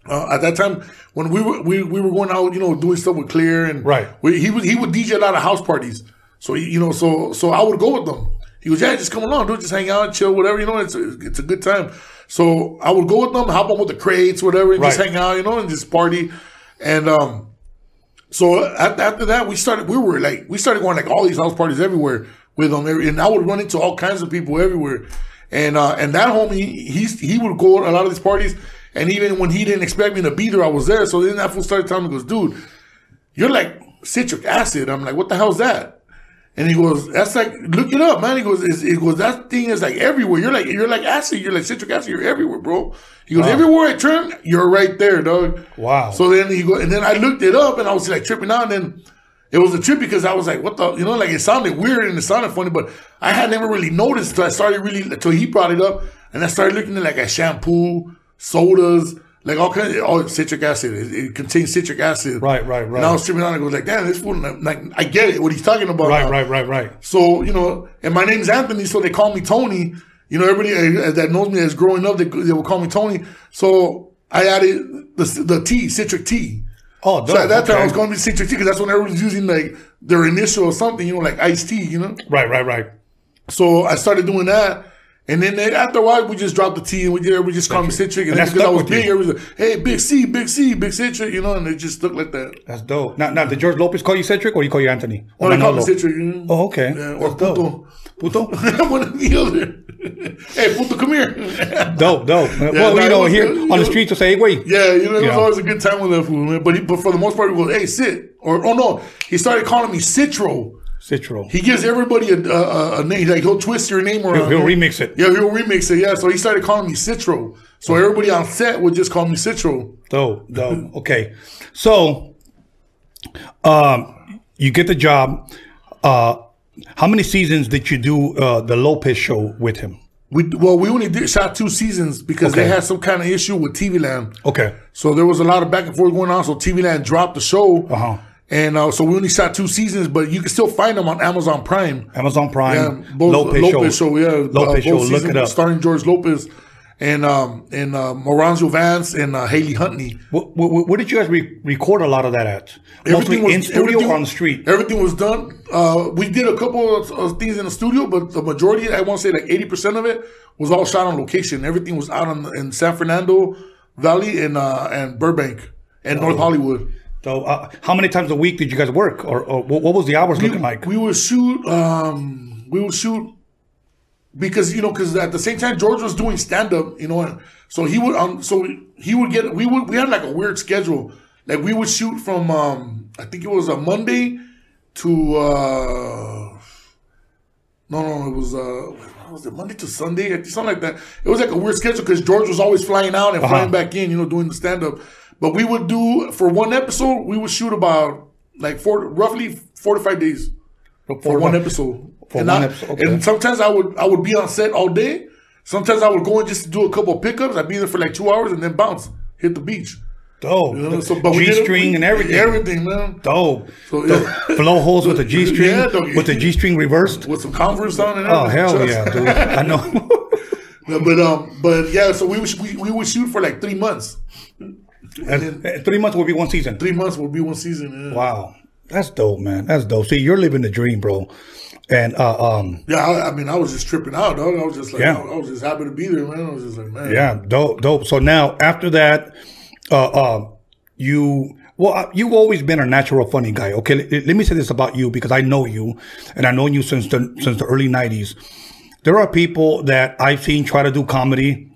[SPEAKER 3] uh, at that time when we were we, we were going out, you know, doing stuff with Clear, and
[SPEAKER 2] Right.
[SPEAKER 3] we, he would he would DJ a lot of house parties. So he, you know, so so I would go with them. He goes, yeah, just come along, dude, just hang out, chill, whatever. You know, it's a, it's a good time. So I would go with them, hop on with the crates, whatever, and just hang out, you know, and just party. And um, so after, after that, we started. We were like, we started going like all these house parties everywhere with them, and I would run into all kinds of people everywhere. And uh, and that homie, he he would go to a lot of these parties, and even when he didn't expect me to be there, I was there. So then that fool started telling me, he goes, dude, you're like citric acid. I'm like, what the hell's that? And he goes, that's like, look it up, man. He goes, he goes, that thing is like everywhere. You're like, you're like acid. You're like citric acid. You're everywhere, bro. He goes, everywhere I turn, you're right there, dog.
[SPEAKER 2] Wow.
[SPEAKER 3] So then he goes, and then I looked it up, and I was like tripping out. And then it was a trip because I was like, what the, you know, like it sounded weird and it sounded funny, but I had never really noticed until I started really, until he brought it up. And I started looking at like a shampoo, sodas, like all kinds of, oh, citric acid. It, it contains citric acid.
[SPEAKER 2] Right, right, right.
[SPEAKER 3] And I was tripping on and I was like, damn, this fool, like, I get it, what he's talking about.
[SPEAKER 2] Right,
[SPEAKER 3] now.
[SPEAKER 2] right, right, right.
[SPEAKER 3] So, you know, and my name's Anthony, so they call me Tony. You know, everybody uh, that knows me as growing up, they, they will call me Tony. So I added the, the T, citric tea.
[SPEAKER 2] Oh,
[SPEAKER 3] So at that time, I was going to be citric tea because that's when everyone's using like their initial or something, you know, like iced tea, you know.
[SPEAKER 2] Right, right, right.
[SPEAKER 3] So I started doing that. And then they, after a while, we just dropped the T and we did, we just called me citric. And,
[SPEAKER 2] And
[SPEAKER 3] then
[SPEAKER 2] that
[SPEAKER 3] because I was
[SPEAKER 2] you.
[SPEAKER 3] big, was like, hey, big C, big C, big citric, you know, and it just stuck like that.
[SPEAKER 2] That's dope. Now, now, did George Lopez call you Citric or you call you Anthony?
[SPEAKER 3] Oh,
[SPEAKER 2] Or
[SPEAKER 3] they called me citric, you know.
[SPEAKER 2] Oh, okay.
[SPEAKER 3] Yeah, or
[SPEAKER 2] That's dope.
[SPEAKER 3] puto.
[SPEAKER 2] Puto?
[SPEAKER 3] One of the other. hey, puto, come here.
[SPEAKER 2] dope, dope. well,
[SPEAKER 3] no,
[SPEAKER 2] you know,
[SPEAKER 3] was
[SPEAKER 2] here
[SPEAKER 3] you
[SPEAKER 2] on the
[SPEAKER 3] know.
[SPEAKER 2] streets, to say, hey, wait.
[SPEAKER 3] Yeah, you know, it was
[SPEAKER 2] Yeah.
[SPEAKER 3] always a good time with that fool, man. But he, but for the most part, he goes, "Hey, sit," or oh no, he started calling me Citro.
[SPEAKER 2] Citro.
[SPEAKER 3] He gives everybody a, a, a name, like he'll twist your name around.
[SPEAKER 2] He'll, he'll remix it.
[SPEAKER 3] yeah, he'll remix it. Yeah, so he started calling me Citro. So everybody on set would just call me Citro.
[SPEAKER 2] Dope, dope. Okay. So, um, you get the job. Uh, how many seasons did you do uh, the Lopez show with him?
[SPEAKER 3] We well, we only did shot two seasons because they had some kind of issue with TV Land.
[SPEAKER 2] Okay.
[SPEAKER 3] So there was a lot of back and forth going on. So TV Land dropped the show,
[SPEAKER 2] Uh-huh.
[SPEAKER 3] And uh, so we only shot two seasons. But you can still find them on Amazon Prime.
[SPEAKER 2] Amazon Prime,
[SPEAKER 3] Yeah, both,
[SPEAKER 2] Lopez,
[SPEAKER 3] Lopez,
[SPEAKER 2] show.
[SPEAKER 3] show. Yeah,
[SPEAKER 2] Lopez
[SPEAKER 3] uh, both
[SPEAKER 2] show. Look it up.
[SPEAKER 3] Starring George Lopez and um and uh, Moranzo Vance and uh, Haley Huntley.
[SPEAKER 2] Where, where, where did you guys re- record a lot of that at? Everything Mostly in studio or on the street?
[SPEAKER 3] Everything was done. Uh, we did a couple of, of things in the studio, but the majority, I want to say like eighty percent of it, was all shot on location. Everything was out on, in San Fernando Valley and uh, and Burbank and North Hollywood.
[SPEAKER 2] So, uh, how many times a week did you guys work, or, or what was the hours looking like?
[SPEAKER 3] We would shoot. Um, we would shoot because you know because at the same time George was doing stand up. You know, so he would um so he would get we would we had like a weird schedule. Like we would shoot from um I think it was a Monday to uh no no it was uh was it Monday to Sunday something like that. It was like a weird schedule because George was always flying out and
[SPEAKER 2] Uh-huh.
[SPEAKER 3] flying back in. You know, doing the stand up. But we would do for one episode we would shoot about like four roughly four to five days for one episode.
[SPEAKER 2] For
[SPEAKER 3] and
[SPEAKER 2] one
[SPEAKER 3] I-
[SPEAKER 2] episode, okay.
[SPEAKER 3] And sometimes I would I would be on set all day. Sometimes I would go in just to do a couple of pickups. I'd be there for like two hours and then bounce, hit the beach.
[SPEAKER 2] Dope.
[SPEAKER 3] You know, so, but we
[SPEAKER 2] G
[SPEAKER 3] it-
[SPEAKER 2] string and everything.
[SPEAKER 3] Everything, man.
[SPEAKER 2] Dope.
[SPEAKER 3] So, yeah.
[SPEAKER 2] Blow holes with the G string.
[SPEAKER 3] Yeah,
[SPEAKER 2] with the G string reversed.
[SPEAKER 3] With some Converse on and
[SPEAKER 2] Oh hell
[SPEAKER 3] Trust-
[SPEAKER 2] yeah, dude! I know.
[SPEAKER 3] No, but um, but yeah. So we would we, we would shoot for like three months.
[SPEAKER 2] And three months will be one season.
[SPEAKER 3] Three months will be one season. Yeah,
[SPEAKER 2] Wow, that's dope, man. That's dope. See, you're living the dream, bro. And uh, um,
[SPEAKER 3] yeah I, I mean, I was just tripping out, dog. I was just like,
[SPEAKER 2] Yeah.
[SPEAKER 3] I was just happy to be there, man. I was just like, man.
[SPEAKER 2] yeah, dope, dope. So now after that, uh, uh, you. Well, uh, you've always been a natural funny guy. Okay, let, let me say this about you because I know you, and I've known you since the since the early '90s. There are people that I've seen try to do comedy,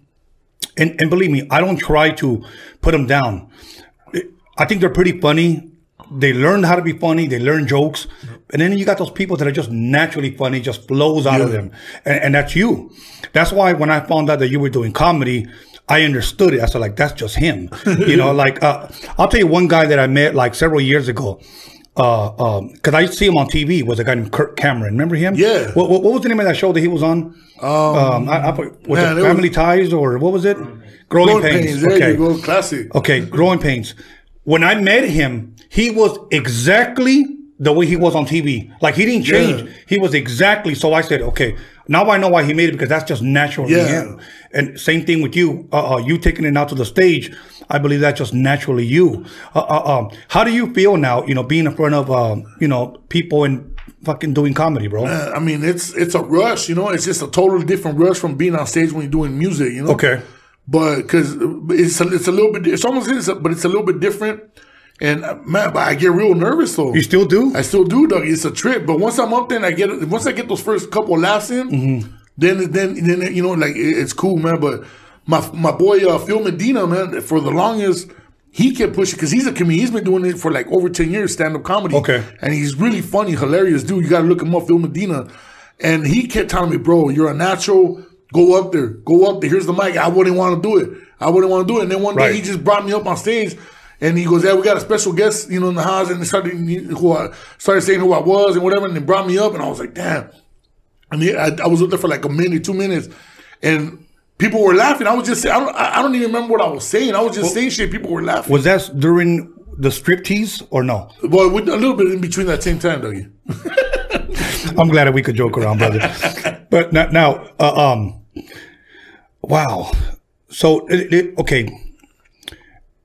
[SPEAKER 2] and, and believe me, I don't try to put them down. I think they're pretty funny. They learn how to be funny. They learn jokes, and then you got those people that are just naturally funny, just flows out of them, and, and that's you. That's why when I found out that you were doing comedy, I understood it. I said like, that's just him. you know, like uh, I'll tell you one guy that I met like several years ago. Uh, um, cause I see him on TV was a guy named Kirk Cameron. Remember him?
[SPEAKER 3] Yeah.
[SPEAKER 2] What, what, what was the name of that show that he was on? Um, I, I, forget- was
[SPEAKER 3] man,
[SPEAKER 2] it
[SPEAKER 3] it was-
[SPEAKER 2] Family Ties or what was it? Growing,
[SPEAKER 3] Growing
[SPEAKER 2] Pains.
[SPEAKER 3] pains. There
[SPEAKER 2] okay.
[SPEAKER 3] you go. Classic.
[SPEAKER 2] Okay, growing pains. When I met him, he was exactly the way he was on TV. Like he didn't change.
[SPEAKER 3] Yeah.
[SPEAKER 2] He was exactly. So I said, okay, now I know why he made it because that's just naturally
[SPEAKER 3] Yeah.
[SPEAKER 2] him. And same thing with you. Uh, uh, you taking it out to the stage. I believe that's just naturally you. Uh, uh, um, how do you feel now? You know, being in front of um, you know people and fucking doing comedy, bro.
[SPEAKER 3] Uh, I mean, it's it's a rush, you know. It's just a totally different rush from being on stage when you're doing music, you know.
[SPEAKER 2] Okay.
[SPEAKER 3] But because it's a, it's a little bit, it's almost is, but it's a little bit different. And uh, man, but I get real nervous though.
[SPEAKER 2] You still do?
[SPEAKER 3] I still do, Doug. It's a trip. But once I'm up there, and I get once I get those first couple laughs in,
[SPEAKER 2] Mm-hmm.
[SPEAKER 3] then then then you know, like it's cool, man. But my my boy uh, Phil Medina, man, for the longest. He kept pushing because he's a comedian. He's been doing it for like over ten years, stand up comedy.
[SPEAKER 2] Okay.
[SPEAKER 3] and he's really funny, hilarious dude. You got to look him up, Phil Medina. And he kept telling me, "Bro, you're a natural. Go up there. Go up there. Here's the mic. I wouldn't want to do it. I wouldn't want to do it." And then one
[SPEAKER 2] Right.
[SPEAKER 3] day he just brought me up on stage, And he goes, "Yeah, we got a special guest, you know, in the house." And they started who I started saying who I was and whatever, and they brought me up, and I was like, "Damn!" And he, I, I was up there for like a minute, two minutes, and people were laughing. I was just, I don't, I don't even remember what I was saying. I was just saying shit. People were laughing.
[SPEAKER 2] Was that during the striptease or no?
[SPEAKER 3] Well, a little bit in between that same time, Dougie.
[SPEAKER 2] I'm glad that we could joke around, brother. but now, now uh, um, wow. So, it, it, okay.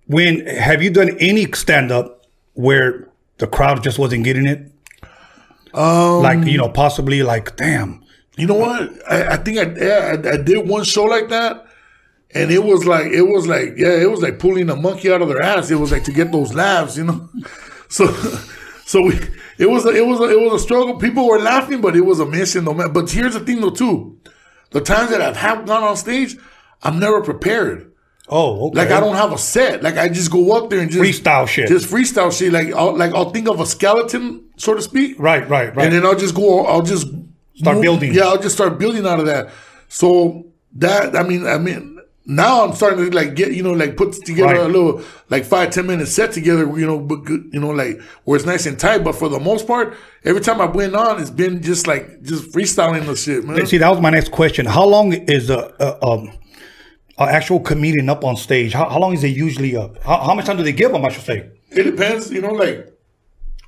[SPEAKER 2] When have you done any stand up where the crowd just wasn't getting it?
[SPEAKER 3] Um,
[SPEAKER 2] like you know, possibly like, damn.
[SPEAKER 3] You know what? I, I think I, yeah, I I did one show like that, and it was like it was like yeah, it was like pulling a monkey out of their ass. It was like to get those laughs, you know. So, so we it was a, it was a, it was a struggle. People were laughing, but it was a mission, though, man. But here's the thing, though, too. The times that I've have gone on stage, I'm never prepared.
[SPEAKER 2] Oh, okay.
[SPEAKER 3] Like I don't have a set. Like I just go up there and just
[SPEAKER 2] Freestyle shit.
[SPEAKER 3] Just freestyle shit. Like I'll like I'll think of a skeleton, so to speak.
[SPEAKER 2] right, right, right.
[SPEAKER 3] And then I'll just go. I'll just
[SPEAKER 2] Start building.
[SPEAKER 3] Yeah, I'll just start building out of that. So that I mean, I mean, now I'm starting to like get you know like put together
[SPEAKER 2] Right.
[SPEAKER 3] a little like five ten minute set together. You know, but good, you know like where it's nice and tight. But for the most part, every time I went on, it's been just like just freestyling the shit, man.
[SPEAKER 2] See, that was my next question. How long is a, a um an actual comedian up on stage? How, how long is they usually up? How, how much time do they give them? I should say.
[SPEAKER 3] It depends, you know, like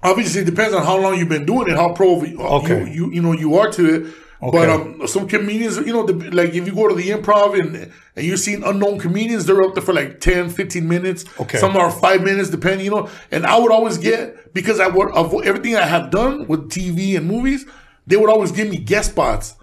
[SPEAKER 3] obviously it depends on how long you've been doing it, how pro you,
[SPEAKER 2] Okay.
[SPEAKER 3] you, you you know you are to it. But um, some comedians, you know, the, like if you go to the improv and and you're seeing unknown comedians, they're up there for like 10, 15 minutes.
[SPEAKER 2] Okay.
[SPEAKER 3] Some are five minutes, depending, you know. And I would always get because I would of everything I have done with TV and movies, they would always give me guest spots.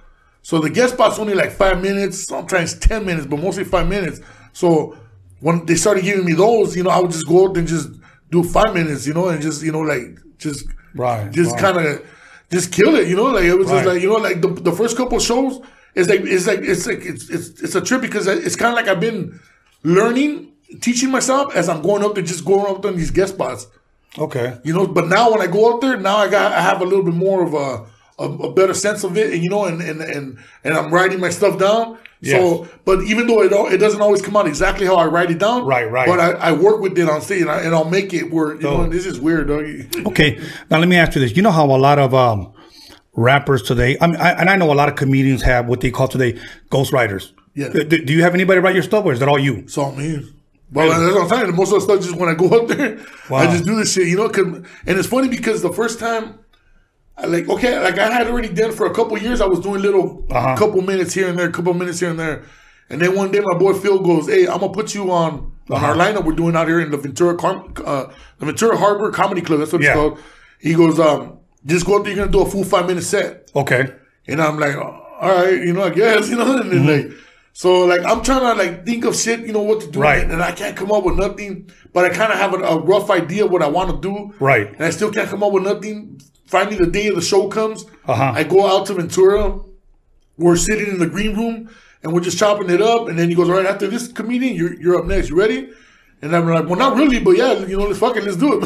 [SPEAKER 3] So the guest spot's only like five minutes, sometimes ten minutes, but mostly five minutes. So when they started giving me those, you know, I would just go out and just do five minutes, you know, and just you know like just
[SPEAKER 2] Right,
[SPEAKER 3] just
[SPEAKER 2] right.
[SPEAKER 3] kind of just kill it, you know, like it was
[SPEAKER 2] Right.
[SPEAKER 3] just like you know like the, the first couple shows is like it's like it's like it's it's, it's a trip because it's kind of like I've been learning, teaching myself as I'm going up there, just going up in these guest spots.
[SPEAKER 2] Okay.
[SPEAKER 3] You know, but now when I go up there, now I got I have a little bit more of a a, a better sense of it, and you know, and and and, and I'm writing my stuff down. So, but even though it it doesn't always come out exactly how I write it down,
[SPEAKER 2] Right, right.
[SPEAKER 3] But I, I work with it on stage, and, I, and I'll make it where you
[SPEAKER 2] Oh.
[SPEAKER 3] know this is weird.
[SPEAKER 2] Okay. Now let me ask you this. You know how a lot of um rappers today, I mean, I, and I know a lot of comedians have what they call today ghostwriters.
[SPEAKER 3] Yeah.
[SPEAKER 2] Do, do you have anybody write your stuff, or is that all you?
[SPEAKER 3] It's all me. Well, that's what I'm saying. Most of the stuff just when I go up there, I just do this shit, you know. and it's funny because the first time, like okay, like I had already done for a couple years. I was doing little
[SPEAKER 2] Uh-huh.
[SPEAKER 3] couple minutes here and there, couple minutes here and there. And then one day, my boy Phil goes, "Hey, I'm gonna put you on on our
[SPEAKER 2] Uh-huh.
[SPEAKER 3] lineup we're doing out here in the Ventura Com- uh, the Ventura Harbor Comedy Club. That's what
[SPEAKER 2] Yeah.
[SPEAKER 3] it's called." He goes, um, "Just go up there. You're gonna do a full five minute set."
[SPEAKER 2] Okay.
[SPEAKER 3] And I'm like, all right, you know, I guess, you know, and then
[SPEAKER 2] Mm-hmm.
[SPEAKER 3] like, so like I'm trying to like think of shit, you know, what to do,
[SPEAKER 2] Right.
[SPEAKER 3] and, and I can't come up with nothing. But I kind of have a, a rough idea what I want to do,
[SPEAKER 2] Right.
[SPEAKER 3] And I still can't come up with nothing. Finally, the day of the show comes,
[SPEAKER 2] Uh-huh.
[SPEAKER 3] I go out to Ventura. We're sitting in the green room and we're just chopping it up. And then he goes, all right, after this comedian, you're you're up next. You ready? And I'm like, well, not really, but yeah, you know, let's fucking let's do it.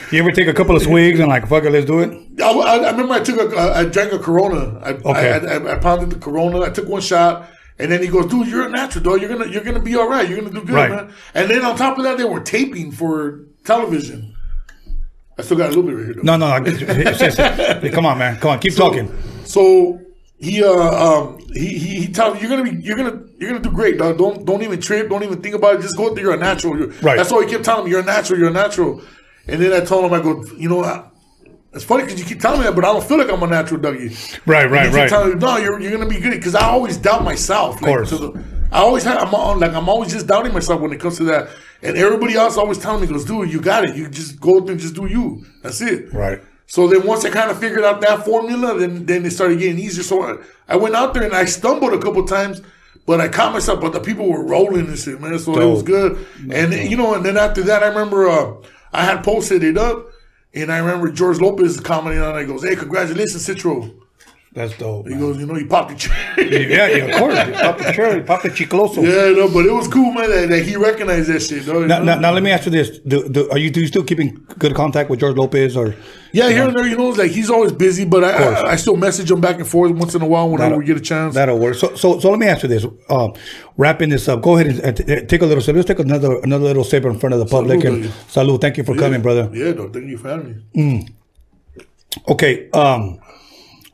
[SPEAKER 2] You ever take a couple of swigs and like, fuck it, let's do it?
[SPEAKER 3] I, I, I remember I took a, I drank a Corona. I,
[SPEAKER 2] Okay.
[SPEAKER 3] I, I, I pounded the Corona. I took one shot, and then he goes, "Dude, you're a natural, dog. You're gonna, you're gonna be all right. You're gonna do good,
[SPEAKER 2] Right.
[SPEAKER 3] man." And then on top of that, they were taping for television. I still got a little bit right here. Though.
[SPEAKER 2] No, no. It's just- hey, come on, man. Come on. Keep talking.
[SPEAKER 3] So he, uh, um, he, he, he tells me, "You're gonna be, you're gonna, you're gonna do great, dog. Don't, don't even trip. Don't even think about it. Just go through. You're a natural. You're,
[SPEAKER 2] Right.
[SPEAKER 3] That's all he kept telling me. You're a natural. You're a natural." And then I told him, I go, you know, I, it's funny because you keep telling me that, but I don't feel like I'm a natural, Dougie.
[SPEAKER 2] Right, right, right.
[SPEAKER 3] telling me, no, you're, you're gonna be good because I always doubt myself. Of
[SPEAKER 2] course.
[SPEAKER 3] I always have, I'm on, like I'm always just doubting myself when it comes to that, and everybody else always telling me, goes, dude, you got it. You just go and just do you. That's it.
[SPEAKER 2] Right.
[SPEAKER 3] So then once I kind of figured out that formula, then then it started getting easier. So I, I went out there and I stumbled a couple times, but I caught myself. But the people were rolling and shit, man. So it was good. And you know, and then after that, I remember uh, I had posted it up, and I remember George Lopez commenting on it. He goes, "Hey, congratulations, Citro."
[SPEAKER 2] That's dope.
[SPEAKER 3] He
[SPEAKER 2] man.
[SPEAKER 3] goes, you know, you popped the cherry.
[SPEAKER 2] yeah, yeah, of course. You pop the cherry, pop the chicloso.
[SPEAKER 3] yeah, no, but it was cool, man, that, that he recognized that shit. You
[SPEAKER 2] Now, now, now, let me ask you this: do, do, Are you do you still keeping good contact with George Lopez or?
[SPEAKER 3] yeah, here and there, you know, like he's always busy, but I, I, I still message him back and forth once in a while whenever
[SPEAKER 2] That'll-
[SPEAKER 3] we get a chance.
[SPEAKER 2] That'll work. So, so, so let me ask you this: uh, wrapping this up. Go ahead and, and t- take a little sip. Let's take another another little sip in front of the public. and
[SPEAKER 3] baby.
[SPEAKER 2] salute. Thank you for coming, brother.
[SPEAKER 3] Yeah, no, thank you for having me.
[SPEAKER 2] Okay. Um,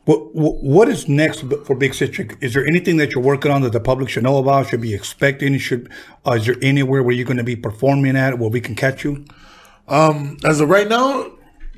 [SPEAKER 2] what, what is next for Big Citric? Is there anything that you're working on that the public should know about? Should be expecting? Should uh, is there anywhere where you're going to be performing at where we can catch you?
[SPEAKER 3] Um, As of right now,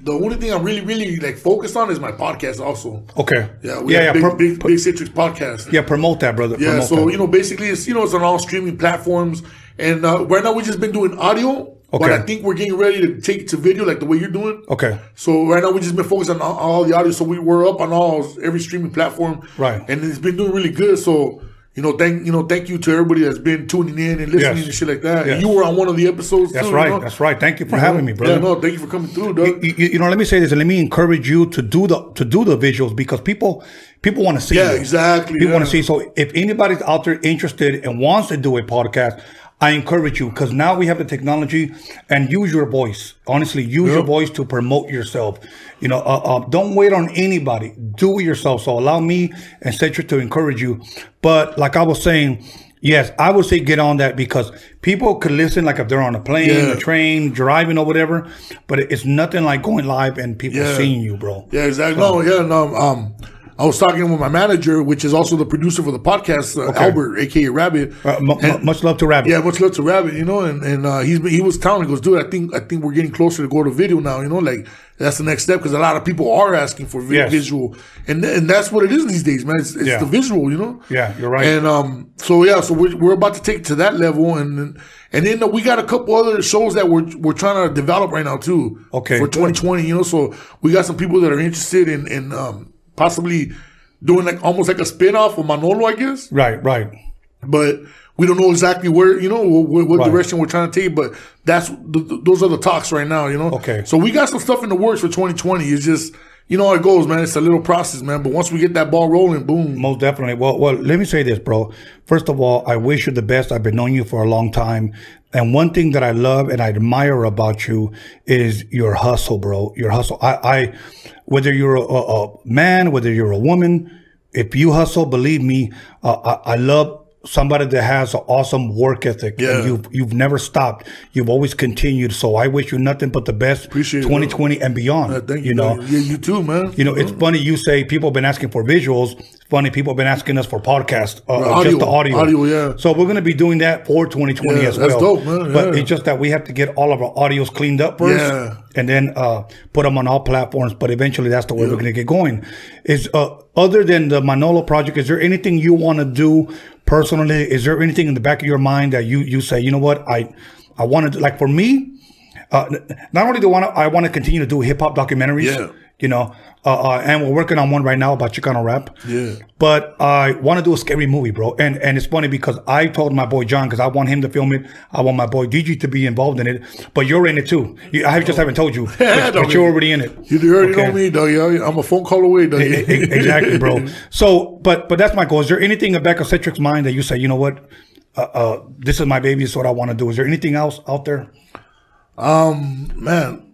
[SPEAKER 3] the only thing I'm really, really like focused on is my podcast. Also,
[SPEAKER 2] Okay.
[SPEAKER 3] yeah, we
[SPEAKER 2] yeah,
[SPEAKER 3] have
[SPEAKER 2] yeah,
[SPEAKER 3] big,
[SPEAKER 2] pro-
[SPEAKER 3] big, big Citric's podcast.
[SPEAKER 2] yeah. Promote that, brother.
[SPEAKER 3] Yeah,
[SPEAKER 2] Promote
[SPEAKER 3] so
[SPEAKER 2] that.
[SPEAKER 3] you know, basically, it's you know, it's on all streaming platforms, and uh, right now we've just been doing audio. But
[SPEAKER 2] Okay.
[SPEAKER 3] I think we're getting ready to take it to video, like the way you're doing.
[SPEAKER 2] Okay.
[SPEAKER 3] So right now we just been focused on all, all the audio. So we were up on all every streaming platform.
[SPEAKER 2] Right.
[SPEAKER 3] And it's been doing really good. So you know, thank you know, thank you to everybody that's been tuning in and listening
[SPEAKER 2] Yes.
[SPEAKER 3] and shit like that.
[SPEAKER 2] Yes.
[SPEAKER 3] You were on one of the episodes.
[SPEAKER 2] That's
[SPEAKER 3] too,
[SPEAKER 2] right.
[SPEAKER 3] You know?
[SPEAKER 2] That's right. Thank you for having me, brother.
[SPEAKER 3] Yeah, no, thank you for coming through, dog.
[SPEAKER 2] you, you- you know, let me say this, and let me encourage you to do the to do the visuals because people people want to see.
[SPEAKER 3] Yeah,
[SPEAKER 2] you.
[SPEAKER 3] exactly,
[SPEAKER 2] People want to see. So if anybody's out there interested and wants to do a podcast, I encourage you because now we have the technology and use your voice. Honestly, use your voice to promote yourself. You know, uh, uh, don't wait on anybody. Do it yourself. So allow me and Citric to encourage you. But like I was saying. Yes, I would say get on that because people could listen like if they're on a plane,
[SPEAKER 3] Yeah.
[SPEAKER 2] a train, driving or whatever. But it's nothing like going live and people
[SPEAKER 3] Yeah.
[SPEAKER 2] seeing you, bro.
[SPEAKER 3] Yeah, exactly. No, yeah, no. Um, I was talking with my manager, which is also the producer for the podcast, uh, Albert, aka Rabbit.
[SPEAKER 2] Uh, mu-
[SPEAKER 3] And-
[SPEAKER 2] much love to Rabbit.
[SPEAKER 3] Yeah, much love to Rabbit, you know, and and uh, he's been, he was telling me, he goes, dude, I think I think we're getting closer to go to video now, you know, like that's the next step because a lot of people are asking for
[SPEAKER 2] Yes.
[SPEAKER 3] visual, and and that's what it is these days, man. It's, it's
[SPEAKER 2] Yeah.
[SPEAKER 3] the visual, you know.
[SPEAKER 2] Yeah, you're right.
[SPEAKER 3] And um, so yeah, so we're, we're about to take it to that level, and and then uh, we got a couple other shows that we're we're trying to develop right now too.
[SPEAKER 2] Okay,
[SPEAKER 3] for 2020, you know, so we got some people that are interested in in um possibly doing like almost like a spin off of Manolo, I guess
[SPEAKER 2] Right, right.
[SPEAKER 3] but we don't know exactly where you know what, what
[SPEAKER 2] Right.
[SPEAKER 3] direction we're trying to take. But that's th- th- those are the talks right now. You know.
[SPEAKER 2] Okay.
[SPEAKER 3] So we got some stuff in the works for 2020. It's just you know how it goes, man. It's a little process, man. But once we get that ball rolling, boom.
[SPEAKER 2] Most definitely. Well, well, let me say this, bro. First of all, I wish you the best. I've been knowing you for a long time. And one thing that I love and I admire about you is your hustle, bro. Your hustle. I, I whether you're a, a, man, whether you're a woman, if you hustle, believe me, uh, I, I love somebody that has an awesome work ethic.
[SPEAKER 3] Yeah.
[SPEAKER 2] And you've, you've never stopped. You've always continued. So I wish you nothing but the best
[SPEAKER 3] Appreciate it,
[SPEAKER 2] 2020 and beyond.
[SPEAKER 3] Uh, thank you.
[SPEAKER 2] you know.
[SPEAKER 3] Yeah, you too, man.
[SPEAKER 2] you know, it's funny you say people have been asking for visuals. It's funny people have been asking us for podcast, uh,
[SPEAKER 3] audio,
[SPEAKER 2] just the audio.
[SPEAKER 3] audio, yeah.
[SPEAKER 2] So we're going to be doing that for 2020
[SPEAKER 3] Yeah,
[SPEAKER 2] as
[SPEAKER 3] that's
[SPEAKER 2] well.
[SPEAKER 3] dope, man,
[SPEAKER 2] But it's just that we have to get all of our audios cleaned up first,
[SPEAKER 3] Yeah.
[SPEAKER 2] and then uh, put them on all platforms. But eventually, that's the way we're going to get going. Is uh, other than the Manolo project, is there anything you want to do personally? Is there anything in the back of your mind that you you say, you know what, I I want to like for me. Uh, not only do I want to, I want to continue to do hip hop documentaries.
[SPEAKER 3] Yeah.
[SPEAKER 2] You know, uh, uh, and we're working on one right now about Chicano rap.
[SPEAKER 3] Yeah.
[SPEAKER 2] But I want to do a scary movie, bro. And and it's funny because I told my boy John because I want him to film it. I want my boy DG to be involved in it. But you're in it too. You, I just haven't told you, but, but you're already in it.
[SPEAKER 3] You already
[SPEAKER 2] Okay.
[SPEAKER 3] know me, though. Yeah, I'm a phone call away, though.
[SPEAKER 2] Exactly, bro. So, but but that's my goal. Is there anything in Becca Citric's mind that you say, you know what, uh, uh, this is my baby. This is what I want to do. Is there anything else out there?
[SPEAKER 3] Um, man.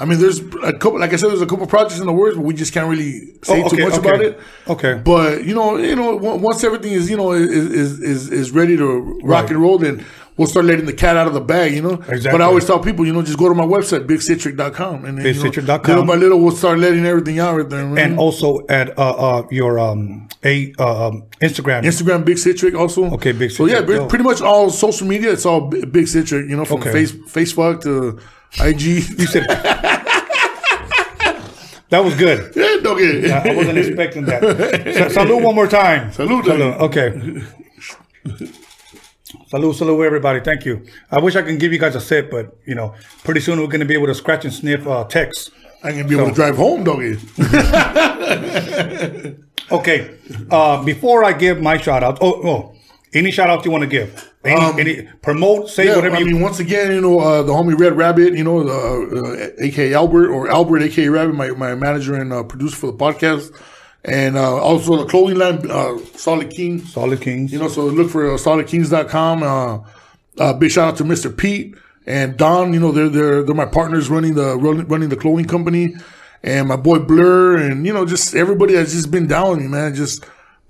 [SPEAKER 3] I mean, there's a couple. Like I said, there's a couple projects in the works, but we just can't really say
[SPEAKER 2] Oh,
[SPEAKER 3] too much
[SPEAKER 2] okay.
[SPEAKER 3] about it.
[SPEAKER 2] Okay.
[SPEAKER 3] But you know, you know, once everything is you know is is is, is ready to rock
[SPEAKER 2] Right.
[SPEAKER 3] and roll, then we'll start letting the cat out of the bag. You know.
[SPEAKER 2] Exactly.
[SPEAKER 3] But I always tell people, you know, just go to my website, bigcitric.com, and then, you know,
[SPEAKER 2] BigCitric.com.
[SPEAKER 3] little by little, we'll start letting everything out right there. man.
[SPEAKER 2] And also at uh, uh, your um, a uh, um, Instagram.
[SPEAKER 3] Instagram, Big Citric, also.
[SPEAKER 2] Okay, Big
[SPEAKER 3] So yeah,
[SPEAKER 2] Citric,
[SPEAKER 3] pretty much all social media, it's all Big Citric. You know, from
[SPEAKER 2] Okay.
[SPEAKER 3] face Facebook to IG.
[SPEAKER 2] You said that was good.
[SPEAKER 3] yeah, get it.
[SPEAKER 2] I wasn't expecting that. Sa- salute one more time.
[SPEAKER 3] Salute. Salute.
[SPEAKER 2] Okay. Salute, salute, everybody. Thank you. I wish I can give you guys a sip, but you know, pretty soon we're going to be able to scratch and sniff uh, text.
[SPEAKER 3] I can be able to drive home, doggy.
[SPEAKER 2] Okay. Uh, before I give my shout out, oh, oh, any shout out you want to give? Any, any promote, say
[SPEAKER 3] Um, Yeah,
[SPEAKER 2] whatever
[SPEAKER 3] I
[SPEAKER 2] you.
[SPEAKER 3] mean, once again, you know, uh, the homie Red Rabbit, you know, uh, uh, aka Albert or Albert, aka Rabbit, my, my manager and uh, producer for the podcast. and uh, also the clothing line, uh, Solid King.
[SPEAKER 2] Solid Kings.
[SPEAKER 3] You know, so look for uh, solidkings.com. Uh, uh, big shout out to Mr. Pete and Don. You know, they're they're they're my partners running the running, running the clothing company, and my boy Blur, and you know, just everybody has just been down with me, man. Just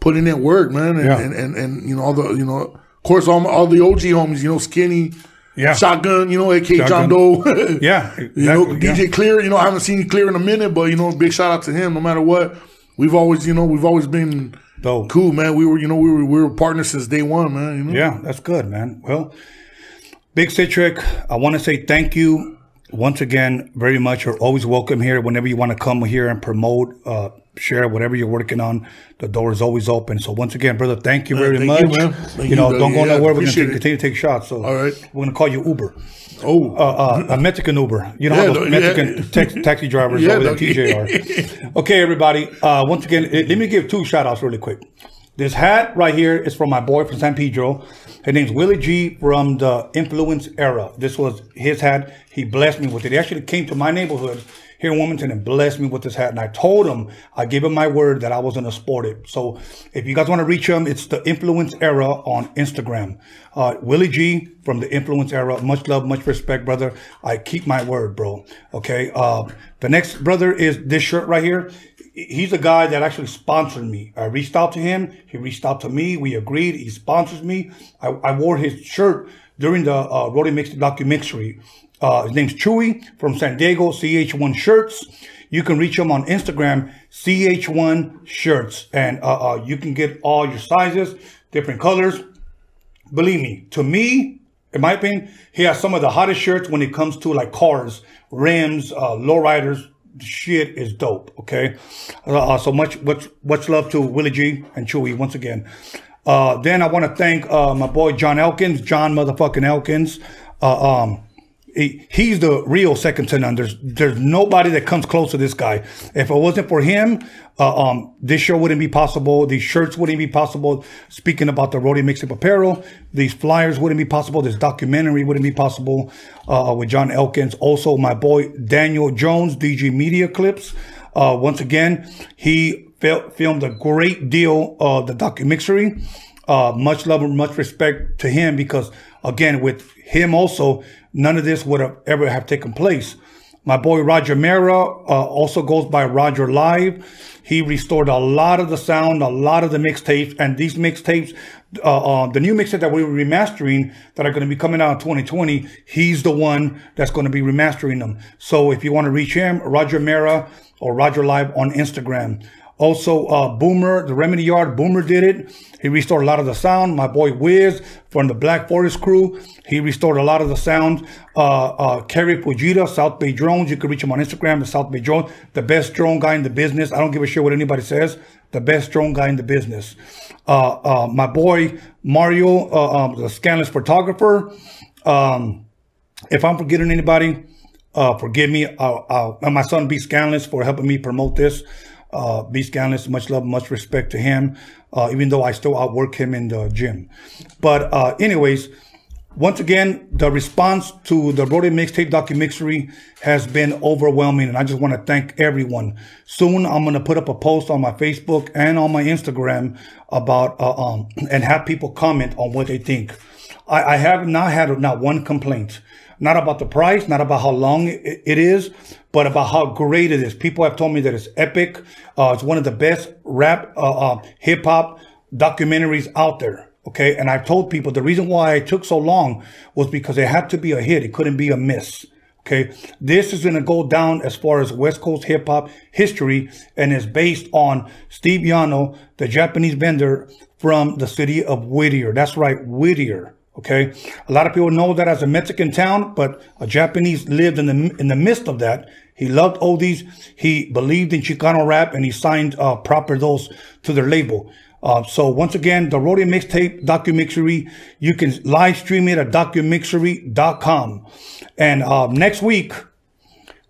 [SPEAKER 3] putting in work, man, and
[SPEAKER 2] Yeah.
[SPEAKER 3] and, and, and you know all the you know, of course, all my, all the OG homies, you know, Skinny.
[SPEAKER 2] Yeah.
[SPEAKER 3] Shotgun, you know, AK John Doe.
[SPEAKER 2] Yeah,
[SPEAKER 3] You know, DJ
[SPEAKER 2] yeah.
[SPEAKER 3] Clear, you know, I haven't seen you clear in a minute, but you know, big shout out to him. No matter what, we've always, you know, we've always been
[SPEAKER 2] Dope.
[SPEAKER 3] cool, man. We were, you know, we were we were partners since day one, man. You know?
[SPEAKER 2] Yeah, that's good, man. Well, Big Citric, I want to say thank you once again very much. You're always welcome here whenever you want to come here and promote, uh, share whatever you're working on. The door is always open. So once again, brother, thank you very
[SPEAKER 3] thank
[SPEAKER 2] much.
[SPEAKER 3] you,
[SPEAKER 2] you know,
[SPEAKER 3] you,
[SPEAKER 2] don't go
[SPEAKER 3] yeah,
[SPEAKER 2] nowhere. We're gonna
[SPEAKER 3] it.
[SPEAKER 2] continue to take shots. So
[SPEAKER 3] All right.
[SPEAKER 2] we're going to call you Uber.
[SPEAKER 3] Oh,
[SPEAKER 2] Uh, uh, a Mexican Uber. You know
[SPEAKER 3] Yeah,
[SPEAKER 2] how those
[SPEAKER 3] yeah.
[SPEAKER 2] Mexican tax, taxi drivers
[SPEAKER 3] Yeah,
[SPEAKER 2] over
[SPEAKER 3] no,
[SPEAKER 2] at TJR. okay, everybody. Uh, once again, eh, let me give two shout outs really quick. This hat right here is from my boy from San Pedro. His name's Willie G from the Influence Era. This was his hat. He blessed me with it. He actually came to my neighborhood here in Wilmington and blessed me with this hat. And I told him, I gave him my word that I was going to sport it. So if you guys want to reach him, it's the Influence Era on Instagram. Uh, Willie G from the Influence Era. Much love, much respect, brother. I keep my word, bro. Okay. Uh, the next brother is this shirt right here. He's a guy that actually sponsored me. I reached out to him. He reached out to me. We agreed. He sponsors me. I, I wore his shirt during the uh, Roadium Mix documentary. Uh, his name's Chewy from San Diego, CH1 Shirts. You can reach him on Instagram, CH1 Shirts. And uh, uh, you can get all your sizes, different colors. Believe me, to me, in my opinion, he has some of the hottest shirts when it comes to like cars, rims, uh, lowriders. Shit is dope. Okay, uh, uh, so much, much, much love to Willie G and Chewy once again. Uh, then I want to thank my boy John Elkins, John motherfucking Elkins. Um, he, he's the real second to none. There's there's nobody that comes close to this guy. If it wasn't for him, uh, um, this show wouldn't be possible. These shirts wouldn't be possible. Speaking about the Roadium Mixtape Apparel, these flyers wouldn't be possible. This documentary wouldn't be possible uh, with John Elkins. Also, my boy Daniel Jones, DG Media Clips. Uh, once again, he fil- filmed a great deal of the documentary. Uh, much love and much respect to him because again, with him also, none of this would have ever have taken place. My boy Roger Mera uh, also goes by Roger Live. He restored a lot of the sound, a lot of the mixtapes, and these mixtapes, uh, uh, the new mixtape that we were remastering that are going to be coming out in 2020, he's the one that's going to be remastering them. So if you want to reach him, Roger Mera or Roger Live on Instagram. Also, uh, Boomer, the Remedy Yard, Boomer did it. He restored a lot of the sound. My boy Wiz from the Black Forest crew, he restored a lot of the sound. Uh, uh, Kerry Fujita, South Bay Drones, you can reach him on Instagram, the South Bay Drone, the best drone guy in the business. I don't give a shit what anybody says. The best drone guy in the business. Uh, uh, my boy Mario, uh, um, the Scanless photographer. Um, if I'm forgetting anybody, uh, forgive me. I'll, I'll, and my son B Scanless for helping me promote this. Uh, B much love, much respect to him. Uh, even though I still outwork him in the gym. But uh, anyways, once again, the response to the Roadium Mixtape documentary has been overwhelming, and I just want to thank everyone. Soon, I'm going to put up a post on my Facebook and on my Instagram about uh, um and have people comment on what they think. I, I have not had not one complaint, not about the price, not about how long it, it is, but about how great it is. People have told me that it's epic. Uh, it's one of the best rap, uh, uh, hip hop documentaries out there. Okay. And I've told people the reason why it took so long was because it had to be a hit. It couldn't be a miss. Okay. This is going to go down as far as West Coast hip hop history and is based on Steve Yano, the Japanese vendor from the city of Whittier. That's right. Whittier. Okay. A lot of people know that as a Mexican town, but a Japanese lived in the, in the midst of that. He loved oldies. He believed in Chicano rap and he signed, uh, Proper Dos to their label. Uh, so once again, the Roadium Mixtape Documixery, you can live stream it at documixery.com. And, uh, next week,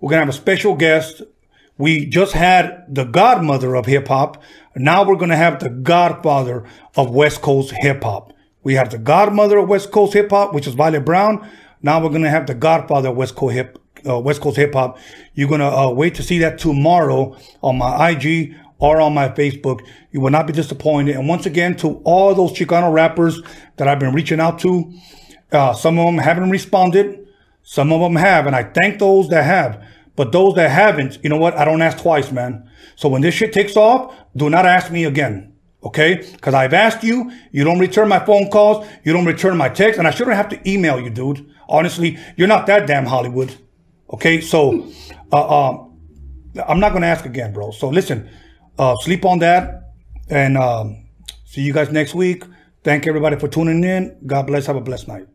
[SPEAKER 2] we're going to have a special guest. We just had the godmother of hip hop. Now we're going to have the godfather of West Coast hip hop. We have the godmother of West Coast hip hop, which is Violet Brown. Now we're going to have the godfather of West Coast hip, uh, West Coast hip hop. You're going to uh, wait to see that tomorrow on my IG or on my Facebook. You will not be disappointed. And once again, to all those Chicano rappers that I've been reaching out to, uh, some of them haven't responded. Some of them have. And I thank those that have. But those that haven't, you know what? I don't ask twice, man. So when this shit takes off, do not ask me again. Okay? Because I've asked you, you don't return my phone calls, you don't return my texts, and I shouldn't have to email you, dude. Honestly, you're not that damn Hollywood. Okay? So, uh, uh, I'm not going to ask again, bro. So listen, uh, sleep on that and um, see you guys next week. Thank everybody for tuning in. God bless. Have a blessed night.